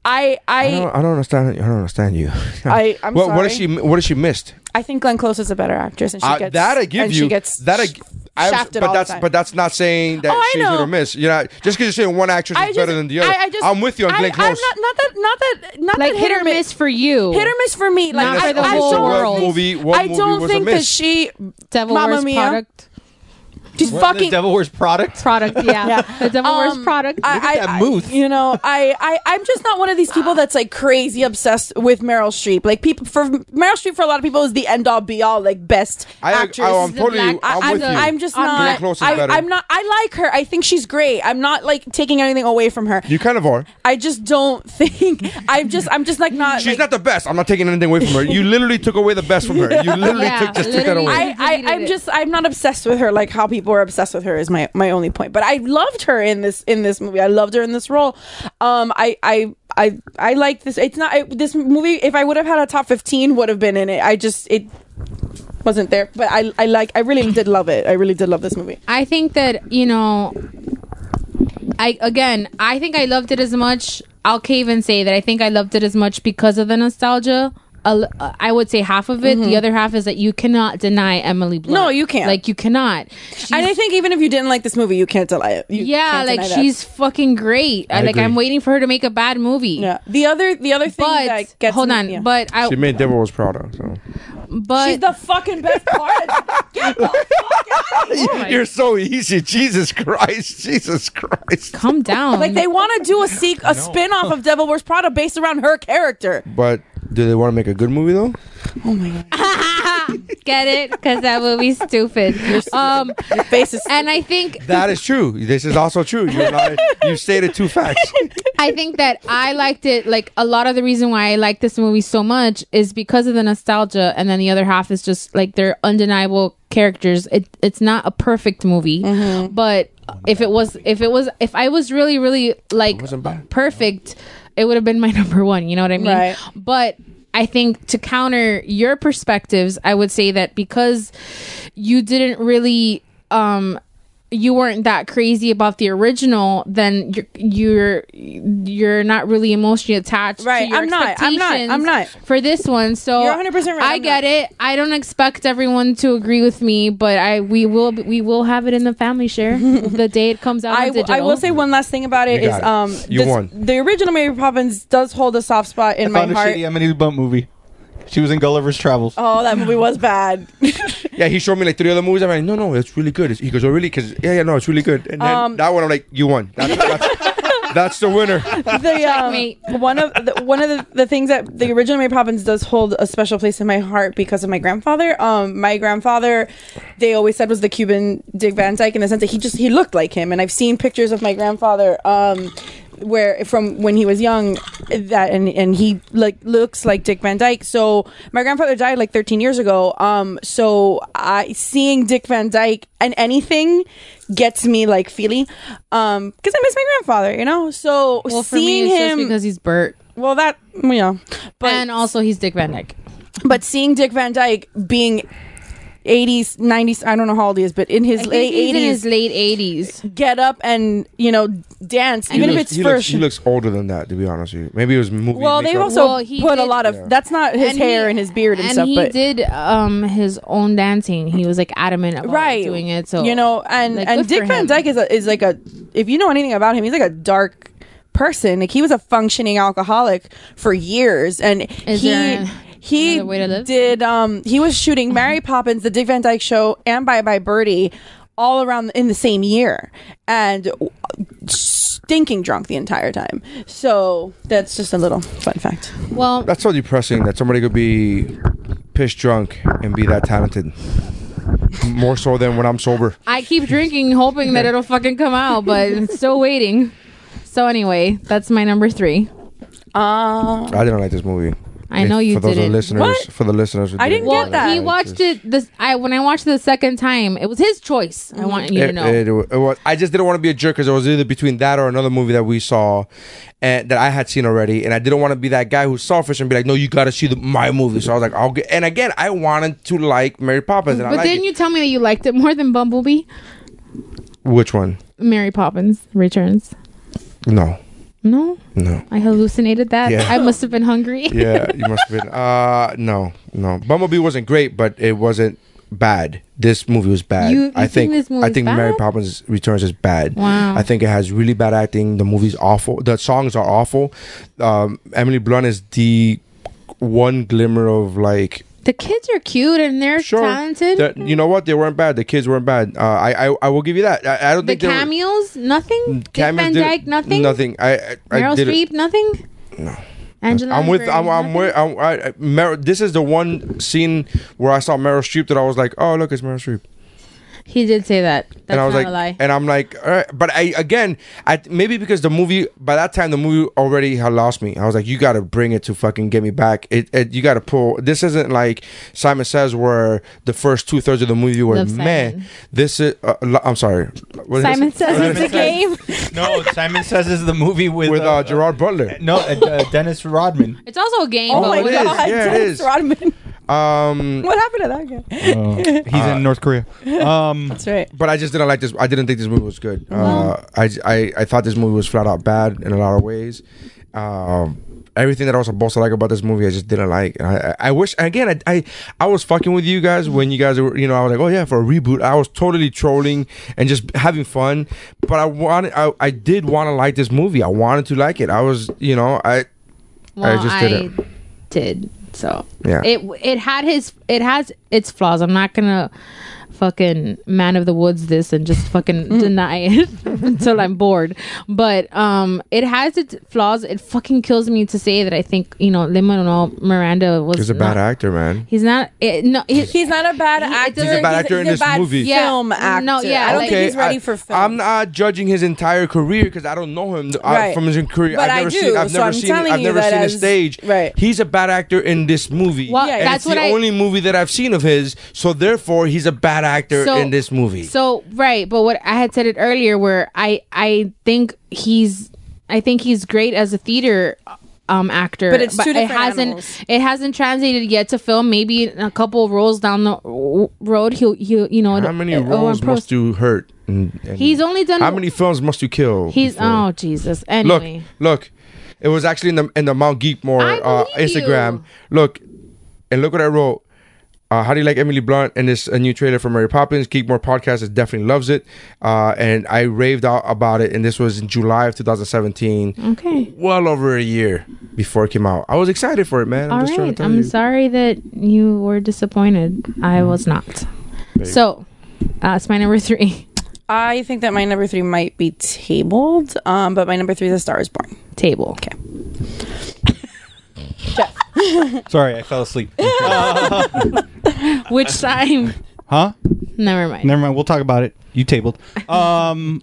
I, I, I don't, I don't understand. I don't understand you. I- I'm what, what has sorry. she? What has she missed? I think Glenn Close is a better actress, and she Uh, gets that I give and you. She gets that I, sh- I shafted but all the that's time. but that's not saying that Oh, I she's hit know. or miss. You know, just because you're saying one actress I is just- better than the other. I, I just, I'm with you on I, Glenn I'm Close. not, not that, not that, not like that hit or miss for you. Hit or miss for me. Like Not I, for the I whole don't world. think- movie- what I movie don't was a think that miss? she, Devil Mamma Wears Mia. Product. She's What, fucking. the Devil Wears Product. Product, yeah. The Devil Wears Um, Product. I, Look at I- that I- Muth. you know, I, I, I'm just not one of these people that's like crazy obsessed with Meryl Streep. Like people, for Meryl Streep, for a lot of people, is the end all be all, like best I, I, actress. I'm The totally. black- I'm I, with you. I'm just On not. Glenn Close is I, better. I'm not. I like her. I think she's great. I'm not like taking anything away from her. you kind of are. I just don't think. I'm just. I'm just like not. She's like, not the best. I'm not taking anything away from her. You literally took away the best from her. You literally Yeah, took, just took that literally. away. I, I, deleted I'm it. just I'm not obsessed with her like how people are obsessed with her is my my only point. But I loved her in this in this movie. I loved her in this role. Um, I I I I like this. It's not I, this movie. If I would have had a top fifteen, would have been in it. I just it wasn't there. But I I like I really did love it. I really did love this movie. I think that you know, I again, I think I loved it as much. I'll cave and say that I think I loved it as much because of the nostalgia. A l- uh, I would say half of it. The other half is that you cannot deny Emily Blunt. Mm-hmm. No, you can't. Like you cannot. She's- and I think even if you didn't like this movie, you can't deny it. You yeah, can't like deny that. she's fucking great. I, like agree. I'm waiting for her to make a bad movie. Yeah. The other the other thing But that gets hold me- on, yeah. but I She made Devil Was Proud of. So. But she's the fucking best part. Get the fuck out of here. Oh You're so easy. Jesus Christ. Jesus Christ. calm down. Like they want to do a seek a spin off of Devil Wears Prada based around her character. But do they want to make a good movie though? Oh get it because that movie's stupid. Um, Your face is and I think That is true. This is also true. You're not, you stated two facts. I think that I liked it. Like a lot of the reason why I like this movie so much is because of the nostalgia, and then the other half is just like they're undeniable characters. It it's not a perfect movie, Mm-hmm. but if it was, if it was, if I was really, really like wasn't bad. perfect, it would have been my number one. You know what I mean? Right. But I think to counter your perspectives, I would say that because you didn't really um you weren't that crazy about the original, then you're you're you're not really emotionally attached. Right, To your I'm not, I'm not, I'm not. for this one. So You're 100% right, I I'm get not. it. I don't expect everyone to agree with me, but I we will we will have it in the family share the day it comes out. I, on digital. I will say one last thing about it You is got it. um You this- won. the original Mary Poppins does hold a soft spot in I my found a heart. shitty Emily Blunt movie. She was in Gulliver's Travels. Oh, that movie was bad. Yeah, he showed me like three other movies. I'm like, no, no, it's really good. He goes, oh, really? Because yeah, yeah, no, it's really good. And then Um, that one, I'm like, you won. That's, that's, That's the winner. the um, one of the, one of the, the things that the original Mary Poppins does hold a special place in my heart because of my grandfather. Um, my grandfather, they always said was the Cuban Dick Van Dyke in the sense that he just he looked like him, and I've seen pictures of my grandfather. Um, where from when he was young that and and he like looks like Dick Van Dyke. So my grandfather died like 13 years ago. Um so I seeing Dick Van Dyke and anything gets me like feely um cuz I miss my grandfather, you know? So Well, seeing him just because he's Bert, well that yeah. But and also he's Dick Van Dyke. but seeing Dick Van Dyke being 80s 90s I don't know how old he is but in his I think late he's 80s in his late eighties. get up and you know dance He even if it's he for looks, he looks older than that, to be honest with you. Maybe it was movie. Well, they've also Well, he put a lot of. Yeah. That's not his And hair he- and his beard and, and stuff, he but did um his own dancing. He was like adamant about right doing it. So you know, and like, and Dick Van. Dyke is a, is like a. If you know anything about him, he's like a dark person. Like he was a functioning alcoholic for years, and Is he. there he way to live? did um he was shooting Mary Poppins, the Dick Van Dyke show, and Bye Bye Birdie all around in the same year and stinking drunk the entire time. So that's just a little fun fact. well, That's so depressing that somebody could be piss drunk and be that talented. More so than when I'm sober. I keep drinking, hoping that it'll fucking come out, but still waiting. So anyway, that's my number three. Uh I didn't like this movie. I know you for those didn't. listeners. What? For the listeners, who I didn't Well, get that. he watched it. This I when I watched it the second time, it was his choice. I want you to It, know. it, it was, I just didn't want to be a jerk because it was either between that or another movie that we saw, and that I had seen already, and I didn't want to be that guy who's selfish and be like, "No, you got to see the, my movie." So I was like, "I'll get." And again, I wanted to like Mary Poppins, and I but like didn't it. you tell me that you liked it more than Bumblebee? Which one? Mary Poppins Returns. No, No, no. I hallucinated that. Yeah. I must have been hungry. Yeah, you must have been. Uh, no, no. Bumblebee wasn't great, but it wasn't bad. This movie was bad. You- you I think think. I think Mary? Poppins Returns is bad. Wow. I think it has really bad acting. The movie's awful. The songs are awful. Um, Emily Blunt is the one glimmer of like The kids are cute and they're sure. talented. you know what? They weren't bad. The kids weren't bad. Uh, I, I I will give you that. I, I don't the think they were- cameos, nothing. Dick Van Dyke, nothing. Nothing. I I, I Meryl Streep, nothing. No. Angela. I'm with. I'm. I'm with. I'm, I, I, Meryl, this is the one scene where I saw Meryl Streep that I was like, "Oh, look, it's Meryl Streep," He did say that. That's and I was not like, a lie. and I'm like, all right. But I again, I maybe because the movie by that time the movie already had lost me. I was like, you got to bring it to fucking get me back. It, it you got to pull. This isn't like Simon Says where the first two thirds of the movie were Love meh. Simon. This is. Uh, lo- I'm sorry. What is Simon this? says Simon it's a game. No, Simon says is the movie with with uh, Gerard Butler. No, uh, uh, Dennis Rodman. It's also a game. Oh but my it is. god, Yeah, it Dennis is. Rodman. Um, What happened to that guy? He's in North Korea. Um, That's right. but I just didn't like this. I didn't think this movie was good. Uh, I, I I thought this movie was flat out bad in a lot of ways. Um, everything that I was supposed to like about this movie, I just didn't like. And I, I I wish again. I, I I was fucking with you guys when you guys were. You know, I was like, oh yeah, for a reboot. I was totally trolling and just having fun. But I wanted. I, I did want to like this movie. I wanted to like it. I was. You know. I. Well, I just I didn't. did. So Yeah. it it had his it has its flaws. I'm not gonna fucking man of the woods this and just fucking Mm. deny it until I'm bored. But um, it has its flaws. It fucking kills me to say that I think you know Lin Manuel Miranda was He's a bad actor, man. He's not. It, no, he, He's not a bad actor. He's a bad actor in he's this a bad movie. Yeah. Film actor. No, yeah, I don't like- think he's ready I, for film. I'm not judging his entire career because I don't know him uh, Right. from his career. But I've I never do, seen. I've so never I'm seen. I've never seen his as- stage. right. He's a bad actor in this movie. Well, Yeah, and that's it's what the I- only movie that I've seen of his. So therefore, he's a bad actor So- in this movie. So right, but what I had said it earlier, where I I think he's I think he's great as a theater um actor, But it's two it hasn't animals. it hasn't translated yet to film. Maybe in a couple roles down the road, he'll he'll you know how many uh, roles improve. must you hurt? And, and He's only done How many films must you kill? He's before- oh Jesus. Look, Anyway, look. It was actually in the in the Mount Geekmore I uh, Instagram. you. Look, and look what I wrote. Uh, how do you like Emily Blunt and this a new trailer for Mary Poppins? Geekmore podcast is definitely loves it, uh, and I raved out about it. And this was in July of 2017, okay. well over a year before it came out. I was excited for it, man. I'm All just trying to tell I'm you. sorry that you were disappointed. I was not. So, uh, it's my number three. I think that my number three might be tabled, um, but my number three is A Star Is Born. Table. Okay. Sorry, I fell asleep. Which time? huh? Never mind. Never mind. We'll talk about it. You tabled. Um,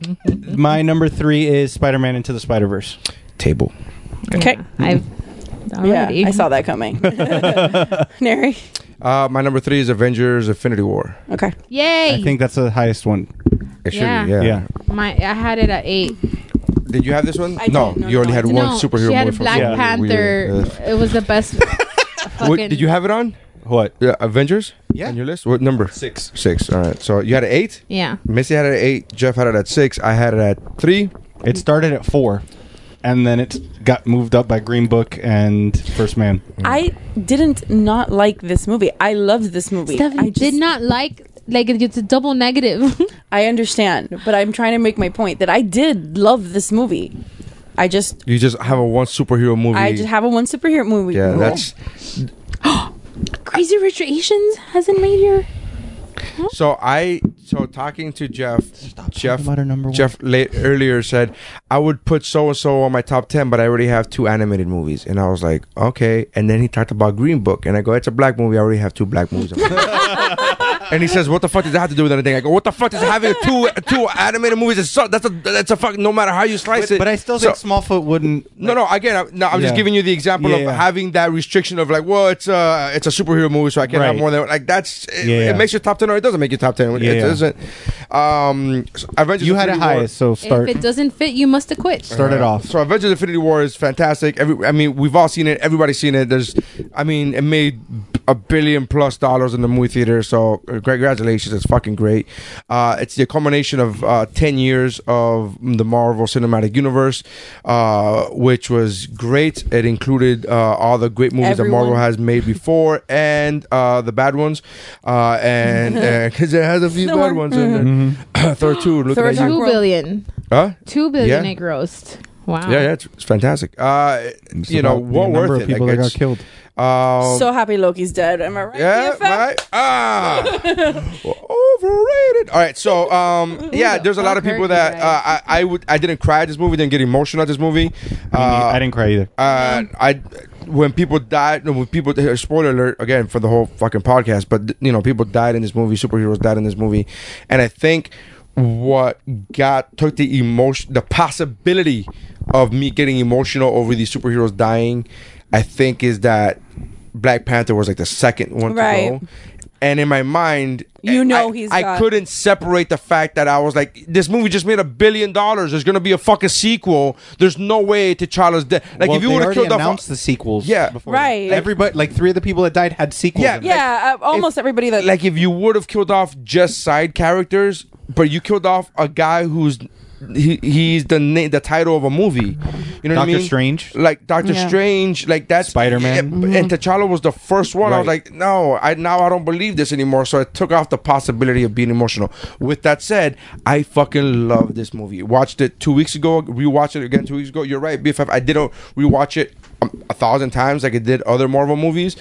my number three is Spider-Man Into the Spider-Verse. Table. Okay. I've already. Yeah, I saw that coming. Neri. Uh, my number three is Avengers: Infinity War. Okay. Yay! I think that's the highest one. It should Yeah. be, yeah. Yeah. my I had it at eight. Did you have this one? I no, didn't. No, you only no, had one no, superhero she had movie from Black Yeah. Panther. Weird. It was the best. What, did you have it on? What? Yeah, Avengers. Yeah. On your list. What number? Six. Six. All right. So you had an eight. Yeah. Missy had it at eight. Jeff had it at six. I had it at three. It started at four, and then it got moved up by Green Book and First Man. Mm. I didn't not like this movie. I loved this movie. Stephanie I just, did not like like it's a double negative. I understand, but I'm trying to make my point that I did love this movie. I just You just have a one superhero movie. I just have a one superhero movie. yeah, rule. that's Crazy Rich Asians hasn't made your. so. I so talking to Jeff. Jeff about our number one. Jeff late, earlier said I would put so and so on my top ten, but I already have two animated movies, and I was like, okay. And then he talked about Green Book, and I go, it's a black movie. I already have two black movies. on my And he says, "What the fuck does that have to do with anything?" I go, "What the fuck does having two two animated movies? Is so, that's a that's a fuck. No matter how you slice But, it, but I still So- think Smallfoot wouldn't. No, no. Again, I, no, I'm just giving you the example Yeah, of yeah. having that restriction of like, well, it's a it's a superhero movie, so I can't have more than like that's. It, Yeah, it makes your top ten or it doesn't make your top ten. Yeah, it yeah. doesn't. Um, so Avengers. You had it Infinity War- highest, so start If it doesn't fit, you must have quit. start it Uh, off. So Avengers: Infinity War is fantastic. Every, I mean, we've all seen it. Everybody's seen it. There's, I mean, it made a billion plus dollars in the movie theater. So uh, congratulations, it's fucking great. Uh, it's the culmination of uh, ten years of the Marvel Cinematic Universe, uh, which was great. It included uh, all the great movies that Marvel has made before and uh, the bad ones, uh, and because it has a few bad one- ones in there. Thor two, look Thor at you. Two World. billion. Huh? Two billion Yeah. it grossed. Wow. Yeah, yeah, it's, it's fantastic. Uh, It's you know, about the what number worth of it? people Like, that got killed. Um, so happy Loki's dead. Am I right? yeah, BFF? right. Ah, overrated. All right, so um, yeah, there's a lot of people that uh, I, I would I didn't cry at this movie, didn't get emotional at this movie. Uh, I didn't cry either. uh, I when people died, when people spoiler alert again for the whole fucking podcast, but you know people died in this movie, superheroes died in this movie, and I think what got took the emotion, the possibility of me getting emotional over these superheroes dying, I think is that Black Panther was like the second one Right. to go. And in my mind, You know I, he's I got- couldn't separate the fact that I was like, this movie just made a billion dollars. There's gonna be a fucking sequel. There's no way T'Challa's dead. Like well, if you would have already killed off, announced the sequels, Yeah. before Right. that. Everybody, like three of the people that died had sequels. Yeah, in it. Yeah, uh, almost everybody that like if you would have killed off just side characters, but you killed off a guy who's he, he's the name the title of a movie. You know what I Doctor mean? Strange. Like Doctor Yeah. Strange, like that's Spider-Man. Yeah, And T'Challa was the first one. I was Right. like, no, I now I don't believe this anymore. So I took off the possibility of being emotional. With that said, I fucking love this movie. Watched it two weeks ago. Rewatched it again two weeks ago. You're right, BFF. I did a rewatch it a thousand times, like it did other Marvel movies.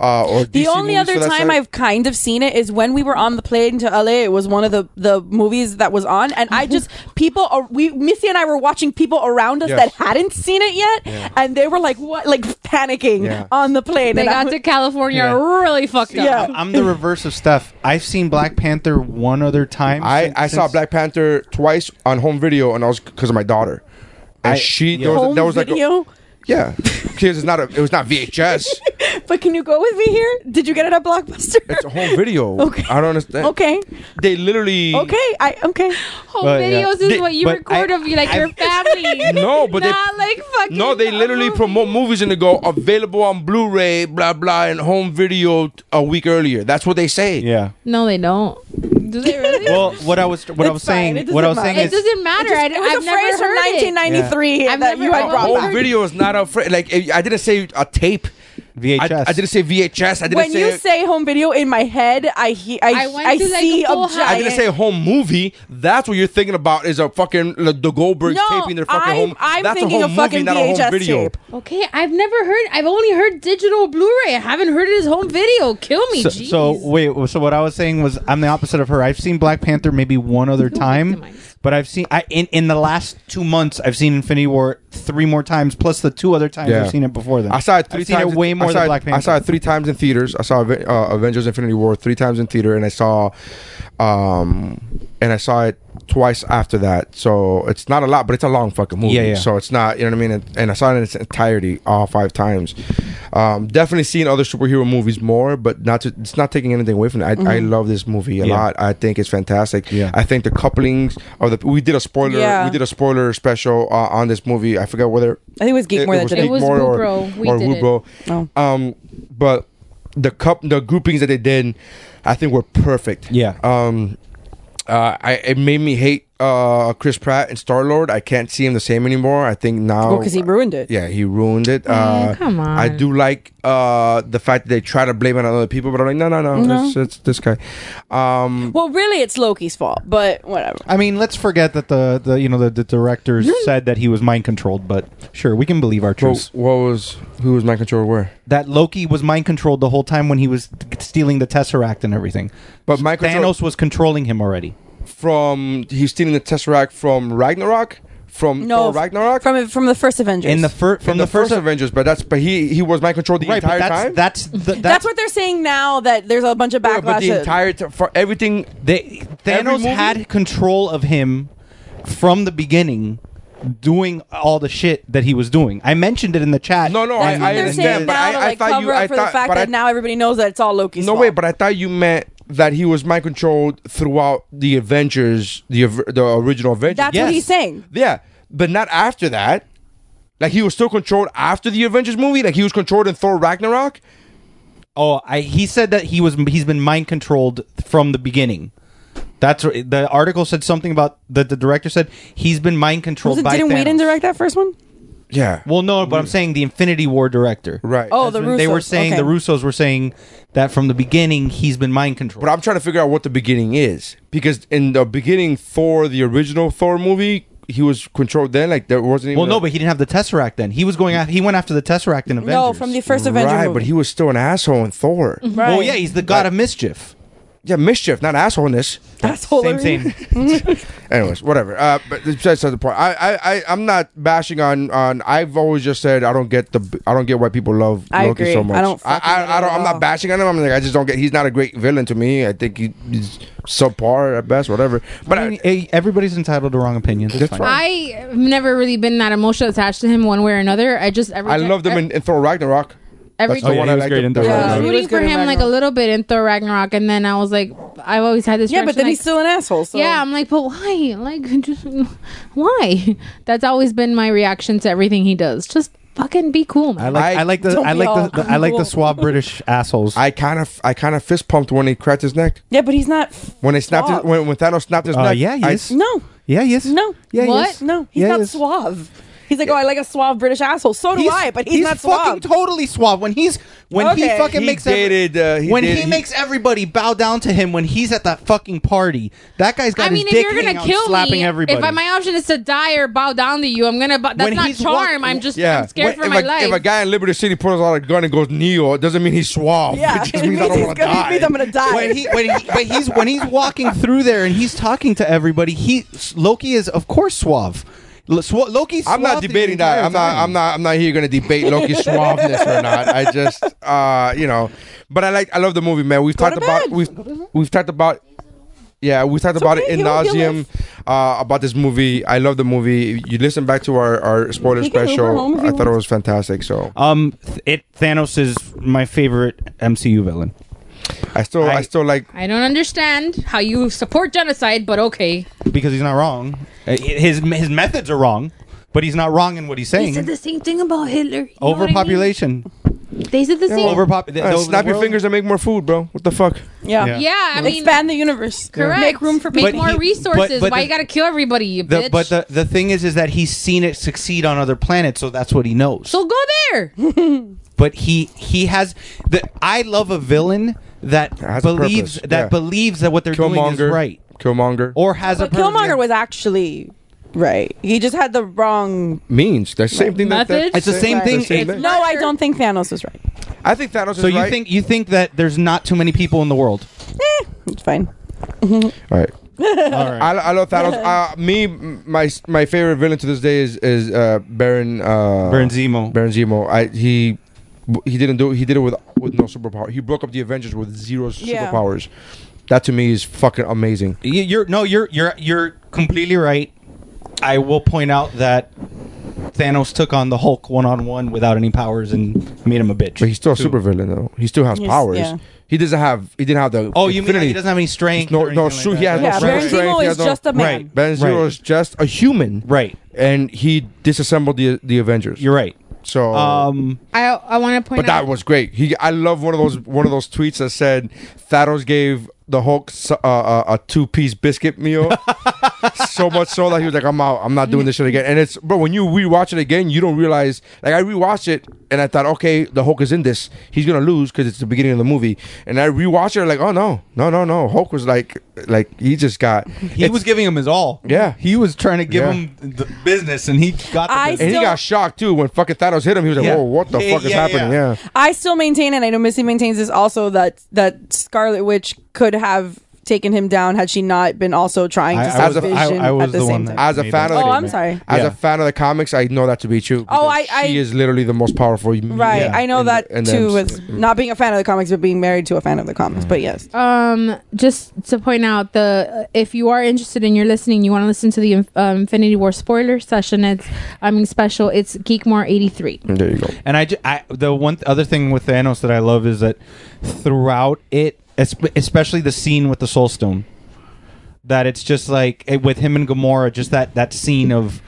Uh, or The DC only movies other time side. I've kind of seen it is when we were on the plane to LA. It was one of the the movies that was on, and I just people are, we Missy and I were watching people around us Yes. that hadn't seen it yet, and they were like what, like panicking Yeah. on the plane. They and I got to California Yeah. really fucked up. Yeah. I'm the reverse of Steph. I've seen Black Panther one other time. I, since- I saw Black Panther twice on home video, and I was because of my daughter. And I- she yeah. there was, home there was like a- video. Yeah, because it's not a it was not VHS. but can you go with me here? Did you get it at Blockbuster? It's a home video. Okay. I don't understand. okay, They literally okay, I okay. Home But, yeah. videos is They- what you but record I- of you like your family. No, but they- not like fucking. No, they literally movie. promote movies and they go available on Blu-ray, blah blah, and home video t- a week earlier. That's what they say. Yeah. No, they don't. Do they really? Well, what I was what I was fine. saying It what I was doesn't saying matter. it is doesn't matter. I, It was I've a never phrase from heard it. 1993 I've that never you had heard brought it. Home back. video is not a fr- like I didn't say a tape. VHS. I, I didn't say VHS. I didn't when say. you say home video in my head, I he, I, I went I to, like, see the full a house. I didn't say home movie. That's what you're thinking about. Is a fucking like, the Goldbergs No, taping their fucking I'm- home. I'm That's thinking a of home movie, fucking not a home video. tape. Okay, I've never heard. I've only heard digital Blu-ray. I haven't heard his home video. Kill me, So, jeez. so wait, so what I was saying was I'm the opposite of her. I've seen Black Panther maybe one other time, victimized. but I've seen I in in the last two months I've seen Infinity War three more times plus the two other times Yeah. I've seen it before then. I saw it 3 I've seen times. it way more I saw than it- Black Panther. I saw it three times in theaters. I saw Aven- uh, Avengers: Infinity War three times in theater, and I saw, um, and I saw it twice after that. So it's not a lot, but it's a long fucking movie. Yeah, yeah. So it's not, you know what I mean. And, and I saw it in its entirety all five times. Um, definitely seen other superhero movies more, but not to, it's not taking anything away from it. I, I love this movie a Yeah. lot. I think it's fantastic. Yeah. I think the couplings of the we did a spoiler. Yeah. We did a spoiler special uh, on this movie. I forgot whether I think it was Geekmore that was did It it. was Geekmore or, Woobro. We or did it. Woobro. Oh. Um, but the cup, the groupings that they did, I think were perfect. Yeah. Um, uh, I it made me hate uh Chris Pratt and Star Lord. I can't see him the same anymore. I think now Well, because he ruined it. yeah, he ruined it. uh, come on. I do like uh the fact that they try to blame it on other people, but I'm like, no, no, no, No. It's, it's this guy. Um, Well, really, it's Loki's fault, but whatever. I mean, let's forget that the, the you know the, the directors said that he was mind controlled, but sure, we can believe our so truths. what was who was my control where? that Loki was mind controlled the whole time when he was stealing the Tesseract and everything. But my Thanos was controlling him already. From he's stealing the Tesseract from Ragnarok. From No, Thor Ragnarok from from the first Avengers. In the fir- from from the, first Avengers, but that's but he he was mind controlled the right, entire that's, time. That's the, that's, that's, what they're saying now. That there's a bunch of Yeah, backlash. but the that- entire t- for everything. they, Every Thanos movie? had control of him from the beginning, doing all the shit that he was doing. I mentioned it in the chat. No, no, I, what I they're understand, saying but now I, I like thought cover you. up I for thought, the fact but that I, now everybody knows that it's all Loki's no fault. way, but I thought you meant that he was mind controlled throughout the Avengers, the the original Avengers. that's Yes. what he's saying. yeah, but not after that. Like he was still controlled after the Avengers movie. Like he was controlled in Thor Ragnarok. Oh, I, he said that he was he's been mind controlled from the beginning. That's the article said something about that. The director said he's been mind controlled Was it, by didn't Thanos. Whedon direct that first one? Yeah. Well, no, but I'm saying the Infinity War director. Right. Oh, That's the when They were saying okay. the Russos were saying that from the beginning he's been mind controlled. But I'm trying to figure out what the beginning is because in the beginning, Thor, the original Thor movie, he was controlled then. Like there wasn't even. well, no, a- but he didn't have the Tesseract then. He was going. After, he went after the Tesseract in Avengers. No, from the first Avenger right, movie. but he was still an asshole in Thor. Mm-hmm. right. Oh yeah, he's the god of mischief. Yeah, mischief, not assholeness. asshole. Same, same. Anyways, whatever. Uh, but that's the point. I, I, I, I'm not bashing on, on. I've always just said I don't get the. I don't get why people love I Loki agree. so much. I don't. I, I, I, don't. I'm not bashing on him. I'm like, I just don't get. He's not a great villain to me. I think he, he's subpar at best. Whatever. But I mean, eh, everybody's entitled to wrong opinions. That's fine. fine. I've never really been that emotionally attached to him one way or another. I just every I, I loved him in, in Thor Ragnarok. Every That's the Oh, yeah, one I was liked. great in Thor the- Yeah, I was was rooting good for in him like a Ragnarok. little bit in Thor Ragnarok, and then I was like, I've always had this. Yeah, but reaction, then like, he's still an asshole. So. Yeah, I'm like, but why? Like, just why? That's always been my reaction to everything he does. Just fucking be cool, man. I like. I, I- like the. Don't I we like the, the. I like the Cool. suave British assholes. I kind of, I kind of fist pumped when he cracked his neck. Yeah, but he's not. When they snapped, his, Suave. when, when Thanos snapped his Uh, neck. yeah, he I- is. No, yeah. Yes. no. Yeah. What? Yes. No, he's Yeah, not he is. suave. He's like, oh, I like a suave British asshole. So do I, but he's, not suave. fucking suave. totally suave when he's when he fucking He makes every- dated, uh, he when did- he, he- makes everybody bow down to him when he's at that fucking party. That guy's got I mean, his if dick you're gonna out, kill slapping me, everybody. if I, my option is to die or bow down to you, I'm gonna. But that's When not he's charm. walk- I'm just. Yeah, I'm scared When- for if my a, life. If a guy in Liberty City pulls out a gun and goes Neo, it doesn't mean he's suave. Yeah, it just it means I means don't he's want to gonna- it die. means I'm gonna die. when he when he but he's when he's walking through there and he's talking to everybody, he Loki is of course suave. L- Swa- Loki's. I'm not debating that. I'm not. I'm not. I'm not here going to debate Loki's suaveness or not. I just, uh, you know, but I like. I love the movie, man. We've Go talked about. We've we've talked about. Yeah, we talked about okay, it in he'll- he'll nauseum uh, about this movie. I love the movie. You listen back to our, our spoiler He can Uber special. home if he I thought it was fantastic. So Um, th- it Thanos is my favorite MCU villain. I still, I, I- still like. I don't understand how you support genocide, but okay. because he's not wrong. Uh, His his methods are wrong, but he's not wrong in what he's They saying. said the same thing about Hitler. You know what I mean? Overpopulation. They said the same. Overpop. the- Uh, the- snap the your world- fingers and make more food, bro. What the fuck? Yeah. Yeah. Yeah, I mean, Expand the universe. correct. Make room for Make people. more he- resources. but- but Why the- you gotta kill everybody, you The, bitch? but the the thing is, is that he's seen it succeed on other planets, so that's what he knows. so go there. but he he has the. I love a villain that Has a believes purpose, that yeah. believes that what they're doing is Killmonger, right Killmonger, or has But a purpose. Killmonger was actually right. He just had the wrong. means the same thing. That, that Methods? It's the same Right. thing. The same It's- thing. No, I don't think Thanos was right. I think Thanos So is you right. think you think that there's not too many people in the world? Eh, it's fine. All right. All right. I, I love Thanos. Uh, me, m- my my favorite villain to this day is is uh, Baron uh, Baron Zemo. Baron Zemo. I he he didn't do he did it with with no superpower. He broke up the Avengers with zero Yeah. superpowers. That to me is fucking amazing. You- You're no, you're you're you're completely right. I will point out that Thanos took on the Hulk one on one without any powers and made him a bitch. But he's still a too. super villain though. He still has He's- powers. yeah. He doesn't have he didn't have the Oh, you mean he doesn't have any strength? No- no, anything so like he that? has no Yeah, strength, Baron strength, Zemo he is no- just a man. Right. Baron Zemo Right. is just a human, Right. And he disassembled the the Avengers. You're right. So Um, I I want to point But that was great. He, I love one of those one of those tweets that said Thanos gave the Hulk uh, uh, a two piece biscuit meal, so much so that he was like, "I'm out. I'm not doing this shit again." And it's but when you rewatch it again, you don't realize. Like I rewatched it and I thought, okay, the Hulk is in this. He's gonna lose because it's the beginning of the movie. And I rewatched it like, oh no, no, no, no. Hulk was like, like he just got. he was giving him his all. Yeah. he was trying to give Yeah. him the business, and he got the I business. and he got shocked too when fucking Thanos hit him. He was like, Yeah. "Whoa, what the Yeah, fuck is happening?" yeah. Yeah. I still maintain, and I know Missy maintains this also that that Scarlet Witch could have taken him down had she not been also trying to I- I save was- I- Vision I was at the, the same one time. As a made fan that of the oh, I'm sorry. As Yeah. a fan of the comics, I know that to be true. Oh, because I- I- she is literally the most powerful. Right, I know that too. With With not being a fan of the comics, but being married to a fan of the comics. But yes, Um, just to point out the if you are interested and you're listening, you want to listen to the um, Infinity War spoiler session. It's I mean special. It's Geekmore eighty three. there you go. And I, ju- I the one th- other thing with Thanos that I love is that throughout it, es- especially the scene with the Soul Stone, that it's just like it, with him and Gamora, just that that scene of.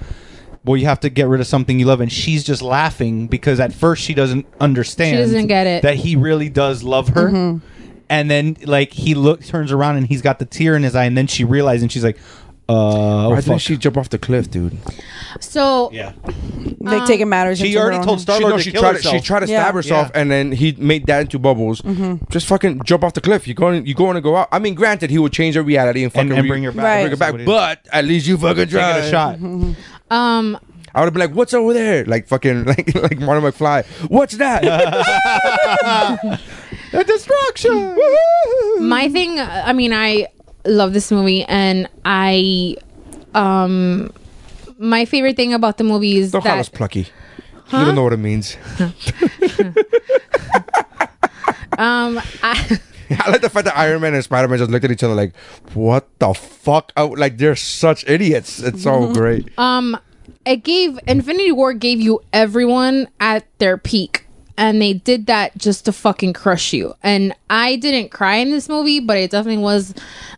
Well, you have to get rid of something you love, and she's just laughing because at first she doesn't understand. She doesn't get it. that he really does love her, mm-hmm. and then like he look turns around and he's got the tear in his eye, and then she realizes and she's like, "Uh, oh, Why fuck." didn't she jump off the cliff, dude? So yeah." like taking matters. She into her already own told hands. Star she, Lord no, to she kill tried. herself. She tried to Yeah. stab herself, Yeah. and then he made that into bubbles. Mm-hmm. Just fucking jump off the cliff. You going? You going to go out? I mean, granted, he would change her reality and fucking and re- bring her back. Right. bring her back. That's what it is. But at least you fucking Take tried. it a shot. um, I would have been like, "What's over there?" Like fucking like like Marty McFly. What's that? A destruction. my thing. I mean, I love this movie, and I um, my favorite thing about the movie is Don't call us that plucky. You don't know what it means. um, I. I like the fact that Iron Man and Spider Man just looked at each other like, "What the fuck?" Out like they're such idiots. It's so great. um it gave infinity war gave you everyone at their peak and they did that just to fucking crush you and i didn't cry in this movie but it definitely was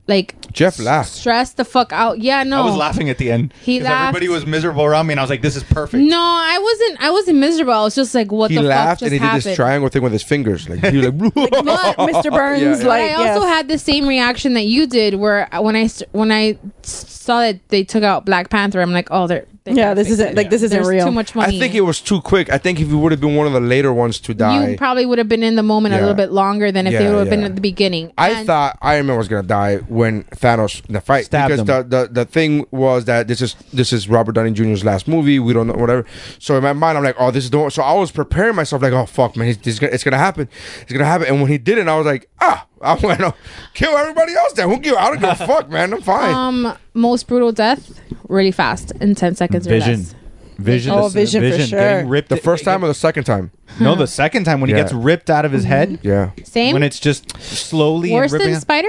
like Jeff laughed. stressed the fuck out yeah no I was laughing at the end. He 'Cause laughed. Everybody was miserable around me, and I was like, "This is perfect." no i wasn't i wasn't miserable i was just like what He the laughed fuck and just he did happened this triangle thing with his fingers. Like he was like, But Mr. Burns, Yeah, yeah. but like I also yes. had the same reaction that you did, where when I s- when I s- saw that they took out Black Panther, I'm like, oh, they're, they Yeah, gotta this fix isn't it. like this isn't There's real. too much money. I think it was too quick. I think if he would have been one of the later ones to die, You probably would have been in the moment a Yeah. little bit longer than if they Yeah, would have been yeah. at the beginning. I And- thought Iron Man was gonna die when Thanos in the fight Stabbed because him. the, the the thing was that this is this is Robert Downey Jr.'s last movie. We don't know whatever. So in my mind, I'm like, oh, this is the one. So I was preparing myself like, oh fuck, man, it's, it's gonna it's gonna happen. It's gonna happen. And when he did it, I was like, ah, I went, oh, kill everybody else. Then who give? I don't give a fuck, man. I'm fine. um most brutal death really fast in ten seconds or Vision. less. Vision. Oh, Vision for sure. Getting ripped the first time or the second time? no, the second time when he Yeah. gets ripped out of his head. Yeah. Same. When it's just slowly Worse ripping than Spider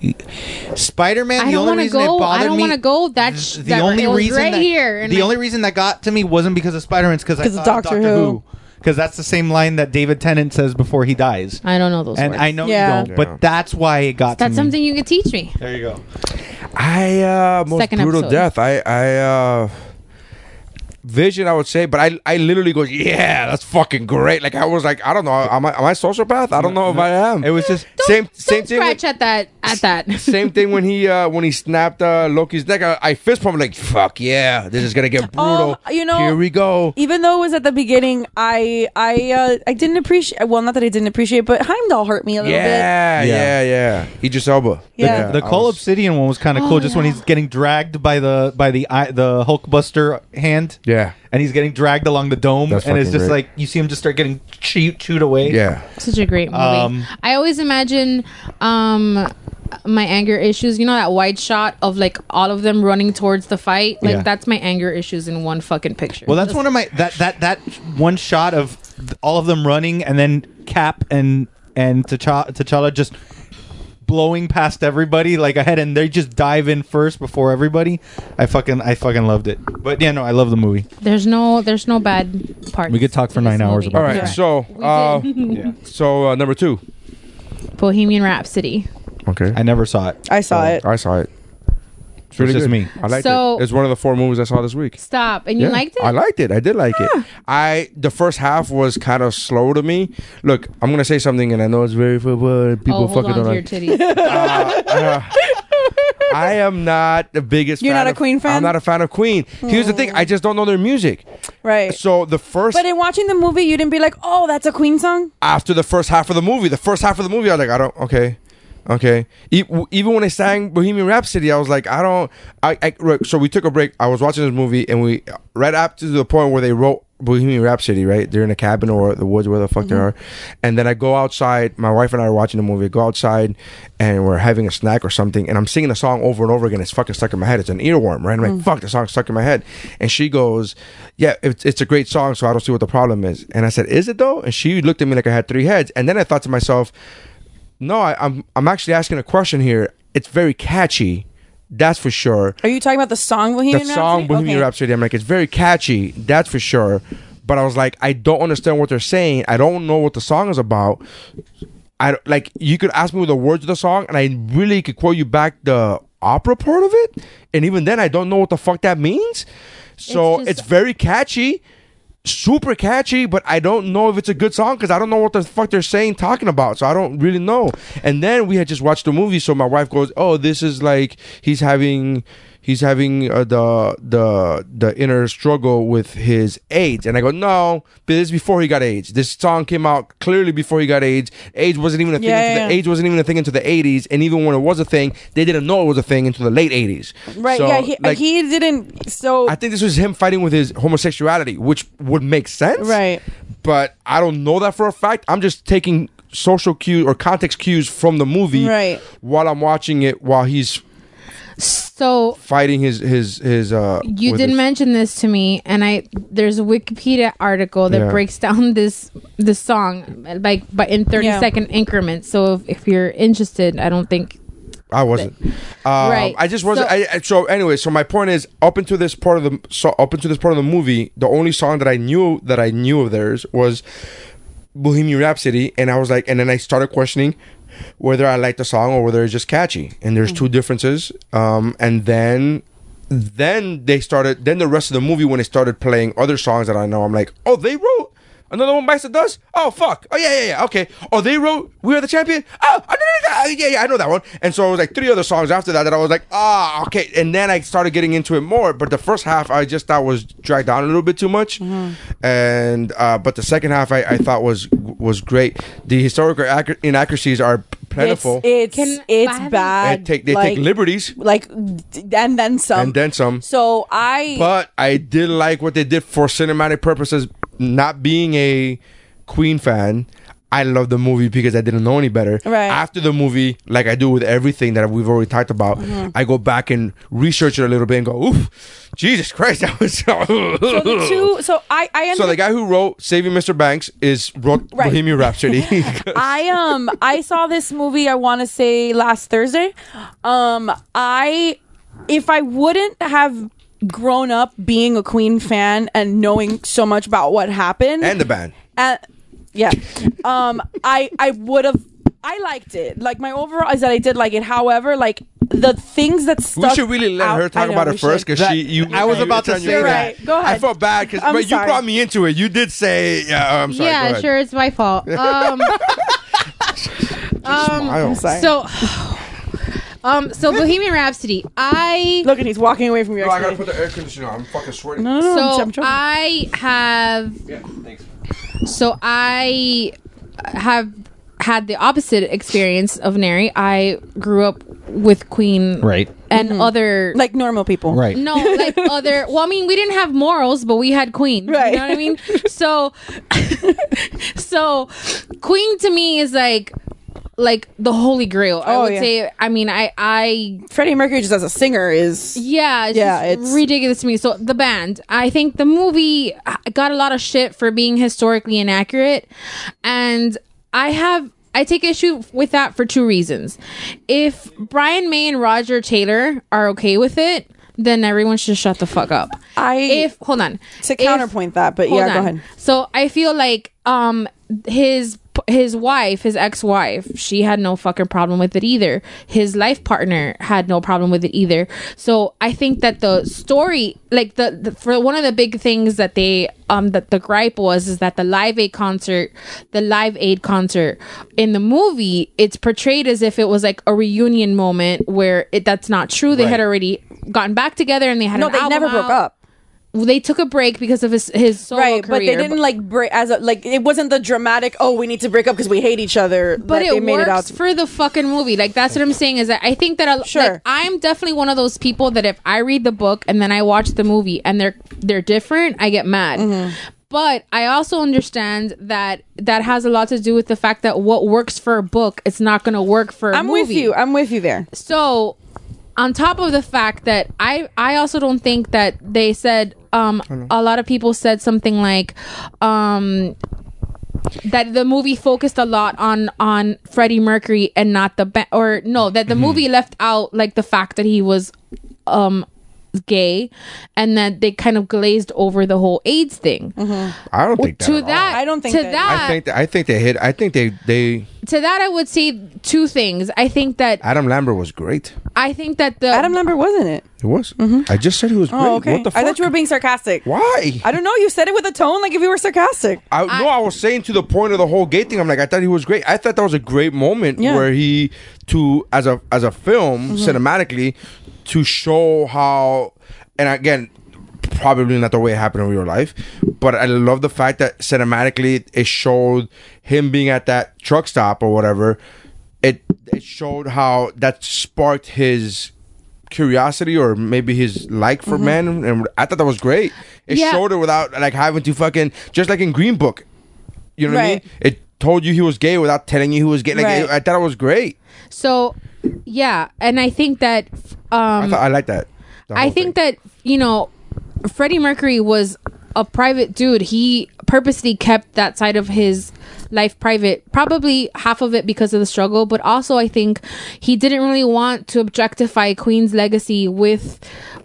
Man. Spider Man. I The don't only want to reason it go. bothered I don't me. want to go. That's the that, only it was reason right that, here. and the I- only reason that got to me wasn't because of Spider Man, because I 'Cause thought of of Doctor Doctor Who. Who. Because that's the same line that David Tennant says before he dies. I don't know those And words. I know Yeah. you don't, Yeah. but that's why it got That's to me. something you could teach me. There you go. I uh most Second brutal episode. death. I I uh Vision, I would say, but I I literally go, yeah, that's fucking great. Like I was like, I don't know, am I am I a sociopath? I don't know if I am. It was just Don't Same same Don't thing. When, scratch at that. At that. same thing when he uh when he snapped uh Loki's neck. I, I fist pumped like fuck yeah, this is gonna get brutal. Oh, you know- here we go. Even though it was at the beginning, I I uh, I didn't appreciate. Well, not that I didn't appreciate, but Heimdall hurt me a little bit. Yeah, Yeah. yeah, yeah. Idris Elba. Yeah. The I Cull was- Obsidian one was kind of cool. Just when he's getting dragged by the by the eye, the Hulkbuster hand. Yeah. And he's getting dragged along the dome, That's and it's fucking just great. like you see him just start getting chewed, chewed away. Yeah. Such a great movie. Um, I always imagine um my anger issues. You know that wide shot of like all of them running towards the fight. Like Yeah. that's my anger issues in one fucking picture. Well, that's one of my that that that one shot of th- all of them running, and then Cap and and T'Challa, T'Challa just blowing past everybody like ahead, and they just dive in first before everybody. I fucking I fucking loved it. But yeah, no, I love the movie. There's no there's no bad part. We could talk for nine hours about All right. Yeah. So, uh, Yeah. so uh, number two. Bohemian Rhapsody. Okay. I never saw it. I saw it. I saw it. It's So it's just good. me. I liked So- it. It's one of the four movies I saw this week. Stop. And you Yeah, liked it? I liked it. I did like it. I the first half was kind of slow to me. Look, I'm gonna say something, and I know it's very what people oh, fucking on don't like. your titties. Uh, uh, I am not the biggest. You're fan not a of- Queen fan? I'm not a fan of Queen. Here's the thing: I just don't know their music. Right. So the first But in watching the movie, you didn't be like, "Oh, that's a Queen song." after the first half of the movie, the first half of the movie, I was like, I don't. Okay. Okay. Even when they sang Bohemian Rhapsody, I was like, I don't. I, I so we took a break. I was watching this movie, and we right up to the point where they wrote Bohemian Rhapsody. Right, they're in a cabin or the woods, where the fuck they mm-hmm. are. And then I go outside. My wife and I are watching the movie. I go outside, and we're having a snack or something, and I'm singing the song over and over again. It's fucking stuck in my head. It's an earworm, right? I'm like, mm. fuck, the song's stuck in my head. And she goes, Yeah, it's, it's a great song, so I don't see what the problem is. And I said, Is it though? And she looked at me like I had three heads. And then I thought to myself, no, I, I'm I'm actually asking a question here. It's very catchy, that's for sure. Are you talking about the song Bohemian the song Rhapsody? Bohemian Okay. Rhapsody, I'm like, it's very catchy, that's for sure. But I was like, I don't understand what they're saying. I don't know what the song is about. I like you could ask me the words of the song, and I really could quote you back the opera part of it, and even then, I don't know what the fuck that means. So It's it's, very catchy, super catchy, but I don't know if it's a good song because I don't know what the fuck they're saying, talking about. So I don't really know. And then we had just watched the movie, so my wife goes, "Oh, this is like he's having." He's having uh, the the the inner struggle with his AIDS, and I go, no, but this is before he got AIDS. This song came out clearly before he got AIDS. AIDS wasn't even a thing. Yeah, into yeah, the. AIDS wasn't even a thing into the '80s, and even when it was a thing, they didn't know it was a thing until the late '80s. Right. So, yeah. He, like, he didn't. So. I think this was him fighting with his homosexuality, which would make sense. Right. But I don't know that for a fact. I'm just taking social cues or context cues from the movie Right. while I'm watching it while he's so fighting his his his uh you did his- mention this to me and i there's a wikipedia article that Yeah. breaks down this this song like but in 30 Yeah. second increments so if, if you're interested i don't think I wasn't. Um, Right. I just wasn't. So- I, I- so anyway, so my point is, up into this part of the so up into this part of the movie, the only song that I knew that I knew of theirs was Bohemian Rhapsody, and I was like, and then I started questioning whether I like the song or whether it's just catchy. And there's two differences. Um, and then then they started. Then the rest of the movie, when they started playing other songs that I know, I'm like, oh, they wrote. Another one bites the dust. Oh fuck! Oh yeah, yeah, yeah. Okay. Oh, they wrote "We Are the Champion." Oh, I know that. yeah, yeah, I know that one. And so it was like three other songs after that that I was like, ah, okay. And then I started getting into it more. But the first half I just thought was dragged down a little bit too much. And uh, but the second half I, I thought was was great. The historical accur- inaccuracies are plentiful. It's it's, Can- it's bad. they take they like, take liberties Like, and then some. and then some. So I. But I did like what they did for cinematic purposes. Not being a Queen fan, I love the movie because I didn't know any better. Right. After the movie, like I do with everything that we've already talked about, Mm-hmm. I go back and research it a little bit and go, "Oof, Jesus Christ, that was." so the two. So I. I So the guy who wrote "Saving Mr. Banks" is wrote Right. Bohemian Rhapsody. I um I saw this movie I want to say last Thursday. Um I if I wouldn't have grown up being a Queen fan and knowing so much about what happened and the band. uh, yeah. Um I I would have I liked it. Like my overall is that I did like it. However, like the things that stuck. We should really let out- her I talk know, about it first because she. You, I was you- about to say your- You're right. Go ahead. I felt bad because, I'm but you brought me into it. You did say, yeah. I'm sorry. yeah sure it's my fault um um Kyle. sorry. So, um, so Bohemian Rhapsody. I Look, and he's walking away from your. No, I gotta put the air conditioner on. I'm fucking sweating. No, no, no. I'm- so I'm joking. I have. So I have had the opposite experience of Neri. I grew up with Queen, Right. and other like normal people. Right. no, like other. Well, I mean, we didn't have morals, but we had Queen. Right. You know what I mean? So, so Queen to me is like, like the holy grail. I Oh, would yeah. say. I mean, I, I, Freddie Mercury just as a singer is. yeah, it's Yeah, it's- ridiculous to me. So the band, I think the movie got a lot of shit for being historically inaccurate, and I have. I take issue with that for two reasons. If Brian May and Roger Taylor are okay with it, then everyone should shut the fuck up. I if hold on to If- counterpoint that, but yeah, go ahead. So I feel like um his his wife, his ex-wife, she had no fucking problem with it either. His life partner had no problem with it either. So I think that the story, like the, the for one of the big things that they um that the gripe was is that the Live Aid concert, the Live Aid concert in the movie, it's portrayed as if it was like a reunion moment where it that's not true. They had already gotten back together and they had No, they never broke out. up. They took a break because of his his solo right, career. but they didn't like break as a like it wasn't the dramatic. Oh, we need to break up because we hate each other. but it they made works it out. for the fucking movie. Like that's what I'm saying is that I think that a, Sure. like, I'm definitely one of those people that if I read the book and then I watch the movie and they're they're different, I get mad. Mm-hmm. But I also understand that that has a lot to do with the fact that what works for a book, it's not going to work for a I'm movie. with you. I'm with you there. So, on top of the fact that I I also don't think that they said um a lot of people said something like um that the movie focused a lot on on Freddie Mercury and not the ba- or no that the movie left out like the fact that he was um gay and that they kind of glazed over the whole AIDS thing. I don't think that. To at all. that I don't think to that- that, I think that, I think they hit. I think they they. to that I would say two things. I think that Adam Lambert was great. I think that the Adam Lambert wasn't it? It was. Mm-hmm. I just said he was oh, great. Oh, okay. What the fuck? I thought you were being sarcastic. Why? I don't know. You said it with a tone like if you were sarcastic. I, no, I was saying to the point of the whole gay thing. I'm like, I thought he was great. I thought that was a great moment Yeah. where he to as a as a film mm-hmm. cinematically to show how, and again, probably not the way it happened in real life, but I love the fact that cinematically it showed him being at that truck stop or whatever. It it showed how that sparked his curiosity or maybe his like for mm-hmm. men and I thought that was great. It Yeah. showed it without like having to fucking just like in Green Book. You know what I mean? It told you he was gay without telling you he was gay. Like Right. I thought it was great. So, yeah, and I think that I um, thought I like that. I think thing. that you know, Freddie Mercury was a private dude. He purposely kept that side of his life private. Probably half of it because of the struggle, but also I think he didn't really want to objectify Queen's legacy with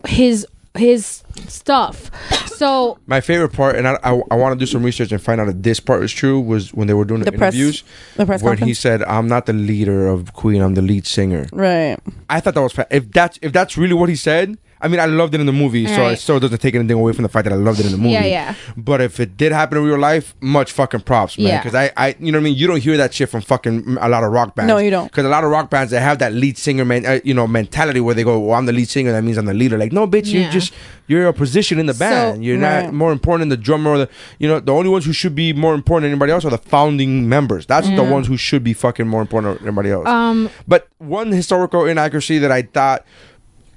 his his stuff. So my favorite part, and I, I, I want to do some research and find out if this part is true, was when they were doing the, The press- interviews. the press when he said, "I'm not the leader of Queen. I'm the lead singer." Right. I thought that was fa- if that's if that's really what he said. I mean, I loved it in the movie, so it still doesn't take anything away from the fact that I loved it in the movie. Yeah, yeah. But if it did happen in real life, much fucking props, man. Yeah. Because I, I, you know what I mean. You don't hear that shit from fucking a lot of rock bands. No, you don't. Because a lot of rock bands they have that lead singer man, uh, you know, mentality where they go, "Well, I'm the lead singer. That means I'm the leader." Like, no, bitch, Yeah. you're just you're a position in the band. you're not Right. more important than the drummer or the, you know, the only ones who should be more important than anybody else are the founding members. That's the ones who should be fucking more important than anybody else. um But one historical inaccuracy that I thought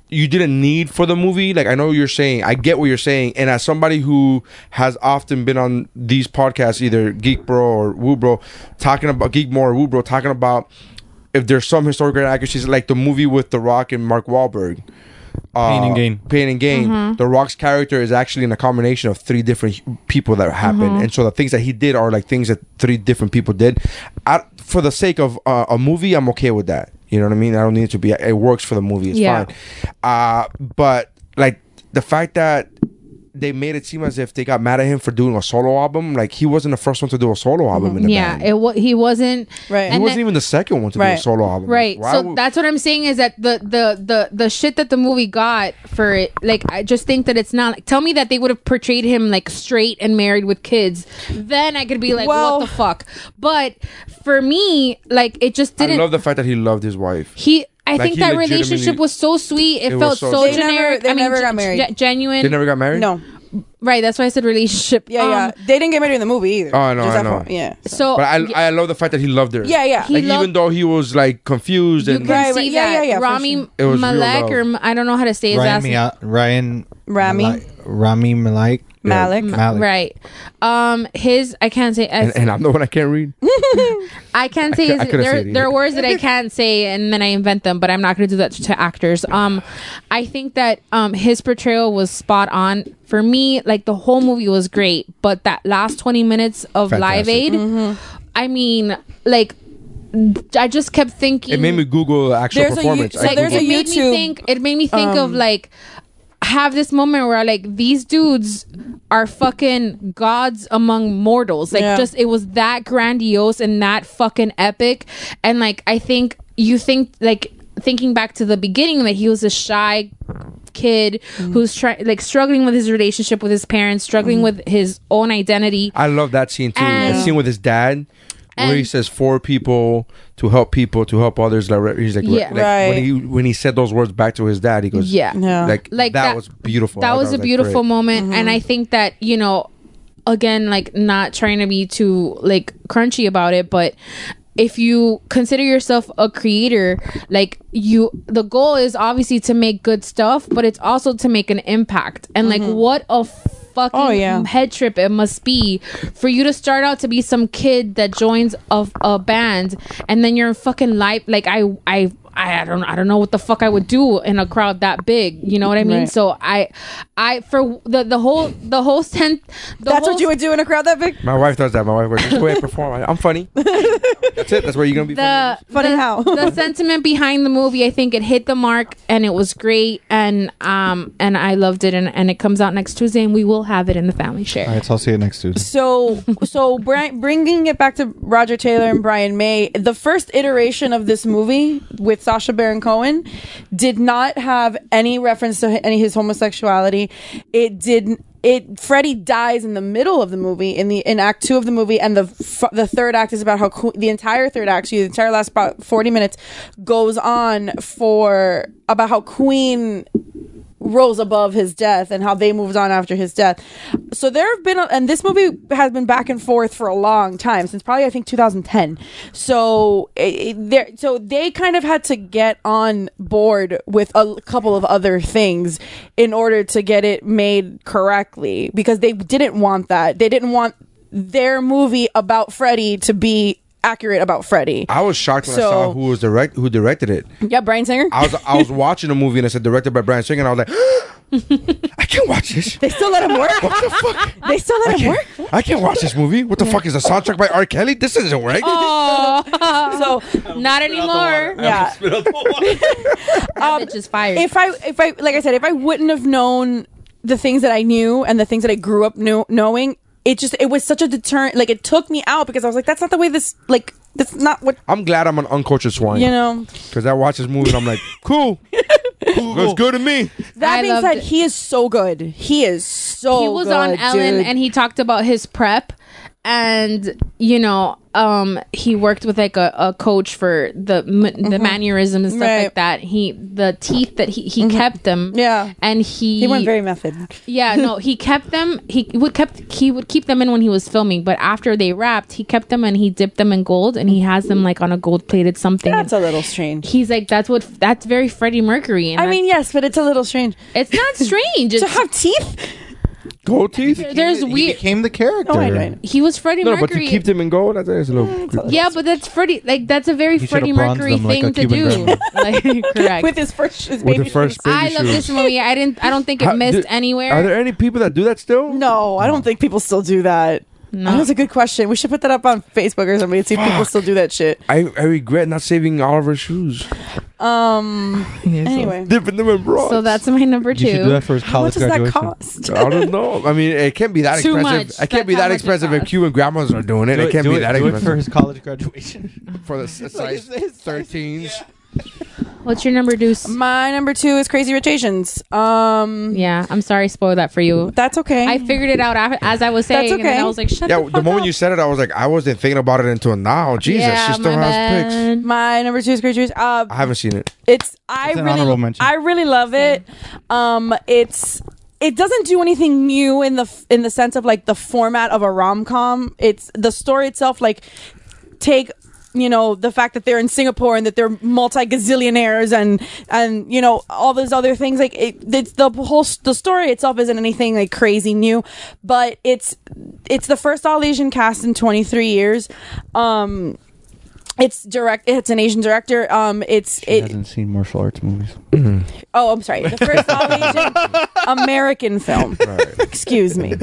you didn't need for the movie, like I know you're saying, I get what you're saying, and as somebody who has often been on these podcasts, either Geek Bro or Woobro, talking about Geekmore or Woobro, talking about if there's some historical inaccuracies, like the movie with The Rock and Mark Wahlberg. Uh, Pain and Gain. Pain and Gain. The Rock's character is actually in a combination of three different people that happen, and so the things that he did are like things that three different people did. I, for the sake of uh, a movie, I'm okay with that. You know what I mean? I don't need it to be. It works for the movie. It's Yeah. fine. Uh, but like the fact that they made it seem as if they got mad at him for doing a solo album. Like he wasn't the first one to do a solo album mm-hmm. in the yeah, band. it wa- he wasn't Right. he and wasn't then- even the second one to do a solo album. Right. Why so would- that's what I'm saying is that the the the the shit that the movie got for it, like I just think that it's not. Like, tell me that they would have portrayed him like straight and married with kids, then I could be like, Well- what the fuck? But for me, like it just didn't. I love the fact that he loved his wife. he. I Like, think that relationship was so sweet. It, It felt so so, sweet. They never- they I mean, never got married. ge- genuine. They never got married. No. right. That's why I said relationship. Yeah, yeah. Um, They didn't get married in the movie either. Oh, I know, I know. FYI. Yeah. So But I, yeah, I love the fact that he loved her. Yeah, yeah. Like loved- even though he was like confused you and can Right, see right. Yeah, that yeah, yeah, Rami sure. It was real Malek or I don't know how to say his Ryan, last name. Ryan Rami? Malek- Rami Malek. Malik. Malik. Right. Um his I can't say and, and I'm the one I can't read. I can't say I his, couldn't there, say there are words that I can't say and then I invent them, but I'm not going to do that to actors. Um I think that um his portrayal was spot on. For me, like the whole movie was great, but that last 20 minutes of Live Fantastic. Aid, I mean, like I just kept thinking It made me Google actual There's performance. you- I so there's it a Googled- made me think it made me think of um, like have this moment where like these dudes are fucking gods among mortals like Yeah. just it was that grandiose and that fucking epic and like i think you think like thinking back to the beginning that he was a shy kid Mm. who's trying like struggling with his relationship with his parents struggling Mm. with his own identity I love that scene too. And- that scene with his dad, where he says for people to help people to help others. Like he's like, Yeah. like Right. when he when he said those words back to his dad, he goes, Yeah. Yeah. like, Like that, that- was beautiful. that I was thought a beautiful great. moment and mm-hmm. i think that you know again like not trying to be too like crunchy about it but if you consider yourself a creator like you the goal is obviously to make good stuff but it's also to make an impact and like mm-hmm. what a fucking Oh, yeah. head trip it must be for you to start out to be some kid that joins a, a band and then you're in fucking life like i i I don't I don't know what the fuck I would do in a crowd that big. You know what I mean? Right. So I I for the the whole the whole sense the That's whole, what you would do in a crowd that big? My wife does that. My wife goes, just go ahead and perform. I- I'm funny. That's it. That's where you're gonna be. the Funny the, how. the sentiment behind the movie I think it hit the mark and it was great and um and I loved it and, and it comes out next Tuesday and we will have it in the family share. All right, so I'll see you next Tuesday. So, so Brian, bringing it back to Roger Taylor and Brian May, the first iteration of this movie with Sacha Baron Cohen did not have any reference to any his homosexuality. It did. It Freddie dies in the middle of the movie in the in Act Two of the movie, and the f- the third act is about how que- the entire third act, the entire last about forty minutes, goes on for about how Queen rose above his death and how they moved on after his death. So there have been, and this movie has been back and forth for a long time since probably I think 2010. So it, it- there, so they kind of had to get on board with a couple of other things in order to get it made correctly because they didn't want that. They didn't want their movie about Freddie to be accurate about Freddie. I was shocked when I saw who was direct who directed it. Yeah, Bryan Singer. I was I was watching a movie and it said directed by Bryan Singer and I was like, I can't watch this. They still let him work. What the fuck? They still let I him work. I can't watch this movie. What the fuck is a soundtrack by R. Kelly? This isn't right. Oh, So not anymore. yeah. That um, bitch is fired. if I if I like I said, if I wouldn't have known the things that I knew and the things that I grew up knew, knowing, it just it was such a deterrent. Like it took me out because I was like, that's not the way this like that's not what I'm glad I'm an uncultured swine. you know. Because I watch this movie and I'm like, cool. Looks good to me. That I being said, it. he is so good. He is so. he was on Ellen dude. and he talked about his prep and you know um he worked with like a, a coach for the m- the mannerisms and stuff Mm-hmm. Right. like that he the teeth that he he kept them Yeah. and he he went very method. yeah no he kept them he would kept he would keep them in when he was filming but after they wrapped he kept them and he dipped them in gold and he has them like on a gold plated something That's a little strange. he's like that's what that's very Freddie Mercury and I mean, yes, but it's a little strange it's not strange to have teeth. Gold teeth? there's he weird became the character. Oh, I know. he was Freddie No, but to Mercury keep them in gold, that's, that's a little. creepy. Yeah, but that's Freddie. Like that's a very He Freddie should've bronzed Mercury them like thing a to Cuban do. grandma. like, correct. With his first, his With baby the first shoes. baby I love shoes. this movie. I didn't. I don't think it How- missed do- anywhere. Are there any people that do that still? No, I don't think people still do that. No. That's a good question. We should put that up on Facebook or something and see if people still do that shit. I, I regret not saving Oliver's shoes. Um. Anyway, Dipping them in broth. So that's my number You should do that two. for his how much college does that graduation. cost? I don't know. I mean, it can't be that Too expensive. much. It can't That's be how that much it expensive if costs. Cuban grandmas are doing it. Do It can't do be that do it expensive for his college graduation. for the s- size thirteens. What's your number, Deuce? My number two is Crazy Rich Asians. Um. Yeah, I'm sorry, spoil that for you. That's okay. I figured it out af- as I was That's saying, and then okay. I was like, "Shut Yeah, the the moment up. you said it, I was like, I wasn't thinking about it until now. Jesus, yeah, she still my has picks. my number two is Crazy Rich. Uh, I haven't seen it. it's I It's an really honorable mention. I really love it. Um, it's it doesn't do anything new in the f- in the sense of like the format of a rom com. It's the story itself. Like take you know the fact that they're in Singapore and that they're multi gazillionaires and and you know all those other things. Like it, it's the whole the story itself isn't anything like crazy new, but it's it's the first all Asian cast in 23 years. Um, it's direct. It's an Asian director. Um, it's She it, hasn't seen martial arts movies. Oh, I'm sorry. The first all Asian American film. Excuse me.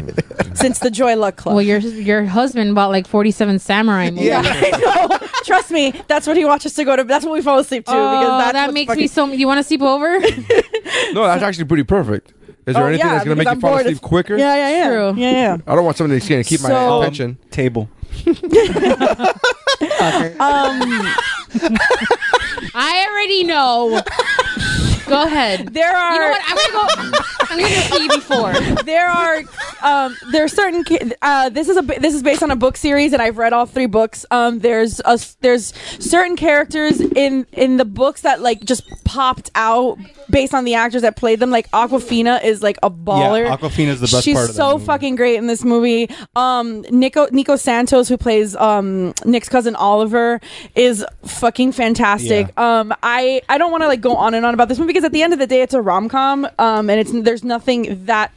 Since the Joy Luck Club. Well, your your husband bought like 47 samurai movies. yeah, I know. Trust me, that's what he watches to go to. That's what we fall asleep to Oh, because that's that what's makes fucking- me so. You want to sleep over? No, that's actually pretty perfect. Is there Oh, anything yeah, that's gonna make because you I'm fall bored asleep as- quicker? Yeah, yeah, yeah. True. Yeah, yeah. I don't want something that's gonna keep So- my attention. Table. Um, I already know. Go ahead. there are You know what? I'm gonna go. Pee before. there are um there are certain uh this is a this is based on a book series and I've read all three books. Um there's a there's certain characters in in the books that like just popped out based on the actors that played them. Like Awkwafina is like a baller. Yeah, Awkwafina's the best she's part of so fucking great in this movie. Um Nico Nico Santos who plays um Nick's cousin Oliver is fucking fantastic. Um I I don't want to like go on and on about this movie because at the end of the day it's a rom-com um and it's there's nothing that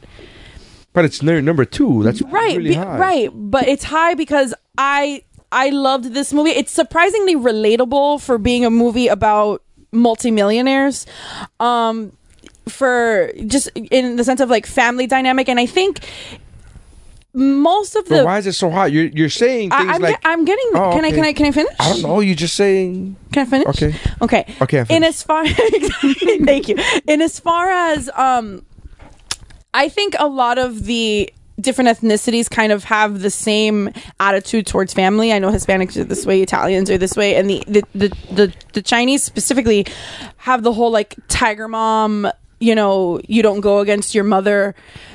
But it's number two. That's right really be- right but it's high because i i loved this movie it's surprisingly relatable for being a movie about multimillionaires um for just in the sense of like family dynamic and i think most of But the why is it so hot? You're you're saying things I, am like I'm getting. Oh, can I? Can I? Can I finish? I don't know. You're just saying. Can I finish? Okay. Okay. Okay, In as far, thank you. In as far as um, I think a lot of the different ethnicities kind of have the same attitude towards family. I know Hispanics are this way, Italians are this way, and the the the, the, the Chinese specifically have the whole like tiger mom. You know, you don't go against your mother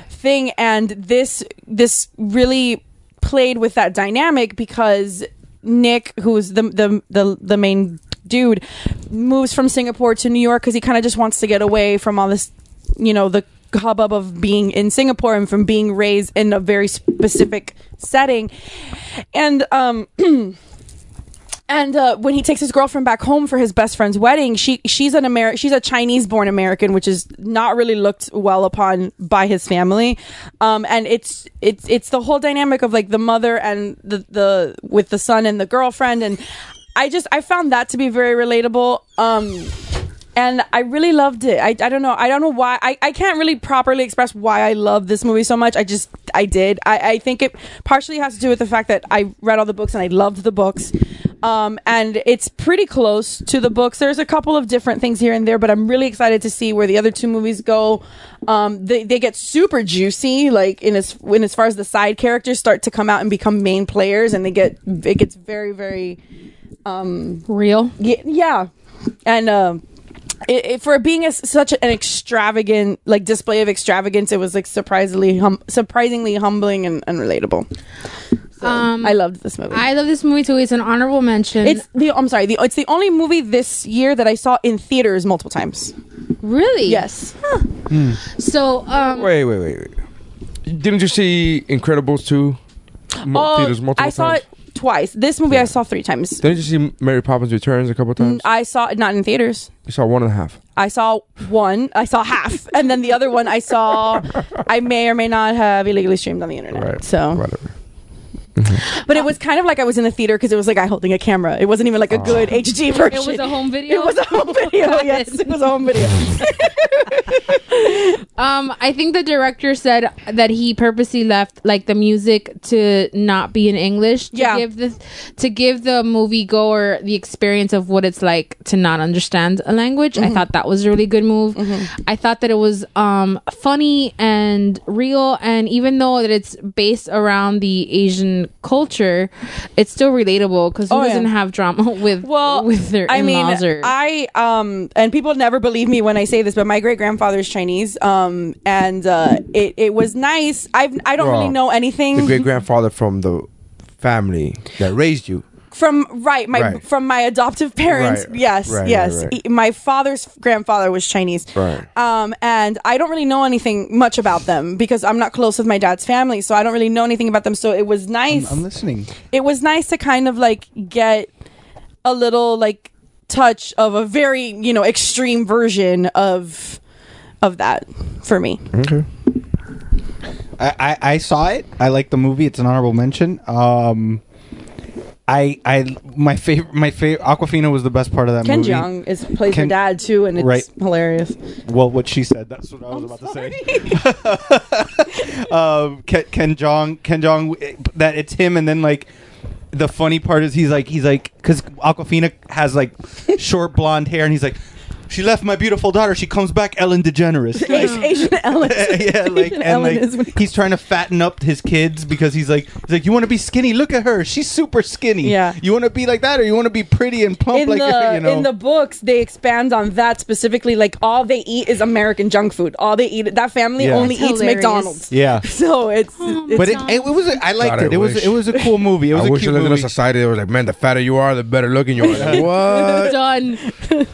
thing, and this this really played with that dynamic because Nick, who's the the the, the main dude, moves from Singapore to New York because he kind of just wants to get away from all this, you know, the hubbub of being in Singapore and from being raised in a very specific setting, and um. And uh, when he takes his girlfriend back home for his best friend's wedding, she she's an Ameri- she's a Chinese born American, which is not really looked well upon by his family. Um, and it's it's it's the whole dynamic of like the mother and the the with the son and the girlfriend, and I just I found that to be very relatable. Um, and I really loved it. I, I don't know. I don't know why. I, I can't really properly express why I love this movie so much. I just I did. I, I think it partially has to do with the fact that I read all the books and I loved the books. Um, and it's pretty close to the books. There's a couple of different things here and there, but I'm really excited to see where the other two movies go. Um, they, they get super juicy, like in as when as far as the side characters start to come out and become main players, and they get it gets very very um, Real. yeah, yeah. and um, it, it, for being a, such an extravagant like display of extravagance, it was like surprisingly hum- surprisingly humbling and, and relatable. So, Um, I loved this movie. I love this movie too. It's an honorable mention. it's the I'm sorry, the, it's the only movie this year that I saw in theaters multiple times. really Yes, So, um, Wait, wait, wait, wait. Didn't you see Incredibles two? Mo- Oh, theaters multiple I saw times? it twice. This movie I saw three times. Didn't you see Mary Poppins Returns a couple times? I saw it not in theaters. you saw one and a half. I saw one. I saw half, and then the other one I saw. I may or may not have illegally streamed on the internet. Right. So whatever. But it was kind of like I was in the theater because it was like I holding a camera. It wasn't even like a good HD version. It was a home video. It was a home video. yes, it was a home video. Um, I think the director said that he purposely left like the music to not be in English. To Yeah. give the to give the movie goer the experience of what it's like to not understand a language. I thought that was a really good move. I thought that it was um funny and real, and even though that it's based around the Asian culture, it's still relatable because who Oh, doesn't have drama with Well, with their I mean, or I um, and people never believe me when I say this, but my great grandfather is Chinese. Um, and uh, it it was nice. I've I don't really know anything The great grandfather from the family that raised you. From right my Right. from my adoptive parents. Right. Yes, Right, yes. right, right. He- my father's grandfather was Chinese. Right. Um, and I don't really know anything much about them because I'm not close with my dad's family, so I don't really know anything about them. So it was nice. I'm listening. it was nice to kind of like get a little like touch of a very you know extreme version of of that for me. Okay. I, I, I saw it. I like the movie. It's an honorable mention. Um, I I my favorite my favorite Awkwafina was the best part of that Ken movie. Jeong is plays Ken- your dad too, and it's Right. hilarious. Well, what she said. That's what I was about to say. um, Ken, Ken Jeong, Ken Jeong, that it's him, and then like the funny part is he's like he's like because Awkwafina has like short blonde hair, and he's like. She left my beautiful daughter. She comes back, Ellen DeGeneres. Asian, Asian Ellen. yeah, like Asian and Ellen like is when- he's trying to fatten up his kids because he's like he's like you want to be skinny. Look at her, she's super skinny. Yeah. you want to be like that, or you want to be pretty and plump in like the you know. in the books they expand on that specifically like all they eat is american junk food all they eat that family Yeah. only That's eats hilarious. mcdonald's yeah, so it's, oh, it's but it, it, was a, I liked God, I it. It was it was a cool movie. It was I a wish I cute lived in a society that was like, man, the fatter you are, the better looking you are. Like, what? done.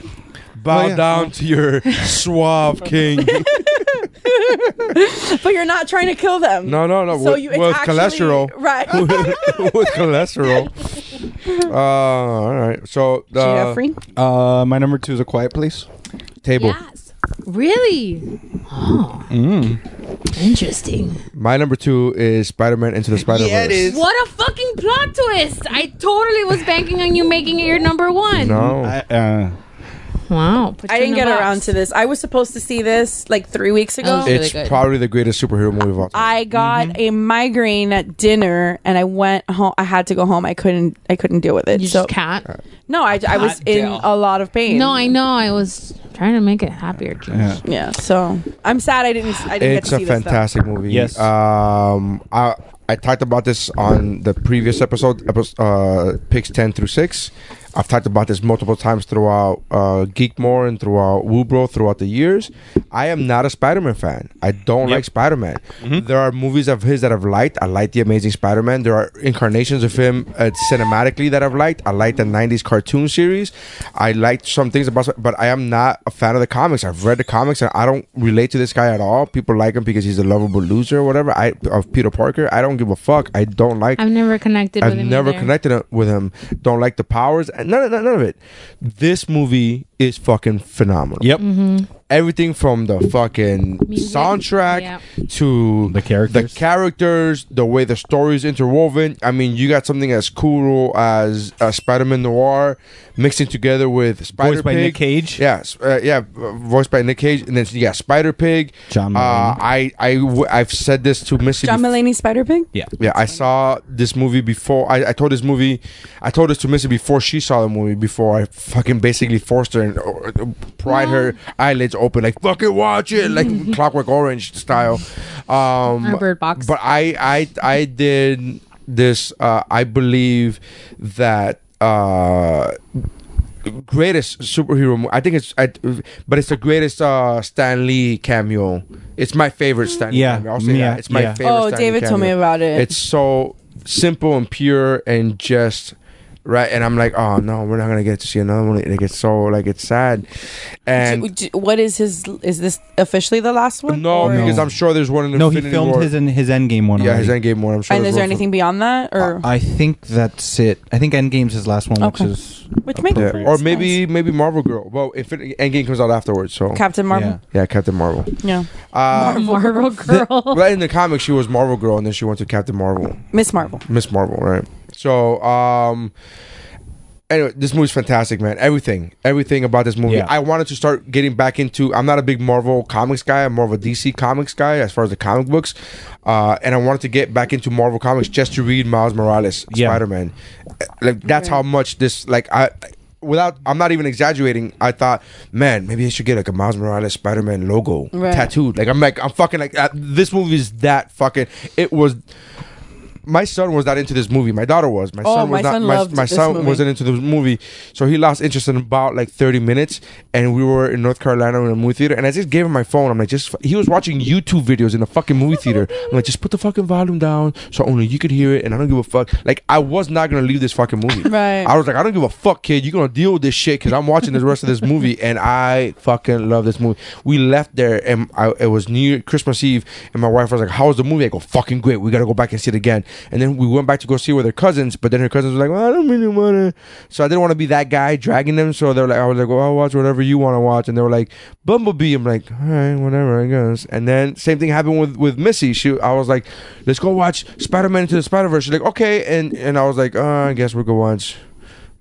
Bow Oh, yeah. down to your suave king. but you're not trying to kill them No, no, no. so with, you with actually- cholesterol. right with cholesterol. Uh, all right. So the Jeffrey Uh, my number two is a Quiet Place. table. Yes. Really? Oh. Interesting. My number two is Spider-Man Into the Spider-Verse. Yeah, it is. What a fucking plot twist! I totally was banking on you making it your number one. No. I, uh, Wow. i didn't get box. around to this i was supposed to see this like three weeks ago really it's good. probably the greatest superhero movie of all time. I got a migraine at dinner, and I went home. I had to go home. I couldn't. I couldn't deal with it. You so just can't. no, I, I was in damn. a lot of pain. No, I know. I was trying to make it happier. Yeah. Yeah, so I'm sad I didn't. I didn't it's get to a see this. though. fantastic movie. Yes. Um, I I talked about this on the previous episode, episode uh, picks ten through six. I've talked about this multiple times throughout uh, Geekmore and throughout Woobro throughout the years. I am not a Spider-Man fan. I don't Yep. like Spider-Man. There are movies of his that I've liked. I like the Amazing Spider-Man. There are incarnations of him uh, cinematically that I've liked. I like the '90s cartoon series. I liked some things about, but I am not a fan of the comics. I've read the comics and I don't relate to this guy at all. People like him because he's a lovable loser or whatever. I of Peter Parker. I don't give a fuck. I don't like. I've never connected I've with him. never either. connected with him. Don't like the powers. and None, none, none of it. This movie is fucking phenomenal. Yep. Mm-hmm. Everything from the fucking Music. soundtrack Yeah. to The characters. the characters, the way the story is interwoven. I mean, you got something as cool as uh, Spider-Man Noir mixing together with Spider Voiced by Nick Cage. Yes, uh, yeah, uh, voiced by Nick Cage, and then you got Spider Pig. John Uh, Mulaney. I I w- I've said this to Missy. John bef- Mulaney, Spider Pig. Yeah. yeah, I saw this movie before. I, I told this movie, I told this to Missy before she saw the movie. Before I fucking basically forced her and uh, pried her eyelids open, like fucking watch it, like Clockwork Orange style. Um, Or Bird Box. But I I I did this. Uh, I believe that. Uh, greatest superhero mo- I think it's I, but it's the greatest uh Stan Lee cameo. It's my favorite Stan Lee Yeah, cameo. I'll say yeah, that. It's my yeah. favorite Oh, Stan Lee David told me about it. It's so simple and pure and just right? And I'm like, oh no, we're not gonna get to see another one. Like it's so like it's sad, and D- what is his? Is this officially the last one? no, Or- because I'm sure there's one in No, he filmed War. his in his Endgame one. yeah, his already. Endgame one. I'm sure. And is there one for- anything beyond that, or I think that's it. I think Endgame's his last one, Okay. which is which makes Yeah. Or it's maybe maybe Marvel Girl. Well, Infinity Endgame comes out afterwards, so. Captain Marvel. yeah, Captain Marvel. Yeah, Uh, Marvel girl. well, in the comics, she was Marvel Girl, and then she went to Captain Marvel. Miss Marvel. Miss Marvel, right? So, um, anyway, this movie's fantastic, man. Everything, everything about this movie. Yeah. I wanted to start getting back into. I'm not a big Marvel comics guy. I'm more of a DC comics guy as far as the comic books, uh, and I wanted to get back into Marvel comics just to read Miles Morales, Yeah. Spider Man. Like that's how much this like I. Without, I'm not even exaggerating. I thought, man, maybe I should get like a Miles Morales Spider-Man logo Right. tattooed. Like I'm like I'm fucking like uh, this movie is that fucking. It was my son was not into this movie. My daughter was. My Oh, son was my not. son my my son movie. wasn't into the movie, so he lost interest in about like thirty minutes. And we were in North Carolina in a movie theater, and I just gave him my phone. I'm like, just he was watching YouTube videos in the fucking movie theater. I'm like, just put the fucking volume down so only you could hear it, and I don't give a fuck. Like I was not gonna leave this fucking movie. Right. I was like, I don't give a fuck, kid. You're gonna deal with this shit because I'm watching the rest of this movie, and I fucking love this movie. We left there, and I, it was New Year, Christmas Eve, and my wife was like, "How was the movie?" I go, "Fucking great. We gotta go back and see it again." And then we went back to go see it with her cousins, but then her cousins were like, well, "I don't really wanna," so I didn't want to be that guy dragging them. So they're like, I was like, "Well, I'll watch whatever you want to watch," and they were like, "Bumblebee." I'm like, "All right, whatever, I guess." And then same thing happened with with Missy. She, I was like, "Let's go watch Spider Man into the Spider Verse." She's like, "Okay," and and I was like, uh, "I guess we'll go watch."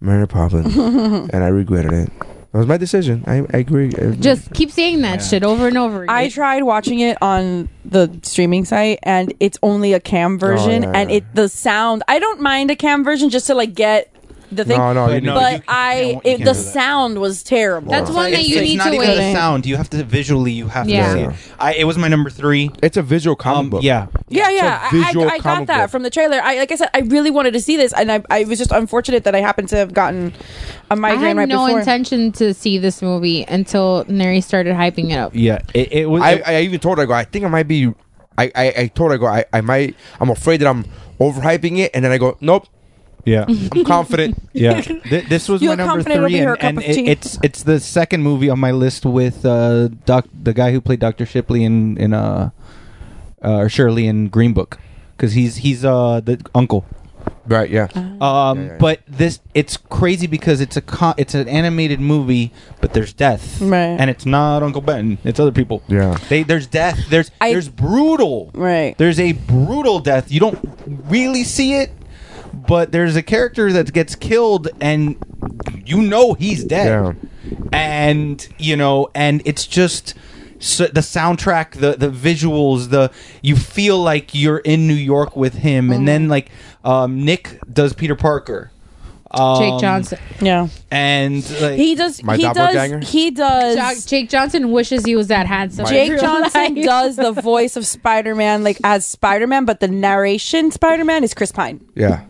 Mary Poppins, and I regretted it. That was my decision. I, I agree. Just keep saying that shit over and over again. I tried watching it on the streaming site, and it's only a cam oh, version, yeah, and yeah. it the sound. I don't mind a cam version just to like get the thing. no, no, But you no, need- but you can't- I, you it, the sound was terrible. That's one that It's, you it's need not to even wait. the sound. You have to visually. You have Yeah. to see it. I, it was my number three. it's a visual comic Um, book. yeah, Yeah, yeah, It's a I, I, I got that book. from the trailer. I like I said, I really wanted to see this, and I, I was just unfortunate that I happened to have gotten a migraine I had right no before. intention to see this movie until Neri started hyping it up. yeah. It, it was. I, I even told her, I go, I think I might be. I, I, I told her, I go, I, I might. I'm afraid that I'm overhyping it, and then I go, nope. Yeah. I'm confident. Yeah, Th- this was You my look number confident it'll three, be her and, cup and of it- tea. it's it's the second movie on my list with uh, doc, the guy who played Doctor Shipley in in uh, uh Shirley in Green Book, because he's he's uh the uncle. Right? Yeah. Um, Yeah, yeah, yeah. but this it's crazy because it's a con- it's an animated movie, but there's death, Right. And it's not Uncle Ben; it's other people. Yeah. they there's death. There's I- there's brutal. Right. There's a brutal death. You don't really see it, but there's a character that gets killed, and you know he's dead. Yeah. And you know, and it's just. So the soundtrack, the the visuals, the you feel like you're in New York with him, and then like um, Nick does Peter Parker, um, Jake Johnson. yeah, and like, he does. My he doppelganger? does. He does. Jo- Jake Johnson wishes he was that handsome. in Jake real Johnson life. does the voice of Spider Man, like as Spider Man, but the narration Spider Man is Chris Pine. Yeah.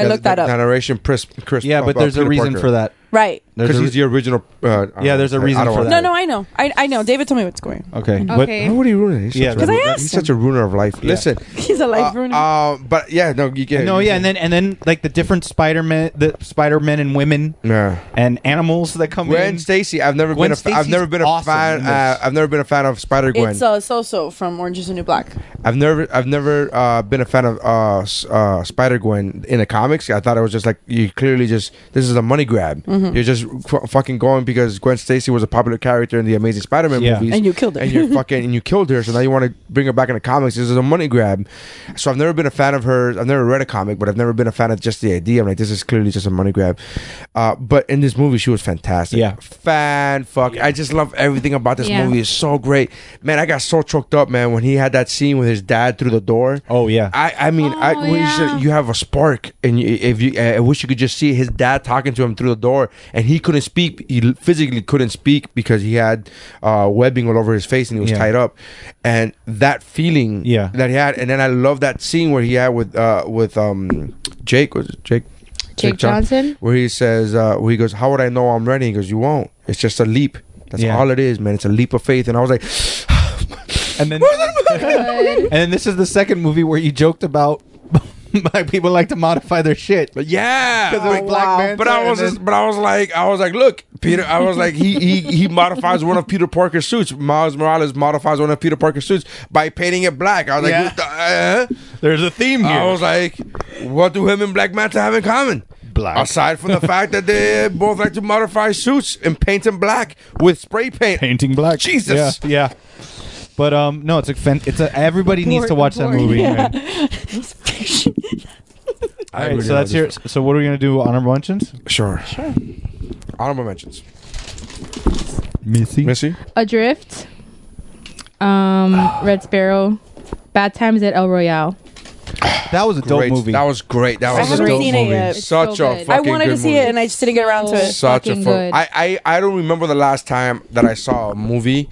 I looked that up. Narration, Chris. Chris yeah, uh, but uh, there's a reason Parker. for that. Right. Because he's the original. Uh, Yeah, there's a reason for that. No, no, I know. I, I know. David told me what's going. okay. Okay. Why would he ruin it? He's Yeah, such a 'Cause I asked He's him. such a ruiner of life. Listen. He's a life Uh, ruiner. uh, but yeah, no, you get. no, yeah, and then and then like the different Spider Man, the Spider Men and women Yeah. and animals that come Gwen in. Stacy. I've never Gwen been. A fa- I've never been a awesome fan. Uh. I've never been a fan of Spider Gwen. it's uh, So-So from Orange Is the New Black. I've never. I've never uh, been a fan of uh, uh, Spider Gwen in the comics. I thought it was just like you clearly just this is a money grab. Mm-hmm. You're just f- fucking going because Gwen Stacy was a popular character in the Amazing Spider-Man Yeah. movies, And you killed her. and you're fucking and you killed her. So now you want to bring her back in the comics. This is a money grab. So I've never been a fan of hers. I've never read a comic, but I've never been a fan of just the idea. I'm like, this is clearly just a money grab. Uh, but in this movie, she was fantastic. Yeah. fan fuck. I just love everything about this Yeah. movie. It's so great, man. I got so choked up, man, when he had that scene with his dad through the door. Oh yeah, I, I mean, I, Oh, when you, yeah. said you have a spark, and you, if you, I wish you could just see his dad talking to him through the door, and he couldn't speak. He physically couldn't speak because he had uh, webbing all over his face and he was Yeah. tied up. And that feeling, Yeah. that he had, and then I love that scene where he had with uh, with um, Jake was it Jake. Jake John- Johnson? where he says, uh, where he goes, "How would I know I'm ready?" He goes, "You won't. It's just a leap. That's Yeah. all it is, man. It's a leap of faith." And I was like, and then and then this is the second movie where you joked about like people like to modify their shit. But yeah, Because of like, Black Manta But I and was, then- just, but I was like, I was like, look, Peter. I was like, he he he modifies one of Peter Parker's suits. Miles Morales modifies one of Peter Parker's suits by painting it black. I was like, Yeah. what the, uh? There's a theme here. I was like, what do him and Black Manta have in common? Black. Aside from the fact that they both like to modify suits and paint them black with spray paint. painting black. Jesus. Yeah. yeah. But um, no, it's a fan- it's a everybody needs to watch that movie. yeah. man. All right, so that's your. So what are we gonna do? Honorable mentions. Sure. Sure. Honorable mentions. Missy. Missy. Adrift, um, Red Sparrow, Bad Times at El Royale. That was a dope Great. movie. That was great. That I was a haven't dope seen it movie. yet. It's Such so a good. fucking I wanted good to see movie. it and I just didn't get around to it. such a fucking fun. good. I, I I don't remember the last time that I saw a movie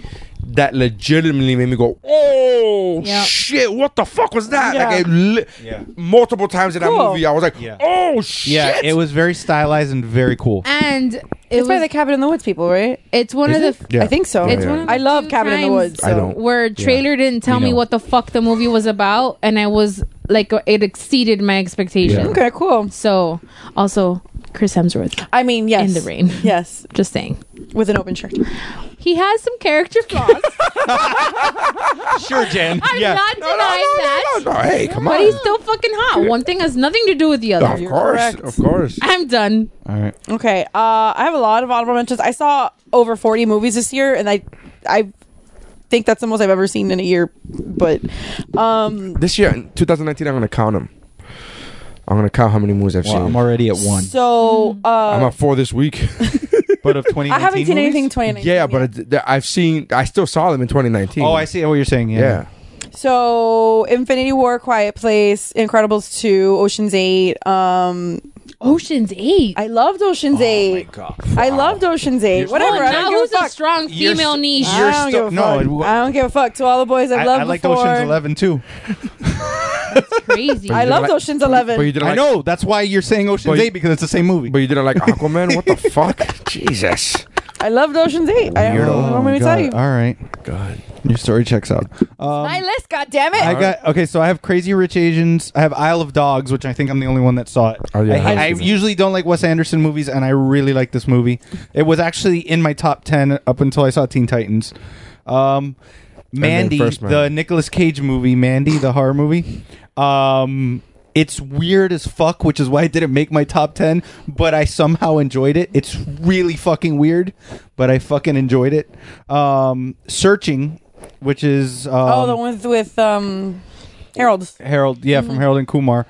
that legitimately made me go, "Oh Yep. shit! What the fuck was that?" Yeah. Like it li- Yeah. multiple times in that Cool. movie, I was like, Yeah. "Oh shit!" yeah, it was very stylized and very cool. And it It's by the Cabin in the Woods people, right? it's one Is of the. it? Yeah. I think so. It's Yeah, one of the I love few Cabin in the times Woods. I so- don't. Where trailer didn't tell We me what the fuck the movie was about, and I was like, it exceeded my expectations. Yeah. Okay, cool. So, also Chris Hemsworth. I mean, yes. In the rain. Yes. Just saying, With an open shirt. he has some character flaws. Sure, Jen. I'm yeah. not denying that. No, no, no, hey, come on, But on. he's still fucking hot. One thing has nothing to do with the other. You're course, correct. of course. I'm done. All right. Okay. Uh, I have a lot of honorable mentions. I saw over 40 movies this year, and I, I think that's the most I've ever seen in a year. But, um, This year, in 2019, I'm gonna count them. I'm gonna count how many movies I've Well, seen. I'm already at one. so I'm uh, at four this week. But of 2019 I haven't seen movies? anything in 2019. yeah, but yet. th- I've seen. I still saw them in 2019. Oh, I see what you're saying. Yeah. Yeah. So Infinity War, Quiet Place, Incredibles 2, Ocean's 8. Um, Oh. Ocean's Eight. I loved Ocean's 8. God. I loved Ocean's 8. Whatever. Oh, I now don't give who's a a fuck. strong You're female s- niche? you're I don't still- give a no, fuck. it- I don't give a fuck. To all the boys I've I, loved I liked before. Ocean's 11 too. Crazy. I didn't loved like- Ocean's 11. But you didn't I like. know. That's why you're saying Ocean's But- 8 because it's the same movie. But you didn't like Aquaman. what the fuck? Jesus. I loved Ocean's 8. I don't know what I'm going to God. tell you. All right. God. Your story checks out. Um, My list, God damn goddammit. I got okay. So I have Crazy Rich Asians. I have Isle of Dogs, which I think I'm the only one that saw it. Oh, yeah, I, I I haven't seen it. usually don't like Wes Anderson movies, and I really like this movie. It was actually in my top ten up until I saw Teen Titans. Um, Mandy, First Man. the Nicolas Cage movie, Mandy, the horror movie. Um, it's weird as fuck, which is why it didn't make my top ten. But I somehow enjoyed it. It's really fucking weird, but I fucking enjoyed it. Um, Searching, which is um, oh, the ones with, with um, Harold. Harold, yeah, Mm-hmm. from Harold and Kumar.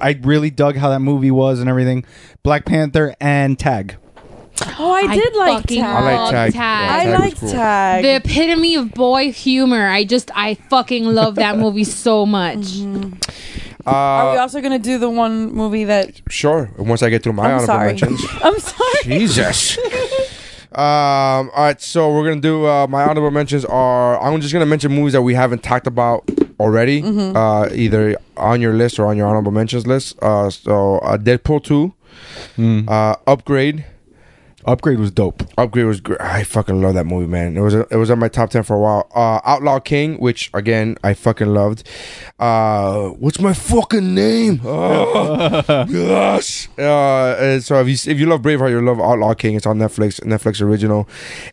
I really dug how that movie was and everything. Black Panther and Tag. Oh, I did like fucking Tag. I like love Tag. Tag. I Tag was liked cool. Tag. the epitome of boy humor. I just, I fucking love that movie so much. Mm-hmm. Are we Uh, also going to do the one movie that... sure. Once I get through my I'm honorable sorry. mentions. I'm sorry. Jesus. um. All right. So we're gonna do uh, my honorable mentions. Are I'm just gonna mention movies that we haven't talked about already, Mm-hmm. uh, either on your list or on your honorable mentions list. Uh, so uh, Deadpool two, uh, Upgrade. Upgrade was dope. Upgrade was great. I fucking love that movie, man. It was it was on my top ten for a while. Uh, Outlaw King, which again I fucking loved. Uh, what's my fucking name? Oh, gosh. Uh, and so if you if you love Braveheart, you love Outlaw King. It's on Netflix, Netflix original.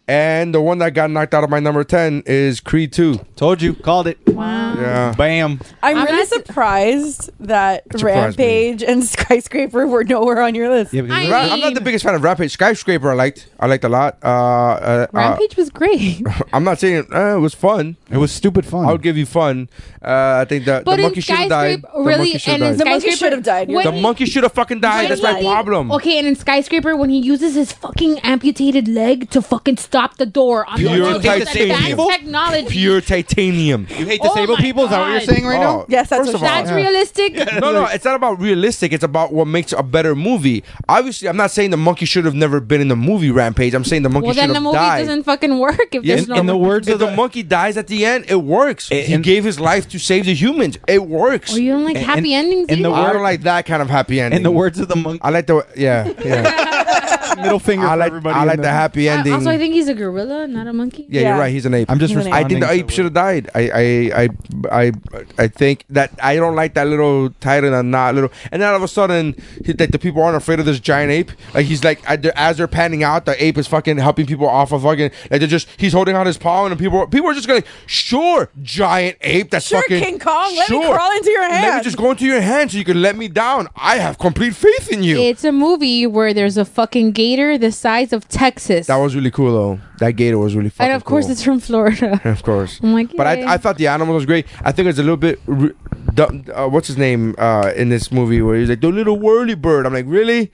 And the one that got knocked out of my number ten is Creed two. Told you, called it. Wow. Yeah. Bam. I'm, I'm really not- surprised that surprised me. Rampage and Skyscraper were nowhere on your list. Yeah, I- Ra- I'm not the biggest fan of Rampage. Skyscraper, I liked. I liked a lot. Uh, uh, Rampage was great. uh, I'm not saying uh, it was fun. it was stupid fun. I would give you fun. Uh, I think that But the monkey should have died. Skyscraper, The really, monkey should and in have The died. monkey should have died. You're when The he- monkey should have fucking died. when That's my problem. Okay, and in Skyscraper, when he uses his fucking amputated leg to fucking stop the door on Pure the most titanium. technology. Pure titanium. you hate Oh disabled my people? Is that what you're saying right now? Oh, Yes, that's first what of she all, That's Yeah. realistic. no, no, it's not about realistic. It's about what makes a better movie. Obviously, I'm not saying the monkey should have never been in the movie Rampage. I'm saying the monkey Well, then the movie died. doesn't fucking work if Yes, there's no. in the words if the, the- monkey dies at the end, it works. In- he gave his life to save the humans. It works. oh, you don't like And- happy and- endings? and the either? I don't like that kind of happy ending. In the words of the monkey. I like the yeah, yeah. Middle finger I for like everybody. I in like the there. happy ending. also, I think he's a gorilla, not a monkey. yeah, Yeah. you're right. He's an ape. I'm just He's an ape. I think the responding ape should have died. I, I, I, I, I think that I don't like that little titan and not little. And then all of a sudden, he, like the people aren't afraid of this giant ape. Like he's like as they're- as they're panning out, the ape is fucking helping people off of fucking. Like they're just he's holding out his paw, and people people are just going, sure, giant ape. That's Sure, fucking King Kong, let me sure. crawl into your hand. Let me hand." just go into your hand so you can let me down. I have complete faith in you. It's a movie where there's a fucking gator the size of Texas. that was really cool though. That gator was really fucking and of course, cool. it's from Florida. of course. I'm like, But yay. I, I thought the animal was great. I think it's a little bit. r- dumb- Uh, what's his name uh, in this movie where he's like the little whirly bird? I'm like, really?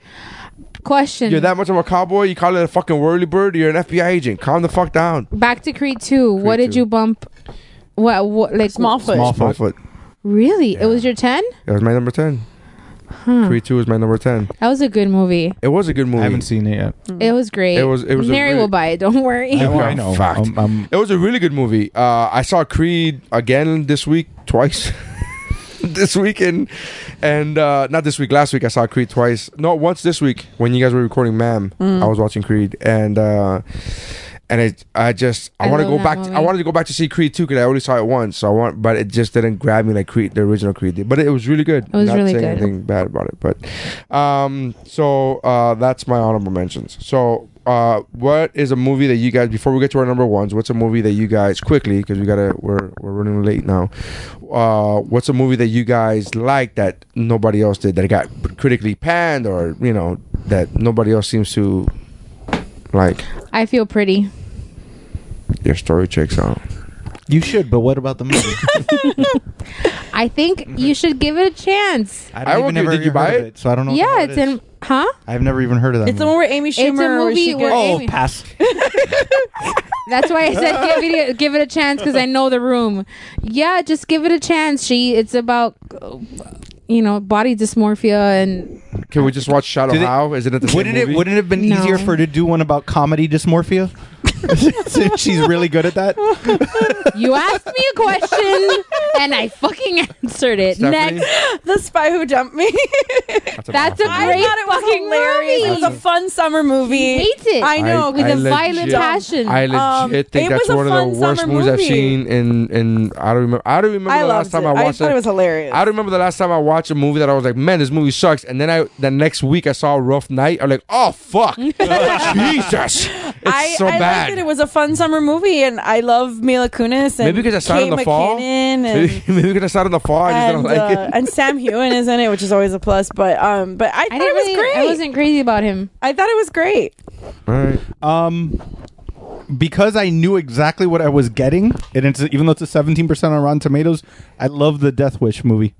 Question. You're that much of a cowboy? You call it a fucking whirly bird? You're an FBI agent. Calm the fuck down. Back to Creed 2. what did 2. you bump? What, what like Smallfoot. Small Small foot. foot. Really? It was your 10? That was my number ten. Creed two was my number ten. That was a good movie. It was a good movie. I haven't seen it yet. It was great. It was- it was Mary really- will buy it. Don't worry. Yeah, I know. fact. I'm- I'm- It was a really good movie. Uh, I saw Creed again this week twice. this weekend, and uh, not this week. Last week I saw Creed twice. No, once this week when you guys were recording, ma'am. I was watching Creed, and uh, and it, I just I, I want to go back. To, I wanted to go back to see Creed two because I only saw it once. So I want, but it just didn't grab me like Creed, the original Creed did. But it was really good. It was not really saying good. Anything bad about it, but um, so uh, that's my honorable mentions. So uh, what is a movie that you guys before we get to our number ones? What's a movie that you guys quickly because we gotta we're we're running late now. Uh, what's a movie that you guys like that nobody else did that got critically panned or you know that nobody else seems to like? I feel pretty. Your story checks out. You should, but what about the movie? I think you should give it a chance. I I will even give- did you buy of it? So I don't know. yeah, hell it it's in. Huh? I've never even heard of that. It's the one where Amy a Schumer. where movie she where gets- Oh, Amy- pass. That's why I said give it, give it a chance because I know the room. Yeah, just give it a chance. She. It's about, you know, body dysmorphia and Can we just watch Shadow Did it- How? Is it at the same Wouldn't it wouldn't it have been No. easier for her to do one about comedy dysmorphia? Since she's really good at that. you asked me a question and I fucking answered it. Stephanie? Next, The Spy Who Dumped Me. That's, an That's a awful I great thought it was fucking hilarious. It was a fun summer movie. He hates it. I know. With a violent passion. I legit Um, think it that's was a one of fun the worst summer movies I've movie. seen. In in I don't remember. I don't remember I the loved last time it. I I watched thought it was hilarious. I don't remember the last time I watched a movie that I was like, man, this movie sucks. And then I the next week I saw Rough Night. I'm like, oh fuck, Jesus, it's I, so I bad. Liked it. It was a fun summer movie, and I love Mila Kunis and Maybe because I saw it in the fall. McKinnon Maybe, and, maybe because I saw it in the fall, I just and, didn't like uh, it. and Sam Heughan is in it, which is always a plus. But um, but I thought I it was really. great. I wasn't crazy about him. I thought it was great. All right. Um, because I knew exactly what I was getting, and it's even though it's a seventeen percent on Rotten Tomatoes, I love the Death Wish movie,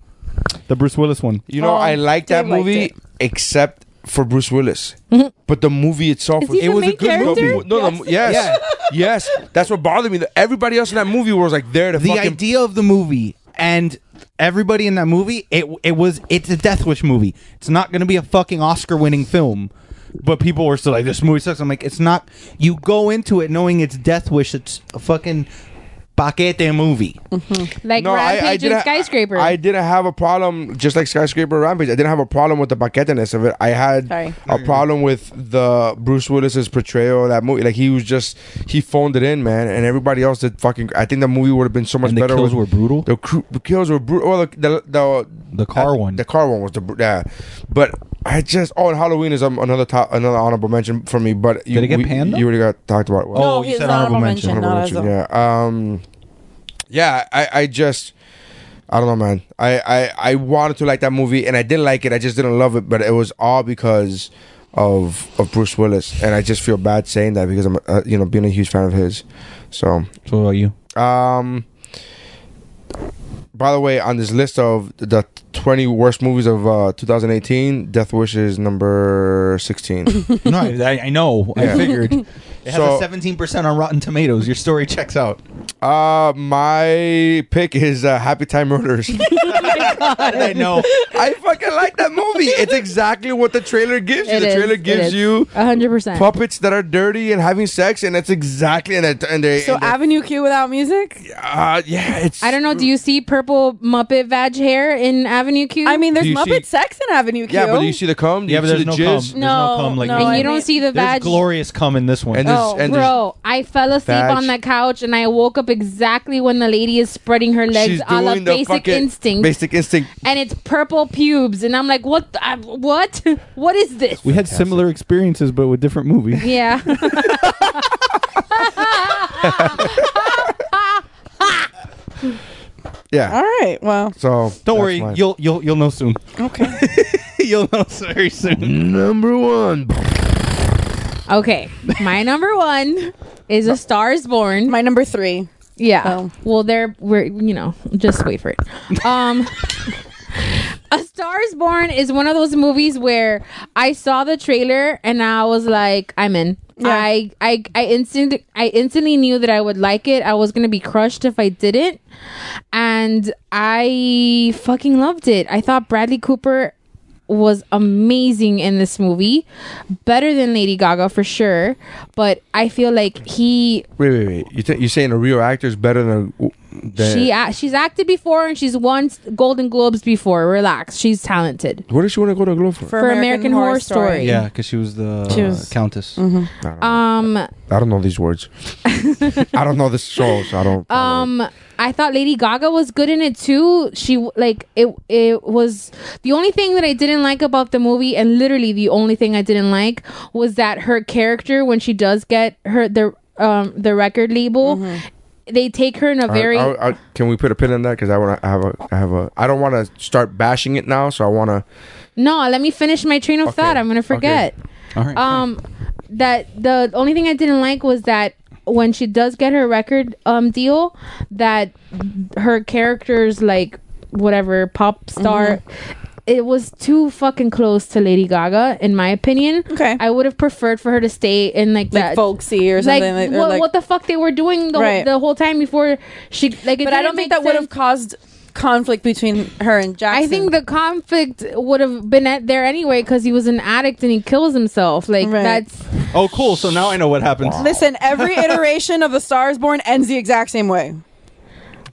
the Bruce Willis one. You know, Oh, I like that movie except for Bruce Willis. Mm-hmm. But the movie itself Is was he it the was a good character? movie. No, no, yes, yes. That's what bothered me. Everybody else in that movie was like there to The fucking. idea of the movie and everybody in that movie, it it was it's a Death Wish movie. It's not going to be a fucking Oscar-winning film. But people were still like, "This movie sucks." I'm like, "It's not." You go into it knowing it's Death Wish. It's a fucking paquete movie. Mm-hmm. Like No, I, Rampage I and didn't. Skyscraper. I didn't have a problem, just like Skyscraper Rampage. I didn't have a problem with the paqueteness of it. I had Sorry. a problem with the Bruce Willis's portrayal of that movie. Like he was just he phoned it in, man, and everybody else did fucking. I think the movie would have been so much And the better. kills with- were brutal. The, cru- the kills were brutal. Well, oh, the the, the The car uh, one. The car one was the yeah, but I just oh, and Halloween is um, another top, another honorable mention for me. But you, Did it get we- panned, though? You already got talked about. it. Well, Oh, no, you he's said an honorable honorable mention. mention, honorable not as mention, a. yeah. Um, yeah, I, I just, I don't know, man. I, I, I wanted to like that movie, and I did like it. I just didn't love it, but it was all because of of Bruce Willis, and I just feel bad saying that because I'm, uh, you know, being a huge fan of his. So, So what about you? um, by the way, on this list of the 20 worst movies of uh, 2018, Death Wish is number 16. no, I, I know. Yeah. I figured. It has So- a seventeen percent on Rotten Tomatoes. Your story checks out. Uh, my pick is uh, Happy Time Murders. I know. I fucking like that movie. It's exactly what the trailer gives you. It the is, trailer it gives is. you A hundred percent. puppets that are dirty and having sex, and that's exactly and it, and they So and they- Avenue Q without music? uh, yeah, it's I don't know. Do you see purple Muppet vag hair in Avenue Q? I mean, there's Do you Muppet see- sex in Avenue Q. yeah, but do you see the cum? Do Yeah, you but see there's the no jizz? cum. There's no, No, cum like no, and I you don't mean- see the There's vag. glorious cum in this one. And there's Oh, and there's, Bro, I fell asleep Vag. on the couch and I woke up exactly when the lady is spreading her legs she's a la doing the Basic fucking Instinct, Basic Instinct. and it's purple pubes, and I'm like, what? The, uh, what? what is this? we had similar experiences, but with different movies. yeah. Yeah. All right. Well, So Don't worry, mine. you'll you'll you'll know soon. okay. you'll know very soon. number one. okay, my number one is A Star Is Born. My number three. Yeah. Oh. Well, there we're you know just wait for it. Um, A Star Is Born is one of those movies where I saw the trailer and I was like, I'm in. Yeah. I I I instant I instantly knew that I would like it. I was gonna be crushed if I didn't, and I fucking loved it. I thought Bradley Cooper was amazing in this movie, better than Lady Gaga for sure. But I feel like he Wait, wait, wait. You think you're saying a real actor is better than, than she a- she's acted before and she's won Golden Globes before. Relax, she's talented. What does she want to go to Globe for? For American Horror Story. Yeah, because she was the She was- countess. I don't know. Um, I don't know these words. I don't know this show, so I don't. follow it. um, I thought Lady Gaga was good in it too. She like it. It was the only thing that I didn't like about the movie, and literally the only thing I didn't like was that her character when she does get her the um the record label. They take her in a All right, very I'll- I'll- can we put a pin in that? Because I want to have a. I have a. I don't want to start bashing it now, so I want to. no. Let me finish my train of Okay, thought. I'm gonna forget. All right. um that the only thing i didn't like was that when she does get her record um deal that her character's like whatever pop star it was too fucking close to lady gaga in my opinion Okay. i would have preferred for her to stay in like, Like that folksy or like, something. Like, or what, like- what the fuck they were doing the, Right. the whole time before she like but I don't think that would have caused conflict between her and Jackson. I think the conflict would have been at there anyway because he was an addict and he kills himself. Like Right. that's oh, cool. So now I know what happens. Listen, every iteration of The Stars Born ends the exact same way.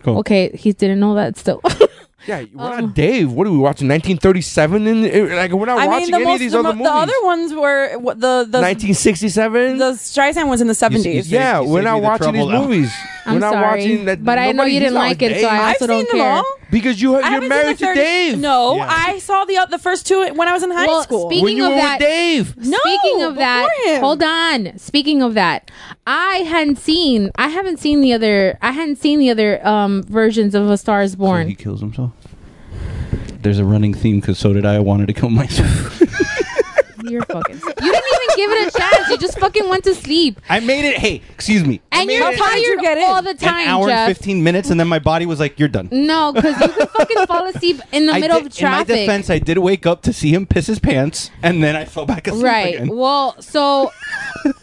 okay. He didn't know that still. Yeah, we're not Dave. What are we watching? 1937? In uh, like we're not I watching mean, the any most of these the, other mo- movies. the other ones were what, the the 1967. the Streisand was in the you seventies. yeah, you we're not me the watching these now. movies. I'm we're not sorry, watching that. but I know you didn't like it, Dave. so I I've also seen don't them care. All. because you I you're haven't seen married the to 30 Dave. No, Yeah. I saw the the first two when I was in high Well, school. speaking when you of were that- with Dave. no, Speaking of that, before him. hold on. Speaking of that, I hadn't seen. I haven't seen the other. I hadn't seen the other um versions of A Star Is So Born. he kills himself. There's a running theme because so did I. I wanted to kill myself. You're fucking. You didn't even give it a chance. You just fucking went to sleep, I made it. Hey, excuse me. I and made you're it How far you get in? all the time, an hour Jeff. and 15 minutes, and then my body was like, "You're done." No, because you could fucking fall asleep in the I middle did- of traffic. In my defense, I did wake up to see him piss his pants, and then I fell back asleep right again. well so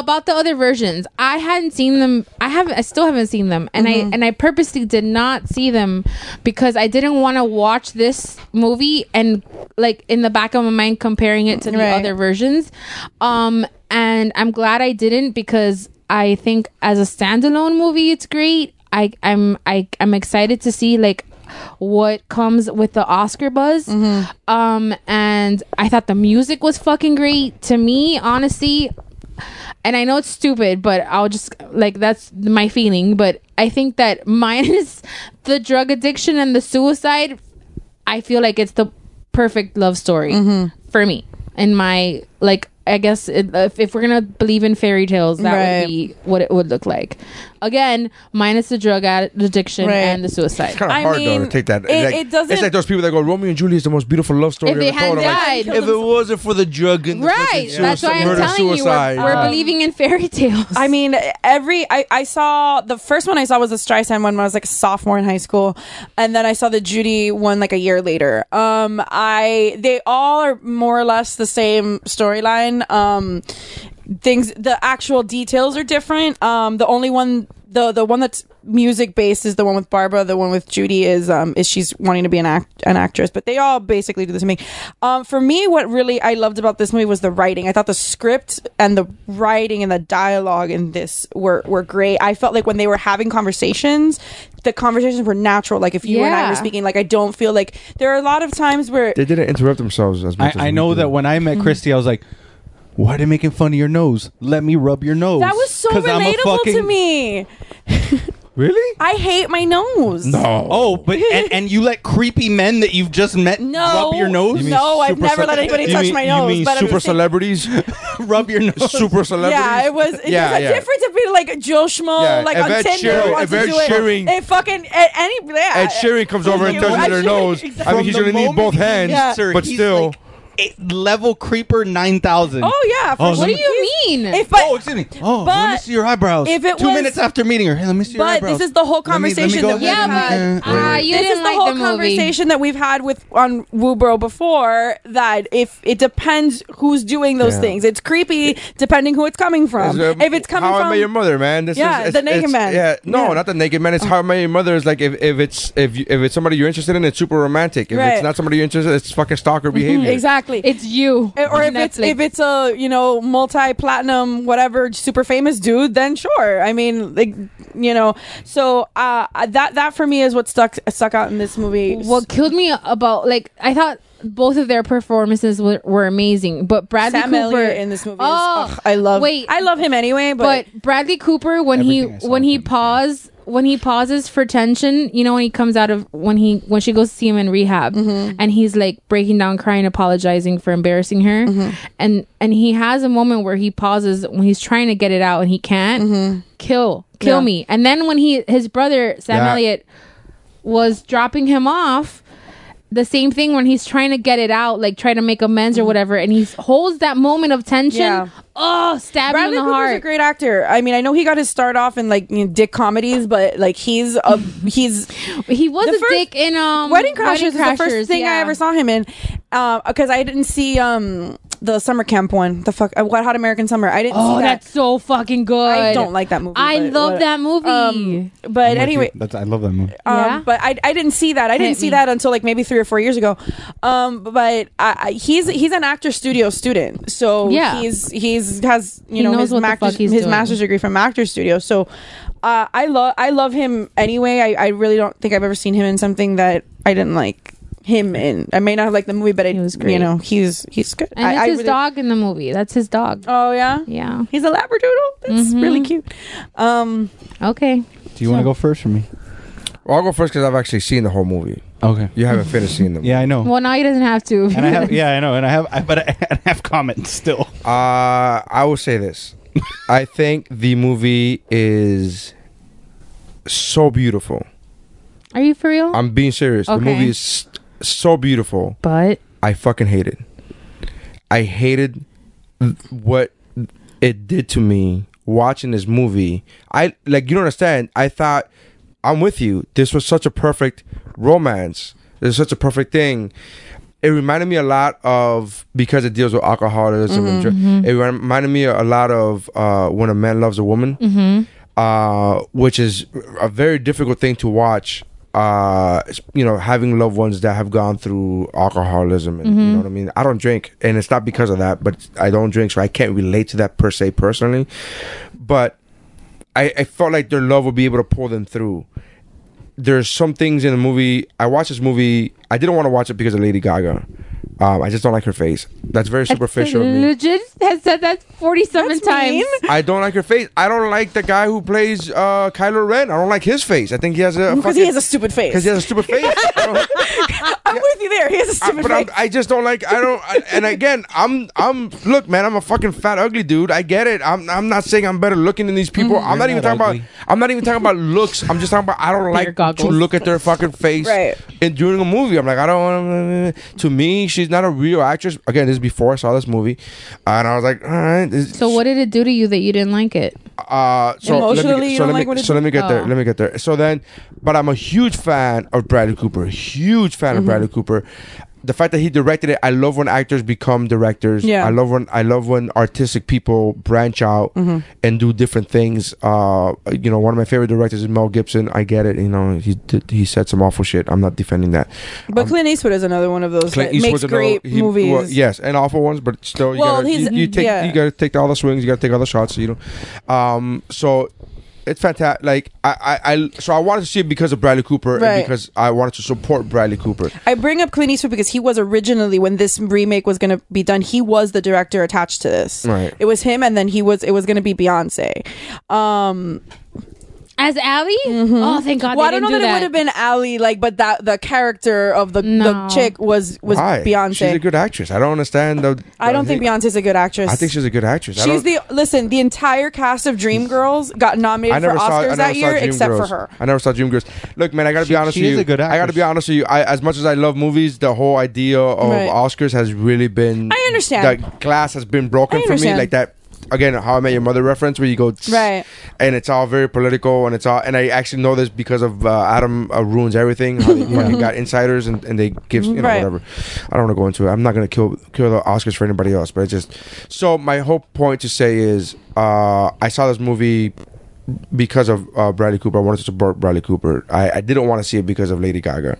about the other versions i hadn't seen them i haven't i still haven't seen them and Mm-hmm. i and i purposely did not see them because i didn't want to watch this movie and like in the back of my mind comparing it to the Right. other versions um and i'm glad i didn't because i think as a standalone movie it's great i i'm i i'm excited to see like what comes with the Oscar buzz. Um, and I thought the music was fucking great to me, honestly. And I know it's stupid, but I'll just like that's my feeling. But I think that minus the drug addiction and the suicide, I feel like it's the perfect love story mm-hmm. for me. In my like, I guess it, if, if we're gonna believe in fairy tales, that Right. would be what it would look like. Again, minus the drug addiction Right. and the suicide. It's kind of I hard though to take that. it- like, it doesn't- It's like those people that go, "Romeo and Juliet is the most beautiful love story If they ever told." hadn't I'm like, if it wasn't for the drug and the Right. fucking That's suicide- why I'm murder, telling you we're, we're uh, believing in fairy tales. I mean, every I, I saw the first one I saw was the Streisand one when I was like a sophomore in high school, and then I saw the Judy one like a year later. Um, I they all are more or less the same storyline. Um, things the actual details are different. Um the only one the the one that's music based is the one with barbara. The one with judy is um is she's wanting to be an act an actress but they all basically do the same thing. Um for me what really i loved about this movie was the writing. I thought the script and the writing and the dialogue in this were were great. I felt like when they were having conversations the conversations were natural. Like if you and i were speaking like i don't feel like there are a lot of times where They didn't interrupt themselves as much. as I, I know do. that when I met Christy, I was like, "Why are they making fun of your nose? Let me rub your nose." that was so 'Cause I'm a relatable to me really. i hate my nose No. Oh, but and, and you let creepy men that you've just met No, rub your nose? You mean no, I've super never ce- let anybody touch mean- my You mean but I'm super just saying- celebrities? rub your nose. super celebrities. Yeah, it was. It Yeah, there's a yeah. difference between like Joe Schmo, Yeah, like if on Ed Tinder, Sheeran- wants if to Ed do it. Sheeran- fucking Ed, any, yeah. Ed Sheeran comes over and You- touches Ed their Sheeran- nose. I exactly. mean, he's From gonna need moment both he- hands, Yeah. Sir, but he's still. like a level creeper nine thousand. Oh yeah. For Oh, sure. What do you mean? If but, oh, excuse me. Oh, let me but see your eyebrows. if it Two was- minutes after meeting her, hey, let me see your eyebrows. but eyebrows. this is the whole Let me- let me conversation go that we've ahead yeah, and- but Uh, uh, you this didn't is the like whole the movie. conversation that we've had with on Woobro before. That if it depends who's doing those Yeah. things, it's creepy depending who it's coming from. It's, um, if it's coming How from I Met Your Mother, man. This Yeah, is, it's, the Naked it's- Man. Yeah, no, Yeah. not the Naked Man. It's How I Met Your Mother. Is like if, if it's if you, if it's somebody you're interested in, it's super romantic. If Right. it's not somebody you're interested, in, it's fucking stalker behavior. exactly. It's you. or if it's if it's a you know multi platinum whatever super famous dude, then sure. I mean, like you know, so uh, that that for me is what stuck stuck out in this movie. what killed me about like I thought both of their performances were, were amazing, but Bradley Sam Cooper Elliott in this movie, Oh, is, ugh, I love. wait. I love him anyway, but, but Bradley Cooper when he Everything I saw when he him, pause when he pauses for tension, you know when he comes out of when he when she goes to see him in rehab Mm-hmm. and he's like breaking down crying apologizing for embarrassing her Mm-hmm. and and he has a moment where he pauses when he's trying to get it out and he can't kill kill Mm-hmm. Yeah. me and then when he his brother Sam Yeah. Elliott was dropping him off the same thing when he's trying to get it out like try to make amends or whatever and he holds that moment of tension Mm-hmm. Yeah. oh stab Bradley in the Cooper's a great actor. I mean, I know he got his start off in like you know, dick comedies, but like he's a he's He was a first- dick in um Wedding Crashers is the first thing I ever saw him in, because I didn't see um the summer camp one, the fuck, uh, Wet Hot American Summer. I didn't Oh, see that. that's so fucking good. I don't like that movie. I but love what- that movie. Um, but anyway, That's, I love that movie. um, Yeah? but I, I didn't see that. I didn't Hit see me. that until like maybe three or four years ago. Um, but I, I, he's he's an actor studio student, so Yeah. he's he's has you He know knows his what the master's, fuck he's his doing. master's degree from actor studio. So uh, I love I love him anyway. I, I really don't think I've ever seen him in something that I didn't like him in. I may not have liked the movie, but I, He was You know, he's he's good. and I, it's I his really- dog in the movie. That's his dog. Oh yeah, Yeah. he's a labradoodle. That's Mhm. really cute. Um, Okay. Do you want to go first for me? Well, I'll go first because I've actually seen the whole movie. Okay. You haven't finished seeing them. Yeah, I know. Well, now he doesn't have to. and I have, yeah, I know, and I have, I, but I, I have comments still. Uh, I will say this. I think the movie is so beautiful. Are you for real? I'm being serious. The movie is s- so beautiful. but I fucking hated. I hated what it did to me watching this movie. I like you don't understand. I thought I'm with you. This was such a perfect romance. This is such a perfect thing. It reminded me a lot of because it deals with alcoholism. and dr- It reminded me a lot of uh, when a man loves a woman, uh, which is a very difficult thing to watch. Uh, you know, having loved ones that have gone through alcoholism, and you know what I mean. I don't drink, and it's not because of that, but I don't drink, so I can't relate to that per se personally. But I, I felt like their love would be able to pull them through. There's some things in the movie. I watched this movie. I didn't want to watch it because of Lady Gaga. Um, I just don't like her face. That's very superficial of me. legit has said that 47 That's times. mean. I don't like her face. I don't like the guy who plays uh, Kylo Ren. I don't like his face. I think he has a because he has a stupid face. because he has a stupid face. I don't- I'm with you there. He has a I- stupid but I'm, face. I just don't like. I don't. I, and again, I'm. I'm. Look, man. I'm a fucking fat, ugly dude. I get it. I'm. I'm not saying I'm better looking than these people. I'm not You're even not talking ugly. about. I'm not even talking about looks. I'm just talking about. I don't like to look at their fucking face. Right. And during a movie, I'm like, I don't want. To me, she's not a real actress. Again, this is before I saw this movie, and I was like, all right. this- So what did it do to you that you didn't like it? uh, so Emotionally, let me, you so don't let like me, what it so let me get there. Oh. Let me get there. So then, but I'm a huge fan of Bradley Cooper. Huge fan Mm-hmm. of Bradley Cooper. the fact that he directed it, I love when actors become directors. Yeah. I love when I love when artistic people branch out Mm-hmm. and do different things. Uh, you know, one of my favorite directors is Mel Gibson. I get it. You know, he did, he said some awful shit. I'm not defending that. But Clint Eastwood is another one of those Clint that makes Eastwood's another- great he- movies. well, yes, and awful ones, but still, you Well, gotta, he's- you, you take yeah. you gotta take all the swings, you gotta take all the shots. You know, um, so it's fantastic. Like I, I, I, so I wanted to see it because of Bradley Cooper Right. and because I wanted to support Bradley Cooper. I bring up Clint Eastwood because he was originally when this remake was going to be done, he was the director attached to this. Right. It was him, and then he was it was going to be Beyonce. Um, As Abby? Mm-hmm. Oh, thank God well, I don't know didn't that, it would have been Ally, like, but that the character of the No. the chick was was Why? Beyonce. She's a good actress. I don't understand. The, I don't think Beyonce's a good actress. I think she's a good actress. She's the listen. The entire cast of Dreamgirls got I nominated for never saw. I Oscars never that year, Dream except Girls. for her. I never saw Dreamgirls. Look, man, I gotta She- be honest with is you. a good I gotta be honest with you. I, as much as I love movies, the whole idea of Right. Oscars has really been. I understand. The glass has been broken for me. Like that. Again, How I Met Your Mother reference, where you go, Right. and it's all very political, and it's all, and I actually know this because of uh, Adam uh, ruins everything. How they fucking got insiders, and, and they give you know Right. whatever. I don't want to go into it. I'm not gonna kill kill the Oscars for anybody else, but it's just. So my whole point to say is, uh, I saw this movie because of uh, Bradley Cooper. I wanted to support Bradley Cooper. I, I didn't want to see it because of Lady Gaga.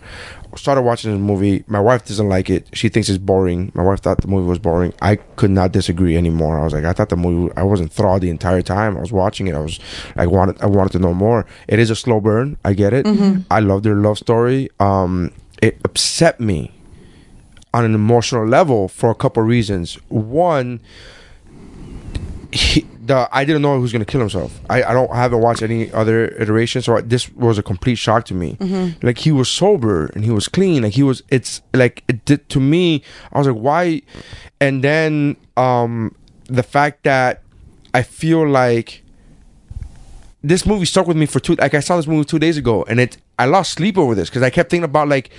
Started watching the movie. My wife doesn't like it. She thinks it's boring. My wife thought the movie was boring. I could not disagree anymore. I was like, I thought the movie. I wasn't enthralled the entire time. I was watching it. I was, I wanted, I wanted to know more. It is a slow burn. I get it. I love their love story. Um, it upset me on an emotional level for a couple reasons. One, he, the I didn't know was gonna kill himself. I, I don't I haven't watched any other iterations, so I, this was a complete shock to me. Like he was sober and he was clean. Like he was. It's like it did to me. I was like, why? And then um the fact that I feel like this movie stuck with me for two. Like I saw this movie two days ago, and it I lost sleep over this because I kept thinking about like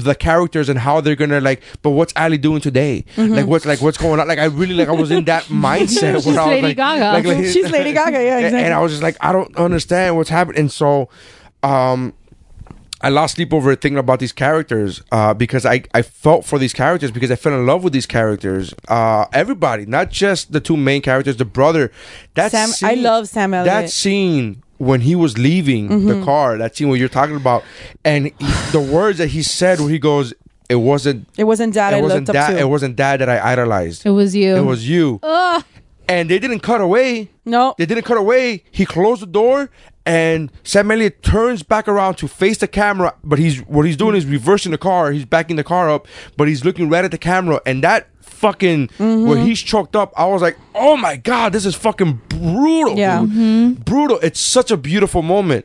the characters and how they're gonna like. But what's Ally doing today? Like what's like what's going on? Like I really like I was in that mindset. She's where I was Lady like, Gaga. like- like- She's Lady Gaga, yeah, and- exactly. And I was just like, I don't understand what's happening. And so, um. I lost sleep over thinking about these characters uh, because I, I felt for these characters because I fell in love with these characters. Uh, everybody, not just the two main characters, the brother. That Sam- scene, I love Sam That scene when he was leaving Mm-hmm. the car, that scene where you're talking about, and he, the words that he said, where he goes, "It wasn't, It wasn't dad it I wasn't looked up that, to. it wasn't dad that I idolized. It was you. It was you." And they didn't cut away. no. They didn't cut away. He closed the door, and Sam Elliott turns back around to face the camera. But he's what he's doing is reversing the car. He's backing the car up, but he's looking right at the camera. And that fucking Mm-hmm. where he's choked up, I was like, oh my god, this is fucking brutal. Yeah. dude. brutal. It's such a beautiful moment.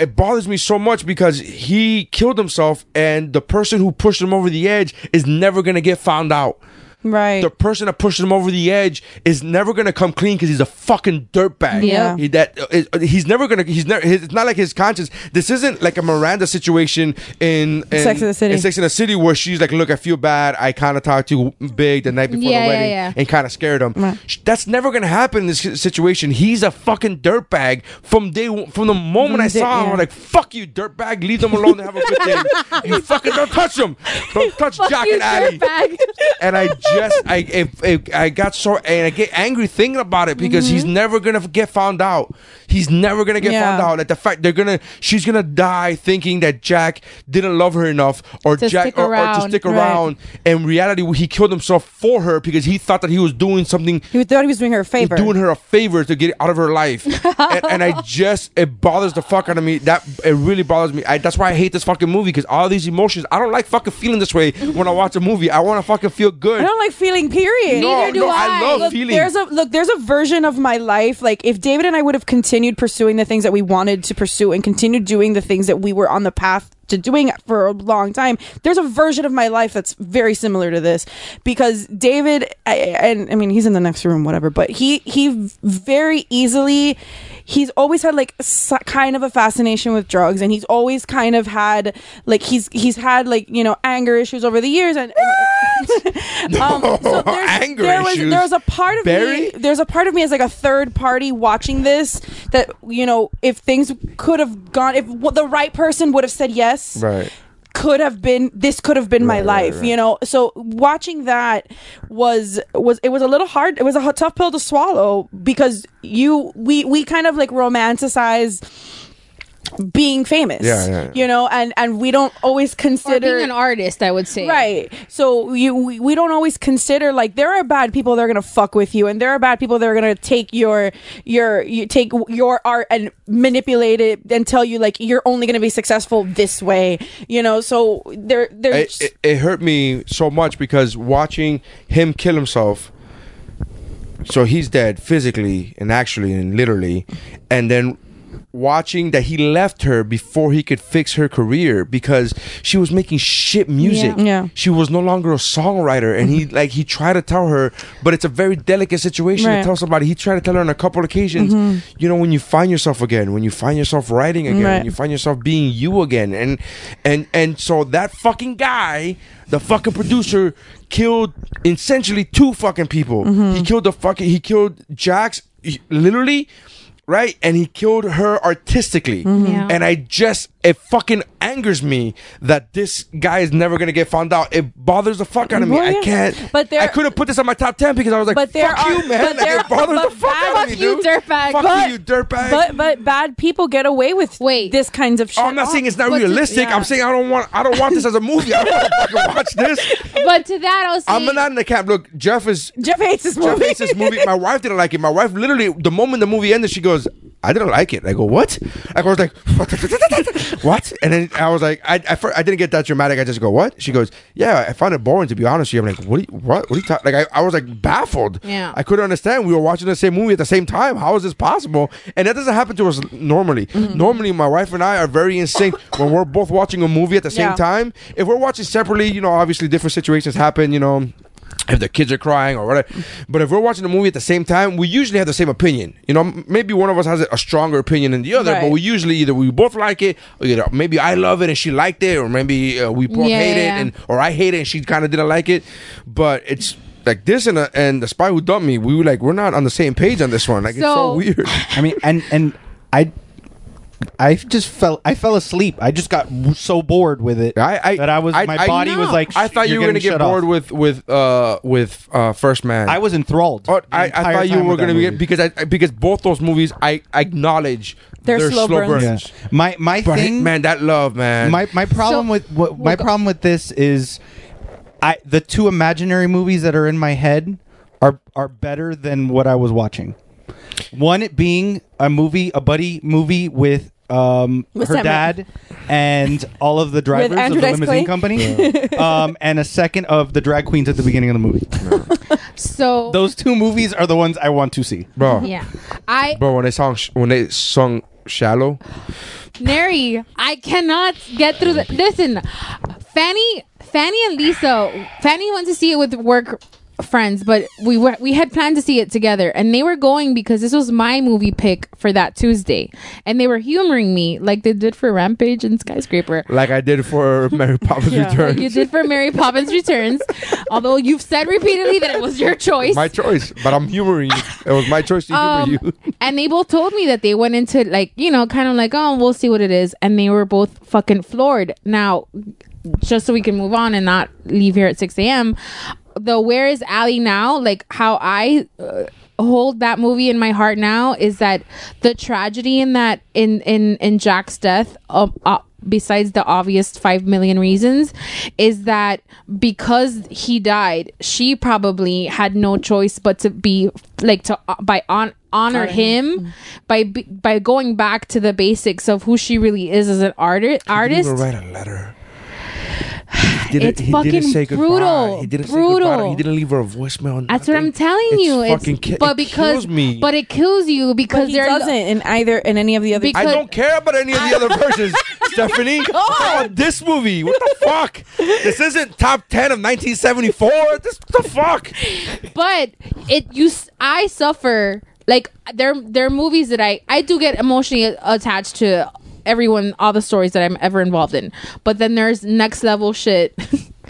It bothers me so much because he killed himself, and the person who pushed him over the edge is never gonna get found out right. the person that pushes him over the edge is never gonna come clean because he's a fucking dirtbag. Yeah. he, that is, uh, he's never gonna. He's never. His, it's not like his conscience. This isn't like a Miranda situation in, in Sex and the City. In Sex and the City, where she's like, "Look, I feel bad. I kind of talked to you big the night before Yeah, the wedding yeah. and kind of scared him." Sh- That's never gonna happen in this situation. He's a fucking dirtbag from day from the moment I saw him. yeah. I'm like, "Fuck you, dirtbag. Leave them alone. They have a good day. you fucking don't touch them. Don't touch Jack you and Ally." dirtbag. and I just I if, if I got so and I get angry thinking about it because he's mm-hmm. never gonna get found out. He's never gonna get Yeah. found out. Like the fact they're gonna she's gonna die thinking that Jack didn't love her enough or To Jack or, or to around. stick Right. around. In reality, he killed himself for her because he thought that he was doing something he thought he was doing her a favor. doing her a favor to get out of her life, and, and I just it bothers the fuck out of me. That it really bothers me. I, that's why I hate this fucking movie because all these emotions. I don't like fucking feeling this way when I watch a movie. I want to fucking feel good. I don't like feeling. Period. No, Neither do no, I I. love Look, feeling. there's a look. There's a version of my life. Like if David and I would have continued pursuing the things that we wanted to pursue and continued doing the things that we were on the path to doing for a long time. There's a version of my life that's very similar to this because David, I, and I mean he's in the next room, whatever. But he he very easily. He's always had like s- kind of a fascination with drugs, and he's always kind of had like he's he's had like you know anger issues over the years, and, and um, so there's, Anger there was issues. there was a part of Barry? me there's a part of me as like a third party watching this that you know if things could have gone if w- the right person would have said yes right. Could have been this could have been my life you know? So watching that was was it was a little hard it was a tough pill to swallow because you we we kind of like romanticize being famous Yeah, yeah, yeah. you know and and we don't always Or consider being an artist, I would say. Right. So you we, we don't always consider like there are bad people that are gonna fuck with you, and there are bad people that are gonna take your your you take your art and manipulate it and tell you like you're only gonna be successful this way. You know. So there there's it, it, it hurt me so much because watching him kill himself so he's dead physically and actually and literally and then watching that he left her before he could fix her career because she was making shit music Yeah. Yeah. she was no longer a songwriter and he like he tried to tell her but it's a very delicate situation Right. to tell somebody he tried to tell her on a couple occasions mm-hmm. you know when you find yourself again when you find yourself writing again Right. when you find yourself being you again and and and so that fucking guy the fucking producer killed essentially two fucking people mm-hmm. he killed the fucking he killed jax he- literally right? And he killed her artistically. Mm-hmm. Yeah. and i just it fucking angers me that this guy is never gonna get found out it bothers the fuck out of me Well, i can't But there- i could have put this on my top 10 because i was like But there fuck are- you man but like, there- it bothers but the fuck bad- out of me Fuck you, dude dirtbag. fuck But- you dirtbag but but bad people get away with Wait. this kinds of shit. Oh, I'm not oh, saying it's not But to- realistic. yeah. I'm saying I don't want. I don't want this as a movie. I don't want to watch this. But to that, I was I'm not in the camp. Look, Jeff is. Jeff hates this movie. Jeff hates this movie. My wife didn't like it. My wife literally, the moment the movie ended, she goes, "I didn't like it." I go, "What?" I was like, "What?" And then I was like, I, I, I didn't get that dramatic. I just go, "What?" She goes, "Yeah, I found it boring to be honest." with you." I'm like, "What? Are you, what? What are you talking?" Like I, I was like baffled. Yeah. I couldn't understand. We were watching the same movie at the same time. How is this possible? And that doesn't happen to us normally. Mm-hmm. Normally, my wife and I are very in sync when we're both watching a movie at the same Yeah. time. If we're watching separately, you know, obviously different situations happen. You know if the kids are crying or whatever. But if we're watching the movie at the same time, we usually have the same opinion. You know, maybe one of us has a, a stronger opinion than the other, but we usually either we both like it, or you know, maybe I love it and she liked it, or maybe uh, we both Yeah, hate yeah. it, and or I hate it and she kind of didn't like it. But it's like this and, uh, and the spy who dumped me, we were like we're not on the same page on this one. Like it's so So- weird. I mean, and and I, I just fell. I fell asleep. I just got so bored with it I- I- that I was. I- my I- body was No. like. I thought "You're you were gonna getting get shut bored off." with with uh with uh First Man. I was enthralled. Oh, the I, I entire thought you time were with that going to be movie. because I I- because both those movies I acknowledge They're their slow slow burns. burns. Yeah. My my But thing, man, that love, man. my my problem So- with what, my Well, go- problem with this is, I the two imaginary movies that are in my head are are better than what I was watching. One being a movie, a buddy movie with um With her Sam- dad and all of the drivers of Andrew the Dice limousine Clay? company, um, and a second of the drag queens at the beginning of the movie. so Those two movies are the ones I want to see. bro, yeah, I bro. When they song when they sung "Shallow," Neri, I cannot get through the. Listen, Fanny, Fanny and Lisa. Fanny went to see it with work friends, but we were we had planned to see it together, and they were going because this was my movie pick for that Tuesday, and they were humoring me like they did for Rampage and Skyscraper. like I did for Mary Poppins Yeah. Return. Like you did for Mary Poppins Returns, although you've said repeatedly that it was your choice. my choice, but I'm humoring you. It was my choice to humor Um, you. and they both told me that they went into like you know kind of like oh we'll see what it is and they were both fucking floored now just so we can move on and not leave here at 6 a.m the where is Ally now? Like how i uh, hold that movie in my heart now is that the tragedy in that in in in jack's death um, uh, besides the obvious 5 million reasons is that because he died she probably had no choice but to be like to uh, by on honor him. by be- by going back to the basics of who she really is as an artist artist. write a letter. He didn't- It's he fucking didn't say goodbye. brutal. He didn't say Brutal. goodbye. He didn't leave her a voicemail. That's what I'm nothing. telling It's you. fucking It's ki- but it because kills me. but it kills you because But he they're doesn't in either in any of the other. Because- I don't care about any of the other versions, oh Stephanie. Oh, this movie. What the fuck? This isn't top ten of 1974. This what the fuck? but it you I suffer like there there are movies that I I do get emotionally attached to everyone all the stories that I'm ever involved in. But then there's next level shit.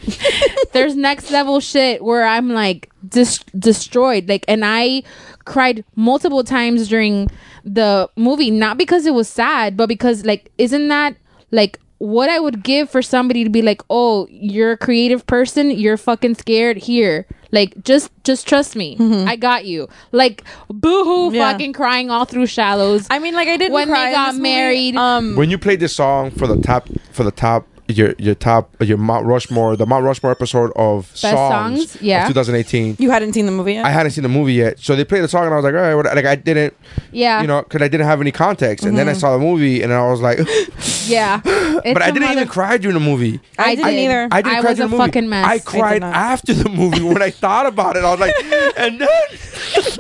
there's next level shit where I'm like dis- destroyed like and I cried multiple times during the movie not because it was sad but because like isn't that like what I would give for somebody to be like, "Oh, you're a creative person. You're fucking scared. Here, like, just just trust me. I got you." Like, boohoo, Mm-hmm. Yeah. fucking crying all through shallows. I mean, like I didn't When they cry in got this movie. married. Um, When you played this song for the top for the top your your top your Mount Rushmore the Mount Rushmore episode of songs, songs? Yeah. of 2018. you hadn't seen the movie yet. I hadn't seen the movie yet, so they played the song and I was like, all right, what, like I didn't, yeah, you know, because I didn't have any context, and then I mm-hmm. saw the movie and I was like, yeah. It's but I didn't even cry during the movie. I didn't either. I didn't I cry was during a the movie. fucking mess. I I cried not. after the movie when I thought about it. I was like, and then,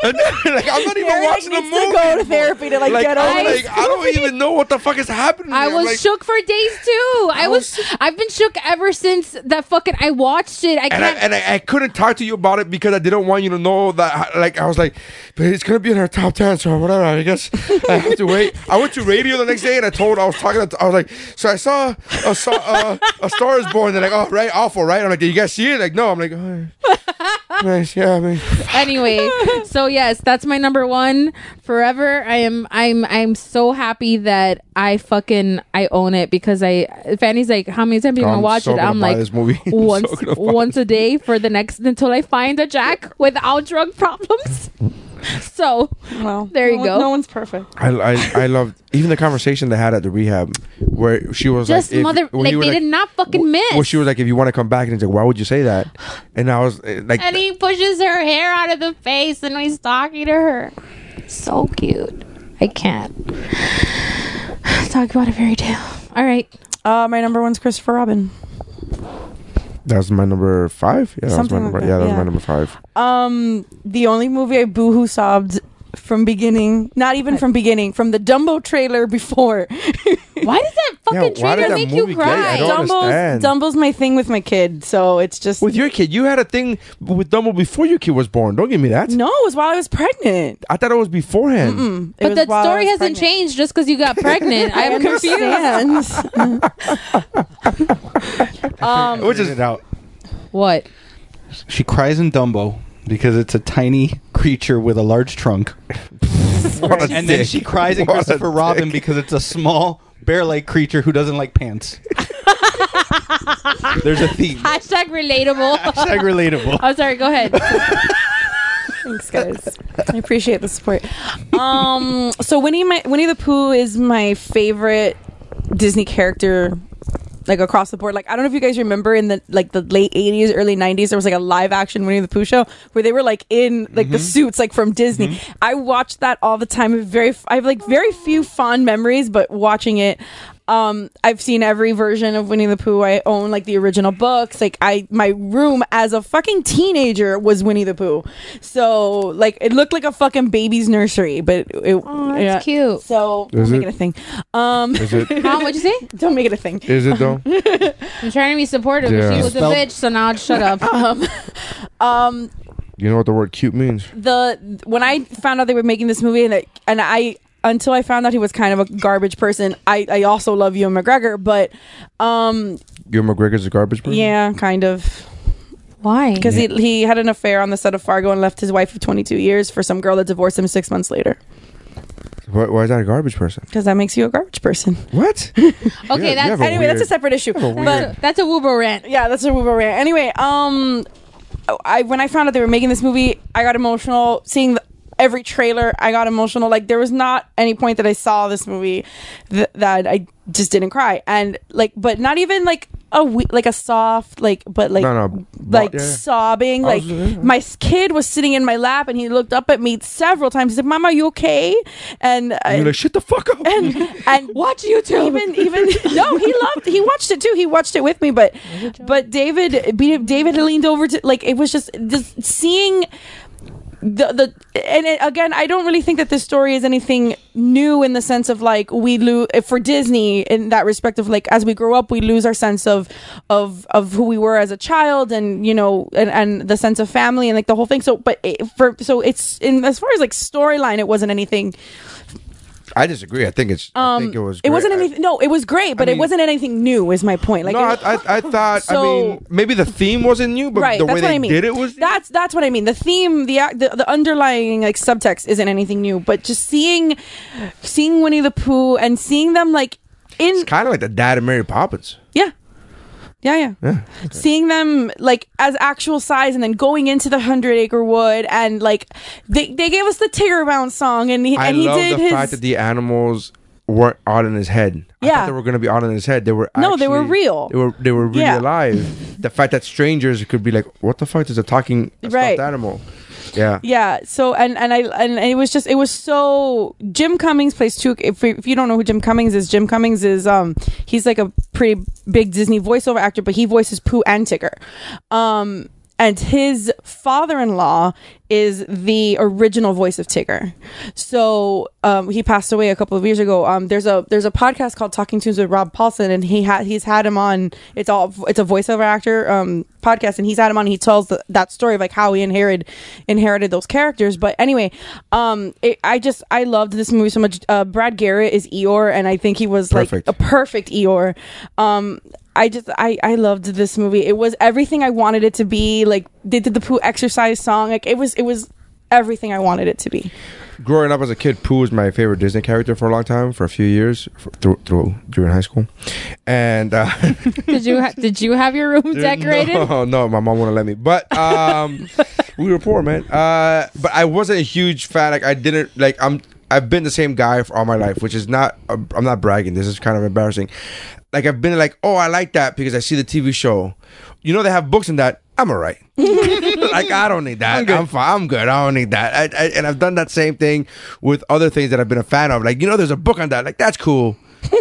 and then like I'm not even Eric watching the needs movie. to go to therapy to like, Like, get I'm over like, I don't even know what the fuck is happening. I was shook for days too. I, was, I've been shook ever since that fucking. I watched it. I and I, can't. and I, I couldn't talk to you about it because I didn't want you to know that. Like I was like, but it's gonna be in our top ten, so whatever. I guess I have to wait. I went to radio the next day and I told I was talking. To, I was like, so I saw a saw uh, a Star is Born. They're like, oh right, awful, right? I'm like, did you guys see it? Like, no. I'm like, oh, nice, yeah. I mean, anyway, so yes, that's my number one forever. I am I'm I'm so happy that I fucking I own it because I Fanny's like, how many times are you gonna I'm watch so it? gonna I'm like this movie. I'm so once gonna once a day for the next until I find a Jack without drug problems. So Well, There you no, go. No one's perfect. I I, I loved even the conversation they had at the rehab where she was just like, mother when like they was did not fucking miss. Well, she was like, if you want to come back, and he's like, why would you say that? And I was eh, like, and he pushes her hair out of the face and he's talking to her. So cute. I can't. Talk about a fairy tale. All right. Uh, my number one's Christopher Robin. that was my number five. Yeah, that was Something my like number. that, yeah, that was yeah. my number five. Um, the only movie I boohoo sobbed from beginning, not even from beginning, from the Dumbo trailer before. Why does that fucking Yeah, why trailer did that make you movie get? I cry? don't understand. Dumbo's, Dumbo's my thing with my kid, so it's just With your kid, you had a thing with Dumbo before your kid was born. Don't give me that. no. It was while I was pregnant. I thought it was beforehand. Mm, it But was that while I story was hasn't pregnant. changed just because you got pregnant. I I'm confused. understand. um, Which is out. What? She cries in Dumbo because it's a tiny creature with a large trunk. What a And then she cries in What a Christopher Robin dick. because it's a small bear-like creature who doesn't like pants. There's a theme. Hashtag relatable. Hashtag relatable. I'm sorry. Go ahead. Thanks, guys. I appreciate the support. Um, so Winnie, my, Winnie the Pooh is my favorite Disney character, like across the board. Like I don't know if you guys remember in the like the late '80s, early '90s, there was like a live action Winnie the Pooh show where they were like in like the mm-hmm. suits, like from Disney. Mm-hmm. I watched that all the time. Very, I have like very few fond memories, but watching it. Um, I've seen every version of Winnie the Pooh. I own like the original books. Like I, my room as a fucking teenager was Winnie the Pooh. So like it looked like a fucking baby's nursery, but it, Oh, that's yeah. cute. So Is don't make it? it a thing. Um, Is it? Huh? What'd you say? don't make it a thing. Is it though? I'm trying to be supportive. Yeah. She was a bitch, so now I'll shut up. Um, You know what the word cute means? the when I found out they were making this movie and that, and I until I found out he was kind of a garbage person, I I also love Ewan McGregor, but um Ewan McGregor's a garbage person. yeah, kind of Why? because he he had an affair on the set of Fargo and left his wife of 22 years for some girl that divorced him six months later. Why, why is that a garbage person? Because that makes you a garbage person. What? Okay, Yeah, that's have a Anyway, that's a separate issue. a But weird- that's a Woobro rant. yeah, that's a Woobro rant. Anyway, um, I when I found out they were making this movie, I got emotional seeing the, every trailer. I got emotional. Like there was not any point that I saw this movie th- that I just didn't cry, and like, but not even like a we- like a soft like, but like No, no, like yeah. sobbing. Oh, like was- yeah. my kid was sitting in my lap, and he looked up at me several times. He said, "Mama, you okay?" And uh, I, You're like shut the fuck up. and and watch YouTube. Even even no, he loved. He watched it too. He watched it with me. But but David David leaned over to like it was just just seeing the the and it, again I don't really think that this story is anything new in the sense of like we lose for Disney in that respect of like as we grow up we lose our sense of of of who we were as a child and you know and, and the sense of family and like the whole thing. So but it, for so it's in as far as like storyline it wasn't anything I disagree. I think it's. I um, think it was. It wasn't great. Anything. No, it was great, but I it wasn't anything new. Is my point? Like, no, I, I, I thought. I mean, maybe the theme wasn't new, but right. the way they I mean. did it was. That's that's what I mean. The theme, the the, the underlying like subtext isn't anything new, but just seeing seeing Winnie the Pooh and seeing them like in It's kind of like the dad of Mary Poppins. Yeah. Yeah, yeah. Seeing them like as actual size and then going into the hundred acre wood and like they, they gave us the Tigger Bounce song and he I and he love did the his fact that the animals weren't out in his head. I Yeah. thought they were going to be out in his head. They were No, they were real. They were they were really Yeah. alive. The fact that strangers could be like, "What the fuck is a talking a Right. stuffed animal?" Yeah. Yeah. So and and I and it was just it was so Jim Cummings plays two. If if you don't know who Jim Cummings is, Jim Cummings is um he's like a pretty big Disney voiceover actor, but he voices Pooh and Tigger. Um. And his father-in-law is the original voice of Tigger. So um, he passed away a couple of years ago. Um, there's a there's a podcast called Talking Toons with Rob Paulsen, and he had he's had him on. It's all it's a voiceover actor um, podcast, and he's had him on. And he tells the, that story of like how he inherited inherited those characters. But anyway, um, it, I just I loved this movie so much. Uh, Brad Garrett is Eeyore, and I think he was Perfect. like a perfect Eeyore. Um, I just I I loved this movie. It was everything I wanted it to be. Like they did the Pooh exercise song. Like it was it was everything I wanted it to be. Growing up as a kid, Pooh was my favorite Disney character for a long time, for a few years, for, through, through during high school, and. Uh, Did you ha- did you have your room decorated? No, no, my mom wouldn't let me. But um, we were poor, man. Uh, but I wasn't a huge fan. Like I didn't like. I'm. I've been the same guy for all my life, which is not. uh, I'm not bragging. This is kind of embarrassing. Like I've been like, oh, I like that because I see the TV show. You know they have books in that. I'm alright. Like I don't need that. I'm, fine. I'm good. I don't need that. I, I, and I've done that same thing with other things that I've been a fan of. Like you know, there's a book on that. Like that's cool.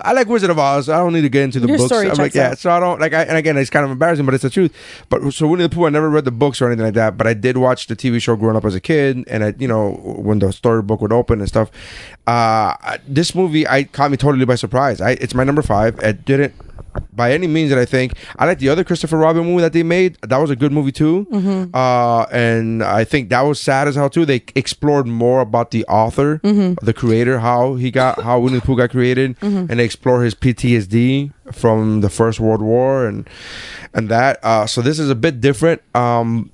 I like Wizard of Oz. I don't need to get into the Your books. story I'm like, yeah. out. So I don't like. I, and again, it's kind of embarrassing, but it's the truth. But so Winnie the Pooh, I never read the books or anything like that. But I did watch the TV show growing up as a kid, and I, you know, when the storybook would open and stuff. Uh, this movie, I caught me totally by surprise. I, it's my number five. It didn't. By any means that I think I like the other Christopher Robin movie that they made. That was a good movie too, uh, and I think that was sad as hell too. They explored more about the author, the creator, how he got, how Winnie the Pooh got created, and they explore his PTSD from the First World War and and that. Uh, so this is a bit different. Um,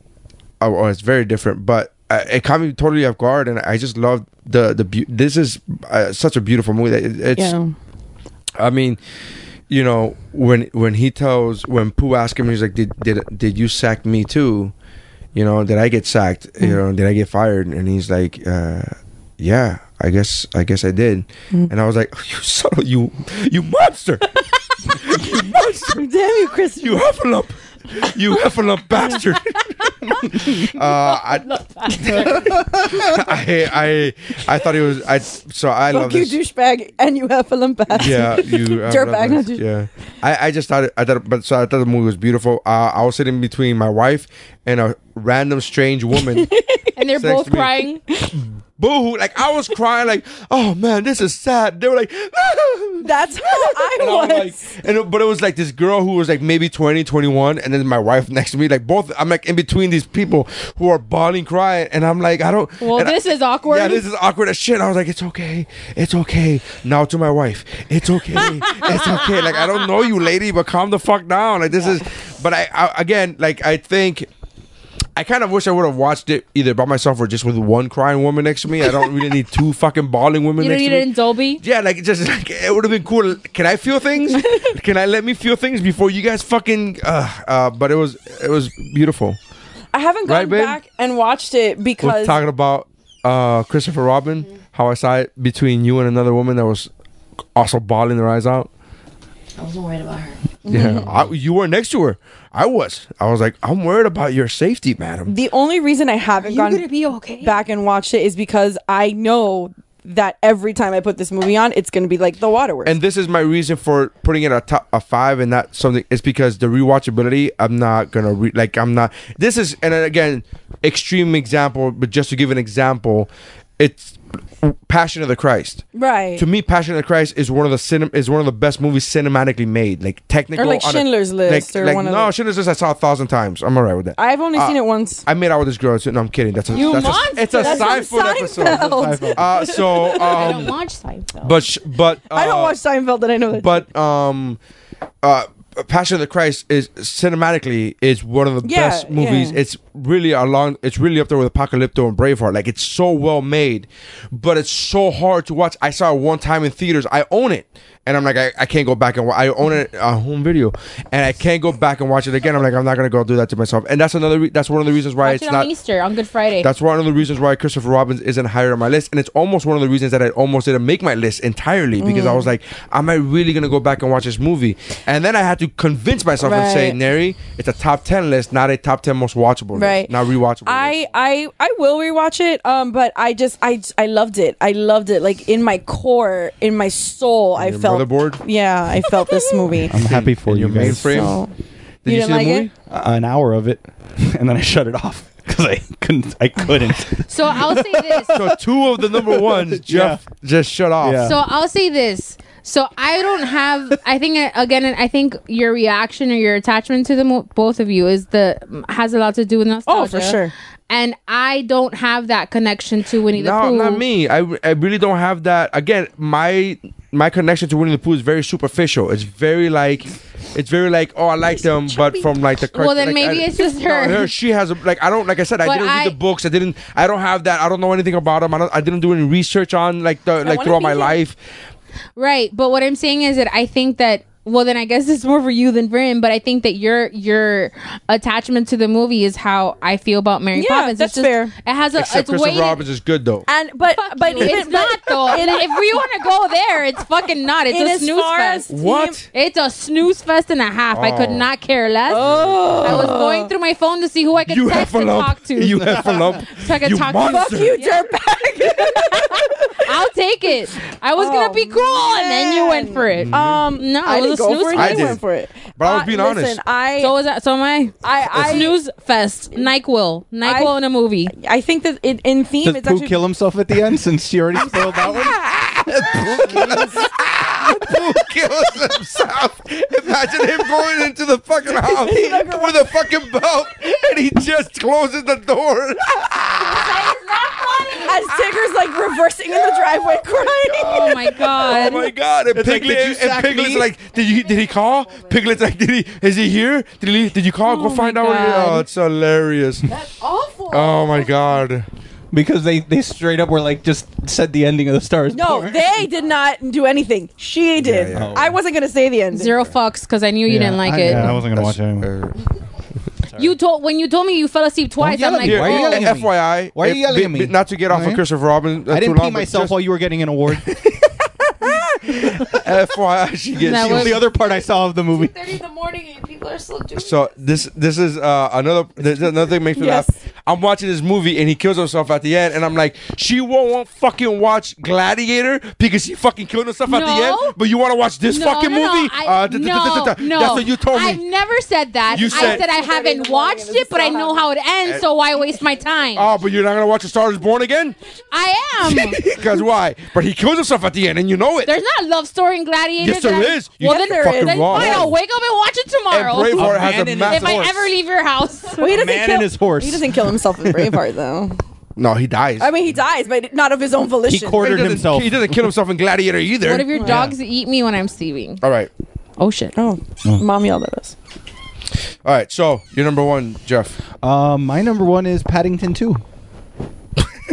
oh, oh, it's very different, but uh, it caught me totally off guard, and I just love the the. beau- This is uh, such a beautiful movie. it- It's Yeah. I mean, you know, when when he tells when Pooh asks him, he's like, "Did did did you sack me too? You know, did I get sacked? You know, did I get fired?" And he's like, uh, "Yeah, I guess I guess I did." And I was like, "You son of you, you monster! you monster! Damn you, Chris! You hufflepuff! You hufflepuff bastard!" uh, I, I I I thought he was I so I love you, this. douchebag, and you have a bastard. Yeah, you uh, Dirtbag, not douche- Yeah, I, I just thought it, I thought, but so I thought the movie was beautiful. Uh, I was sitting between my wife and a random strange woman. And they're Sex both to me. crying. Boo! Like I was crying, like, oh man, this is sad. They were like, That's how I and I was. was like, and it, but it was like this girl who was like maybe 20, 21, and then my wife next to me, like both. I'm like in between these people who are bawling, crying, and I'm like, I don't. Well, and I- this is awkward. Yeah, this is awkward as shit. I was like, it's okay, it's okay. Now to my wife, it's okay, it's okay. Like I don't know you, lady, but calm the fuck down. Like this is, but I, I again, like I think. I kind of wish I would have watched it either by myself or just with one crying woman next to me. I don't really need two fucking bawling women You next need to it me. in Dolby. Yeah, like just like it would have been cool. Can I feel things? Can I let me feel things before you guys fucking? Uh, uh, but it was it was beautiful. I haven't gone Right, back and watched it We're because talking about uh, Christopher Robin. How I saw it between you and another woman that was also bawling their eyes out. I wasn't worried about her. Yeah, I, you were next to her. I was. I was like, I'm worried about your safety, madam. the only reason I haven't gone be okay? back and watched it is because I know that every time I put this movie on, it's going to be like the Waterworks. And this is my reason for putting it a top a five and not something. It's because the rewatchability. I'm not gonna re, like. I'm not. This is and again, extreme example. But just to give an example, it's Passion of the Christ. right. To me, Passion of the Christ is one of the cinem- is one of the best movies cinematically made. Like technical, Or like on a- Schindler's List like, or like, one of no the- Schindler's List. I saw a thousand times. I'm alright with that. I've only Uh, seen it once. I made out with this girl. So, no, I'm kidding. That's a You that's monster. A, it's a That's from Seinfeld episode. Uh, so I don't um, watch Seinfeld. but sh- but uh, I don't watch Seinfeld, and I know that. but um uh Passion of the Christ is cinematically is one of the Yeah, best movies. yeah. It's really along it's really up there with Apocalypto and Braveheart. Like it's so well made, but it's so hard to watch. I saw it one time in theaters. I own it. And I'm like, I, I can't go back and wa- I own it a home video, and I can't go back and watch it again. I'm like, I'm not gonna go do that to myself, and that's another. Re- that's one of the reasons why Watch it's it on not. Easter on Good Friday. That's one of the reasons why Christopher Robbins isn't higher on my list, and it's almost one of the reasons that I almost didn't make my list entirely because I was like, "Am I really gonna go back and watch this movie?" And then I had to convince myself and say, Right. "Neri, it's a top ten list, not a top ten most watchable list, Right. not rewatchable." I, list. I I will rewatch it, um, but I just I I loved it. I loved it. Like in my core, in my soul, I your felt. motherboard? Yeah, I felt this movie. I'm happy for you your guys. mainframe. So, Did you you, didn't see like the it? movie? Uh, an hour of it, and then I shut it off because I couldn't. I couldn't. so I'll say this. So two of the number ones, Jeff just shut off. Yeah. So I'll say this. So I don't have. I think uh, again. I think your reaction or your attachment to the mo- both of you is the has a lot to do with nostalgia. Oh, for sure. And I don't have that connection to Winnie the No, Pooh. No, not me. I, I really don't have that. Again, my my connection to Winnie the Pooh is very superficial. It's very like, it's very like, oh, I like them, but from like the. Well, then like, maybe I- it's just No, her. She has a like. I don't like I said. I But didn't read the books. I didn't. I don't have that. I don't know anything about them. I. I didn't do any research on like the like throughout my life. Right, but what I'm saying is that I think that well then I guess it's more for you than for him, but I think that your your attachment to the movie is how I feel about Mary Yeah, Poppins. that's it's just, fair. It has a Except it's Christopher weighted- Robbins is good though. and but Fuck but you. it's not though. if we want to go there, it's fucking not. It's in a snooze far as fest. What? It's a snooze fest and a half. I could Oh. not care less. Oh. I was going through my phone to see who I could You text have and lump. talk to. You have a lump. so I could You talk monster. to Fuck you, dirtbag. I'll take it. I was gonna Oh, be cool, and then you went for it. Um, No, I was didn't a go snooze for it. I I did. went for it. But I was being listen, honest. I so was that? So am I. I I, snooze fest. Nyquil. Nyquil I- in a movie. I think that it, in theme Does it's Pooh actually kill himself at the end since she already spoiled that one? Pooh kills himself. Imagine him going into the fucking house with a fucking belt, and he just closes the door. as Tigger's like reversing in the driveway crying. Oh my god. Oh my god! And It's like, Piglet, did you and sack Piglet's me? like, did you did he call? Piglet's like, did he is he here? Did he did you call? Oh Go find my out. Where he, God. oh, it's hilarious. That's awful. Oh my god! Because they they straight up were like just said the ending of the stars. No, Born. they did not do anything. She did. Yeah, yeah. I wasn't gonna say the end. Zero fucks because I knew you Yeah, didn't like I, it. Yeah, I wasn't gonna watch it. Anyway. You told when you told me you fell asleep twice. I'm at like, me. Why are you oh. yelling at me? FYI, Why are you if- yelling at me? Not to get off of Christopher Robin. Uh, I too didn't long, pee but myself just while you were getting an award. FYI, she gets. That she was- the other part I saw of the movie. 30 in the morning and people are still doing So this this is uh, another there's another thing makes me Yes. laugh. I'm watching this movie and he kills himself at the end, and I'm like, she won't, won't fucking watch Gladiator because he fucking killed himself at the No. end, but you want to watch this No, fucking no, no, movie? I- Uh, da- da- da- da- no, da- da. no. That's what you told me. I've me. never said that. You I said- said I haven't watched it, but I know how it ends, so why waste my time? Oh, but you're not gonna watch A Star Is Born again? I am. Because why? But he kills himself at the end, and you know it. There's not a love story in Gladiator. Yes, there that I- is. You Well, then, it fucking then wrong. fine. I'll wake up and watch it and tomorrow. Braveheart A has man a in massive if I ever leave your house. Well, he doesn't Man kill, and his horse. He doesn't kill himself in Braveheart though. No, he dies. I mean, he dies, but not of his own volition. he quartered doesn't, himself. he doesn't kill himself in Gladiator either. What if your dogs eat me when I'm sleeping? All right, Oh shit. oh, mom yelled at us. all right. So you're number one, Jeff. Uh, my number one is Paddington 2.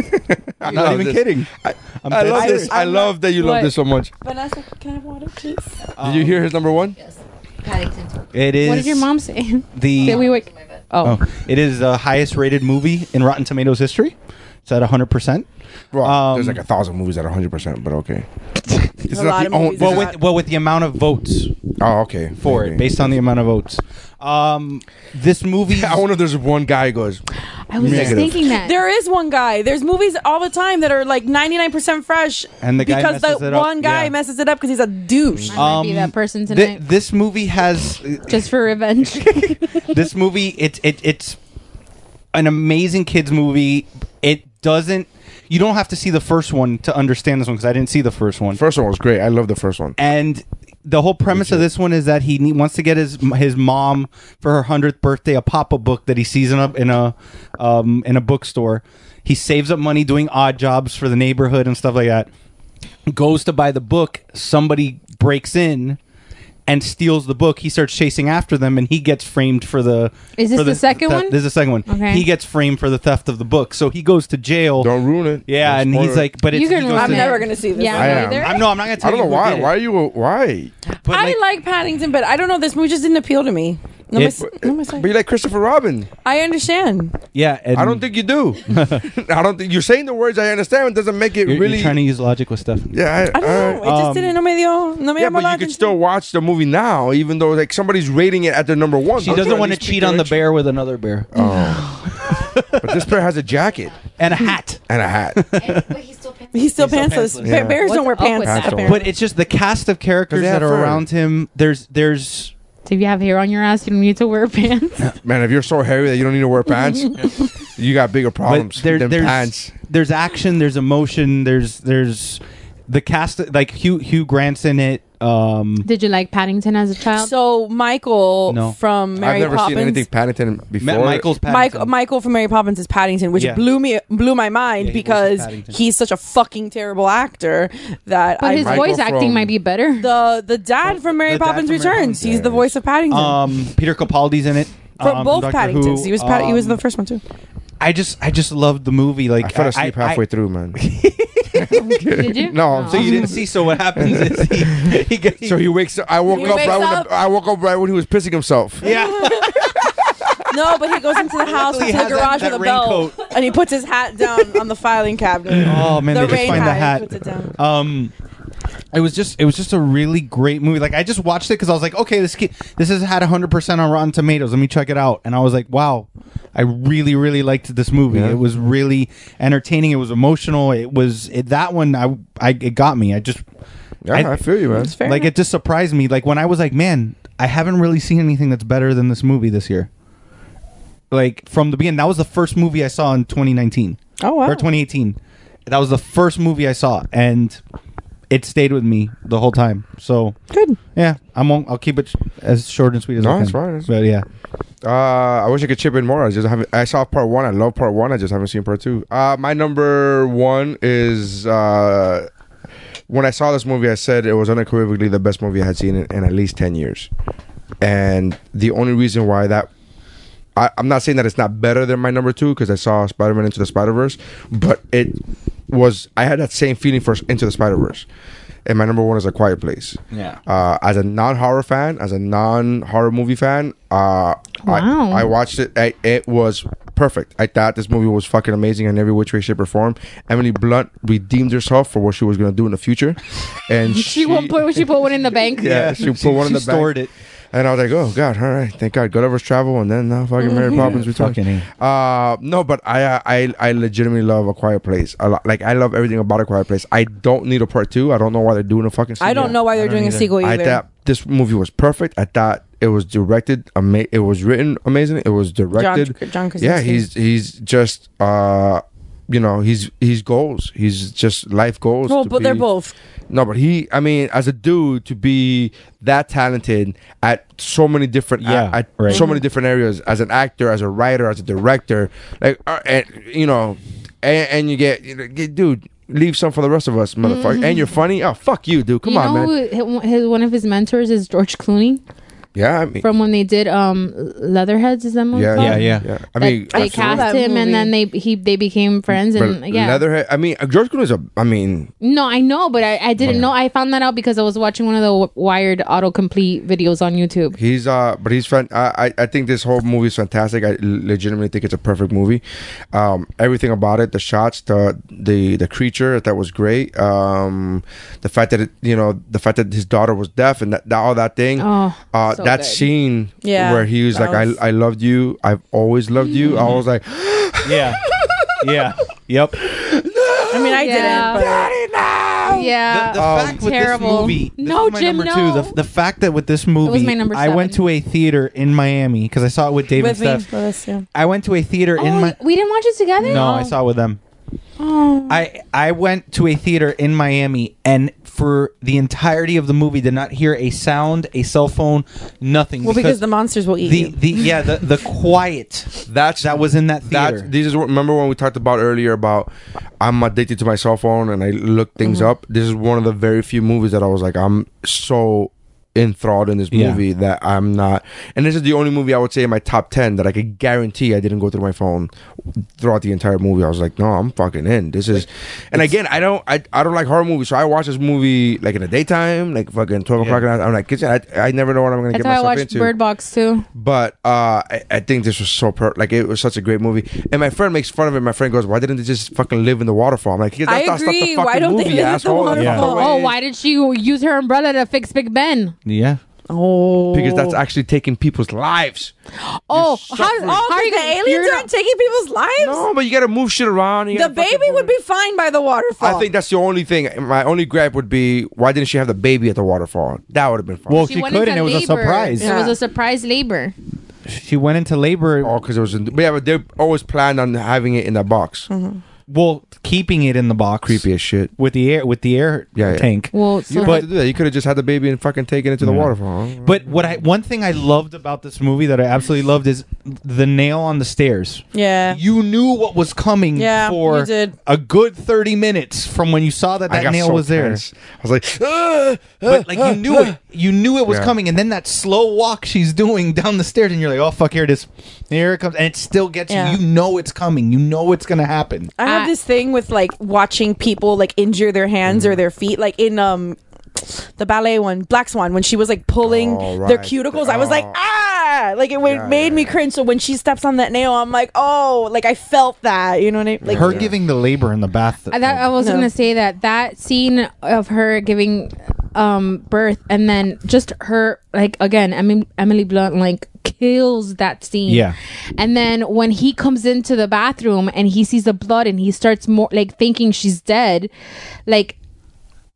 I'm not even this. kidding. I, I'm I dead love serious. this. I I'm love that you love What? this so much. Vanessa, can I have water, please? Did you hear his number one? Yes. Paddington. It is What did your mom say? the Did we wake? Oh. Oh, it is the highest rated movie in Rotten Tomatoes history. It's at 100%. Bro, Um, there's like a thousand movies at 100, percent but okay. This a lot of movies Well, that- with well with the amount of votes oh, okay. for Maybe. it, based on the amount of votes. Um, this movie. I wonder if there's one guy who goes. I was just Negative. thinking that. There is one guy. There's movies all the time that are like 99% fresh, And the guy because messes the it up, one guy yeah. messes it up because he's a douche. I might be Um, that person thi- tonight. this movie has just for revenge. this movie. It's it, it's an amazing kids movie. It doesn't. You don't have to see the first one to understand this one because I didn't see the first one. First one was great. I love the first one. and the whole premise of this one is that he ne- wants to get his his mom for her hundredth birthday a pop-up book that he sees in a in a um, in a bookstore. He saves up money doing odd jobs for the neighborhood and stuff like that. Goes to buy the book. Somebody breaks in and steals the book. He starts chasing after them, and he gets framed for the. Is this for the second theft- one? This is the second one. Okay. He gets framed for the theft of the book, so he goes to jail. Don't ruin it. yeah, Don't and he's it. like, but it's You can he goes I'm to- never gonna see this. Yeah, I am. I'm no, I'm not gonna I tell don't you know why. Why are you? Why? But I like, like Paddington, but I don't know. This movie just didn't appeal to me. No, But, my, no, my but you like Christopher Robin. I understand. yeah, and I don't think you do. I don't think you're saying the words I understand. It doesn't make it you're, really. you're trying to use logic with stuff. yeah, I, I don't know. It just Um, didn't. No me dio. No me Yeah, but you could still watch the movie now, even though like somebody's rating it at their number one. She Don't doesn't want to cheat on the bear with another bear Oh. But this bear has a jacket and a hat. and a hat. but he's still pants. He's still still pantsless. pantsless. Yeah. Bears don't wear pants. with that? apparently. But it's just the cast of characters that are around him. There's there's So if you have hair on your ass, you don't need to wear pants. Man, if you're so hairy that you don't need to wear pants, you got bigger problems there, than there's pants. there's action, there's emotion, there's there's the cast like Hugh Hugh Grant's in it. Um, Did you like Paddington as a child? So Michael No. from Mary Poppins. I've never Poppins. seen anything Paddington before. Ma- Michael's Mike, Paddington. Michael from Mary Poppins is Paddington, which Yeah. blew me blew my mind Yeah, he voices because Paddington. he's such a fucking terrible actor that but I his Michael voice acting from- might be better. the the dad from Mary The dad Poppins from Mary Returns. Poppins, He's yeah. the voice of Paddington. um, Peter Capaldi's in it. For um, both Doctor Paddingtons, he was Pat- he was the Um, first one too. I just I just loved the movie. Like I fell asleep I- I- halfway through, man. Did you? No, I'm So you didn't see. So what happens is he, he, gets- So he wakes up. I woke He up wakes right when up. the, I woke up right when he was pissing himself. yeah. No, but he goes into the house Luckily into the has that- garage that with a belt, raincoat. and he puts his hat down on the filing cabinet. Oh man, the they just rain find the hat, hat. He puts it down. Um, it was just it was just a really great movie. Like I just watched it because I was like, okay, this kid, this has had hundred percent on Rotten Tomatoes. Let me check it out. And I was like, wow, I really really liked this movie. Yeah. It was really entertaining. It was emotional. It was it, that one. I I it got me. I just Yeah, I- I, feel you, man. Fair like enough. it just surprised me. Like when I was like, man, I haven't really seen anything that's better than this movie this year. Like from the beginning, that was the first movie I saw in 2019 Oh wow! or 2018. That was the first movie I saw, and it stayed with me the whole time. So Good. yeah, I'm on, I'll keep it sh- as short and sweet as No, I can. that's fine, that's- But yeah, Uh, I wish I could chip in more. I just haven't. I saw part one. I love part one. I just haven't seen part two. Uh, my number one is uh, when I saw this movie. I said it was unequivocally the best movie I had seen in, in at least ten years, and the only reason why that. I, I'm not saying that it's not better than my number two because I saw Spider-Man Into the Spider-Verse, but it was. I had that same feeling for Into the Spider-Verse, and my number one is A Quiet Place. yeah. Uh, as a non-horror fan, as a non-horror movie fan, uh, Wow. I, I watched it. I, it was perfect. I thought this movie was fucking amazing in every which way, shape, or form. Emily Blunt redeemed herself for what she was going to do in the future, and She won't put. She put one in the bank. Yeah, she put one in the stored bank. it. And I was like, oh god, all right, thank God, Gulliver's Travel, and then now fucking Mary Poppins returns. Fucking A. Uh, no, but I, uh, I, I legitimately love A Quiet Place. I lo- like, I love everything about A Quiet Place. I don't need a part two. I don't know why they're doing a fucking. I don't know why they're I don't doing a either. sequel I either. thought this movie was perfect. I thought it was directed, ama- it was written amazing. It was directed. John, John yeah, he's he's just uh, you know, he's he's goals. He's just life goals. Well, to but they're both. No, but he. I mean, as a dude, to be that talented at so many different Yeah, at, right. so many different areas, as an actor, as a writer, as a director, like, uh, and you know, and, and you get, you know, get, dude. Leave some for the rest of us, motherfucker. And you're funny. Oh, fuck you, dude. Come you on, know man. who his, one of his mentors is George Clooney Yeah, I mean, from when they did um Leatherheads. Is that movie? yeah. Yeah, yeah. yeah. I That mean, they absolutely. cast that him, and then they he they became friends, and But yeah. Leatherhead. I mean, George Clooney is a. I mean, No, I know, but I, I didn't know. I found that out because I was watching one of the Wired autocomplete videos on YouTube. he's uh, but he's fan. I I I think this whole movie is fantastic. I legitimately think it's a perfect movie. Um, everything about it, the shots, the the the creature, that was great. Um, the fact that it, you know, the fact that his daughter was deaf and that, that all that thing. Oh, uh, so that good. scene Yeah, where he was that like, was- I I loved you. I've always loved you. I was like, Yeah, yeah, yep. I mean, I Yeah. didn't. But Yeah, the, the oh, fact with terrible. this movie, this No, my Jim, number no. two. The, the fact that with this movie, my number I went to a theater in Miami because I saw it with David with me, Steph. with us, yeah. I went to a theater in Oh, my. we didn't watch it together. No, I oh. saw it with them. Oh. I I went to a theater in Miami and for the entirety of the movie did not hear a sound, a cell phone, nothing. Well, because the monsters will eat the you. the yeah the the quiet that's that was in that theater. That, this is what, remember when we talked about earlier about I'm addicted to my cell phone and I look things Mm-hmm. up. This is one of the very few movies that I was like, I'm so enthralled in this Yeah. movie that I'm not. And this is the only movie I would say in my top ten that I could guarantee I didn't go through my phone throughout the entire movie. I was like, no, I'm fucking in. This is. And again, I don't, I, I don't like horror movies, so I watch this movie like in the daytime, like fucking twelve o'clock. And I'm like, I, I never know what I'm gonna That's get how I watched into. Bird Box too. But uh, I, I think this was so per like it was such a great movie. And my friend makes fun of it. My friend goes, "Why didn't they just fucking live in the waterfall?" I'm like, "That's, I that's not the agree. fucking Why don't they movie, live in the asshole." Waterfall? the Oh, why did she use her umbrella to fix Big Ben? Yeah. Oh, Because that's actually taking people's lives. Oh, how, Oh, how are you the aliens you're aren't taking people's lives. No, but you gotta move shit around. you the gotta fucking baby move would it. be fine by the waterfall. I think that's the only thing. My only gripe would be why didn't she have the baby at the waterfall? That would have been fun. Well, she, went could, into and it was a labor. surprise. It Yeah. was a surprise labor. She went into labor. oh, because it was. In, but yeah, but they always planned on having it in that box. Mm-hmm. Well, keeping it in the box, Creepy as shit. with the air with the air Yeah, yeah. tank. Well, You so don't But- have to do that. You could have just had the baby and fucking taken it to the Yeah. waterfall. But what I one thing I loved about this movie that I absolutely loved is the nail on the stairs. yeah. You knew what was coming Yeah, for you did. a good thirty minutes from when you saw that that nail so was there. I was like, "Ah, But like you knew ah." it, you knew it was Yeah. coming, and then that slow walk she's doing down the stairs, and you're like, "Oh fuck, here it is, here it comes," and it still gets Yeah. you. You know it's coming. You know it's gonna happen. I have I- this thing with like watching people like injure their hands Mm. or their feet, like in um the ballet one, Black Swan, when she was like pulling Oh, their right. cuticles. I was like, Oh. ah, like it Yeah, made yeah, me cringe. So when she steps on that nail, I'm like, oh, like I felt that. You know what I mean? Like Her giving the labor in the bath. I, that, I was No. gonna say that that scene of her giving um birth and then just her like again Emily, Emily Blunt like kills that scene Yeah. and then when he comes into the bathroom and he sees the blood and he starts more like thinking she's dead like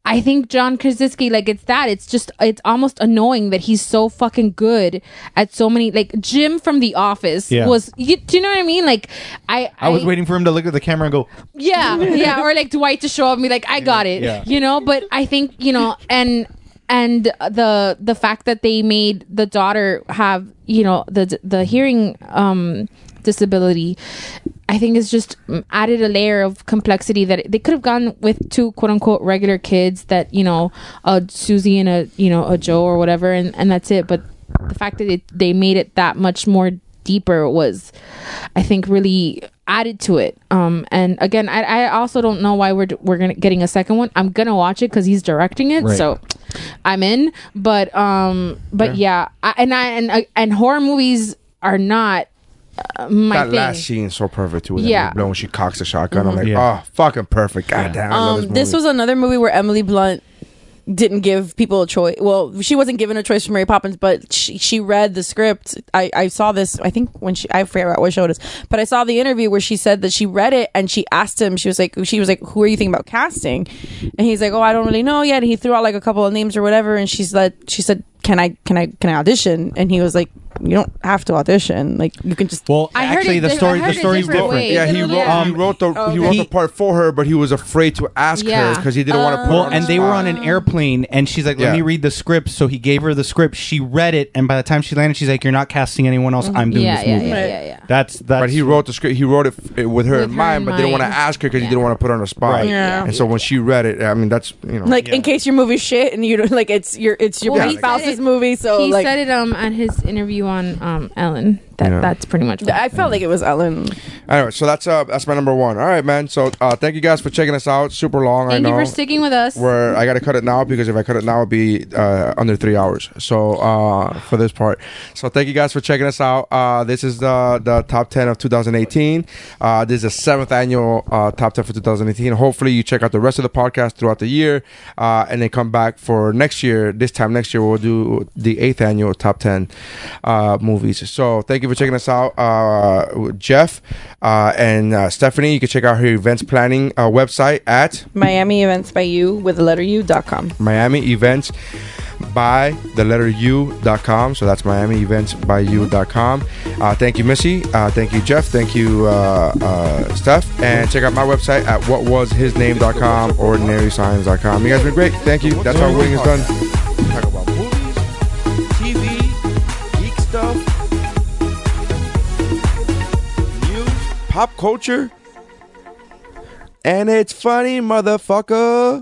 I think John Krasinski, like it's that. It's just it's almost annoying that he's so fucking good at so many. Like Jim from The Office Yeah. was. You, do you know what I mean? Like I, I was waiting for him to look at the camera and go, yeah, yeah, or like Dwight to show up and be like, "I got it," Yeah. you know. But I think you know, and and the the fact that they made the daughter have you know the the hearing um disability, I think is just added a layer of complexity that they could have gone with two quote unquote regular kids that you know, a Susie and a you know a Joe or whatever, and and that's it. But the fact that it, they made it that much more deeper was i think really added to it um and again i, I also don't know why we're we're gonna getting a second one i'm gonna watch it because he's directing it Right. so i'm in but um but yeah, I, and i and uh, and horror movies are not uh, my that thing last scene so perfect too. Yeah. Emily Blunt when she cocks the shotgun. I'm like, Yeah. oh, fucking perfect. God damn. I love Um, this was another movie where Emily Blunt didn't give people a choice. Well, she wasn't given a choice for Mary Poppins, but she, she read the script. I, I saw this, I think when she, I forget what show it is, but I saw the interview where she said that she read it and she asked him, she was like, she was like, who are you thinking about casting? And he's like, oh, I don't really know yet. And he threw out like a couple of names or whatever. And she said, she said, can I, can I, can I audition? And he was like, you don't have to audition. Like you can just, "Well, I heard actually, it the story, the it story's different different." yeah, he wrote, Yeah. he wrote the he wrote the part for her, but he was afraid to ask her because he didn't want to put Well, her on and the they were on an airplane, and she's like, "Let Yeah. me read the script." So he gave her the script. She read it, and by the time she landed, she's like, "You're not casting anyone else. I'm mm-hmm. doing yeah this yeah, movie." yeah yeah yeah That's that's. But he wrote the script. He wrote it f- with her With in her mind, in but didn't want to ask her because he didn't want to put her on the spot. Right. Yeah. And so when she read it, I mean, that's you know, like in case your movie's shit and you don't like it's your it's your Well, he spouse's it- movie. So he like said it um at his interview on um ellen that Yeah. that's pretty much what I felt like it was Ellen. Anyway, so that's uh that's my number one. All right, man. So uh thank you guys for checking us out. Super long, I thank know. you for sticking with us where I got to cut it now because if I cut it now, it'd be uh, under three hours. So uh, for this part, so thank you guys for checking us out. Uh, this is the the top ten of 2018. Uh, this is the seventh annual uh, top ten for 2018. Hopefully, you check out the rest of the podcast throughout the year, uh, and then come back for next year. This time next year, we'll do the eighth annual top ten uh, movies. So thank you for checking us out, uh, Jeff uh, and uh, Stephanie. You can check out her events planning uh, website at Miami Events by You with the letter U dot com. Miami Events by the letter U.com. So that's Miami Events by You.com. Uh, thank you, Missy. Uh, thank you, Jeff. Thank you, uh, uh, Steph. And check out my website at whatwashisname.com, ordinarysigns.com. You guys have been great. Thank you. That's how winning is done. Pop culture. And it's funny, motherfucker.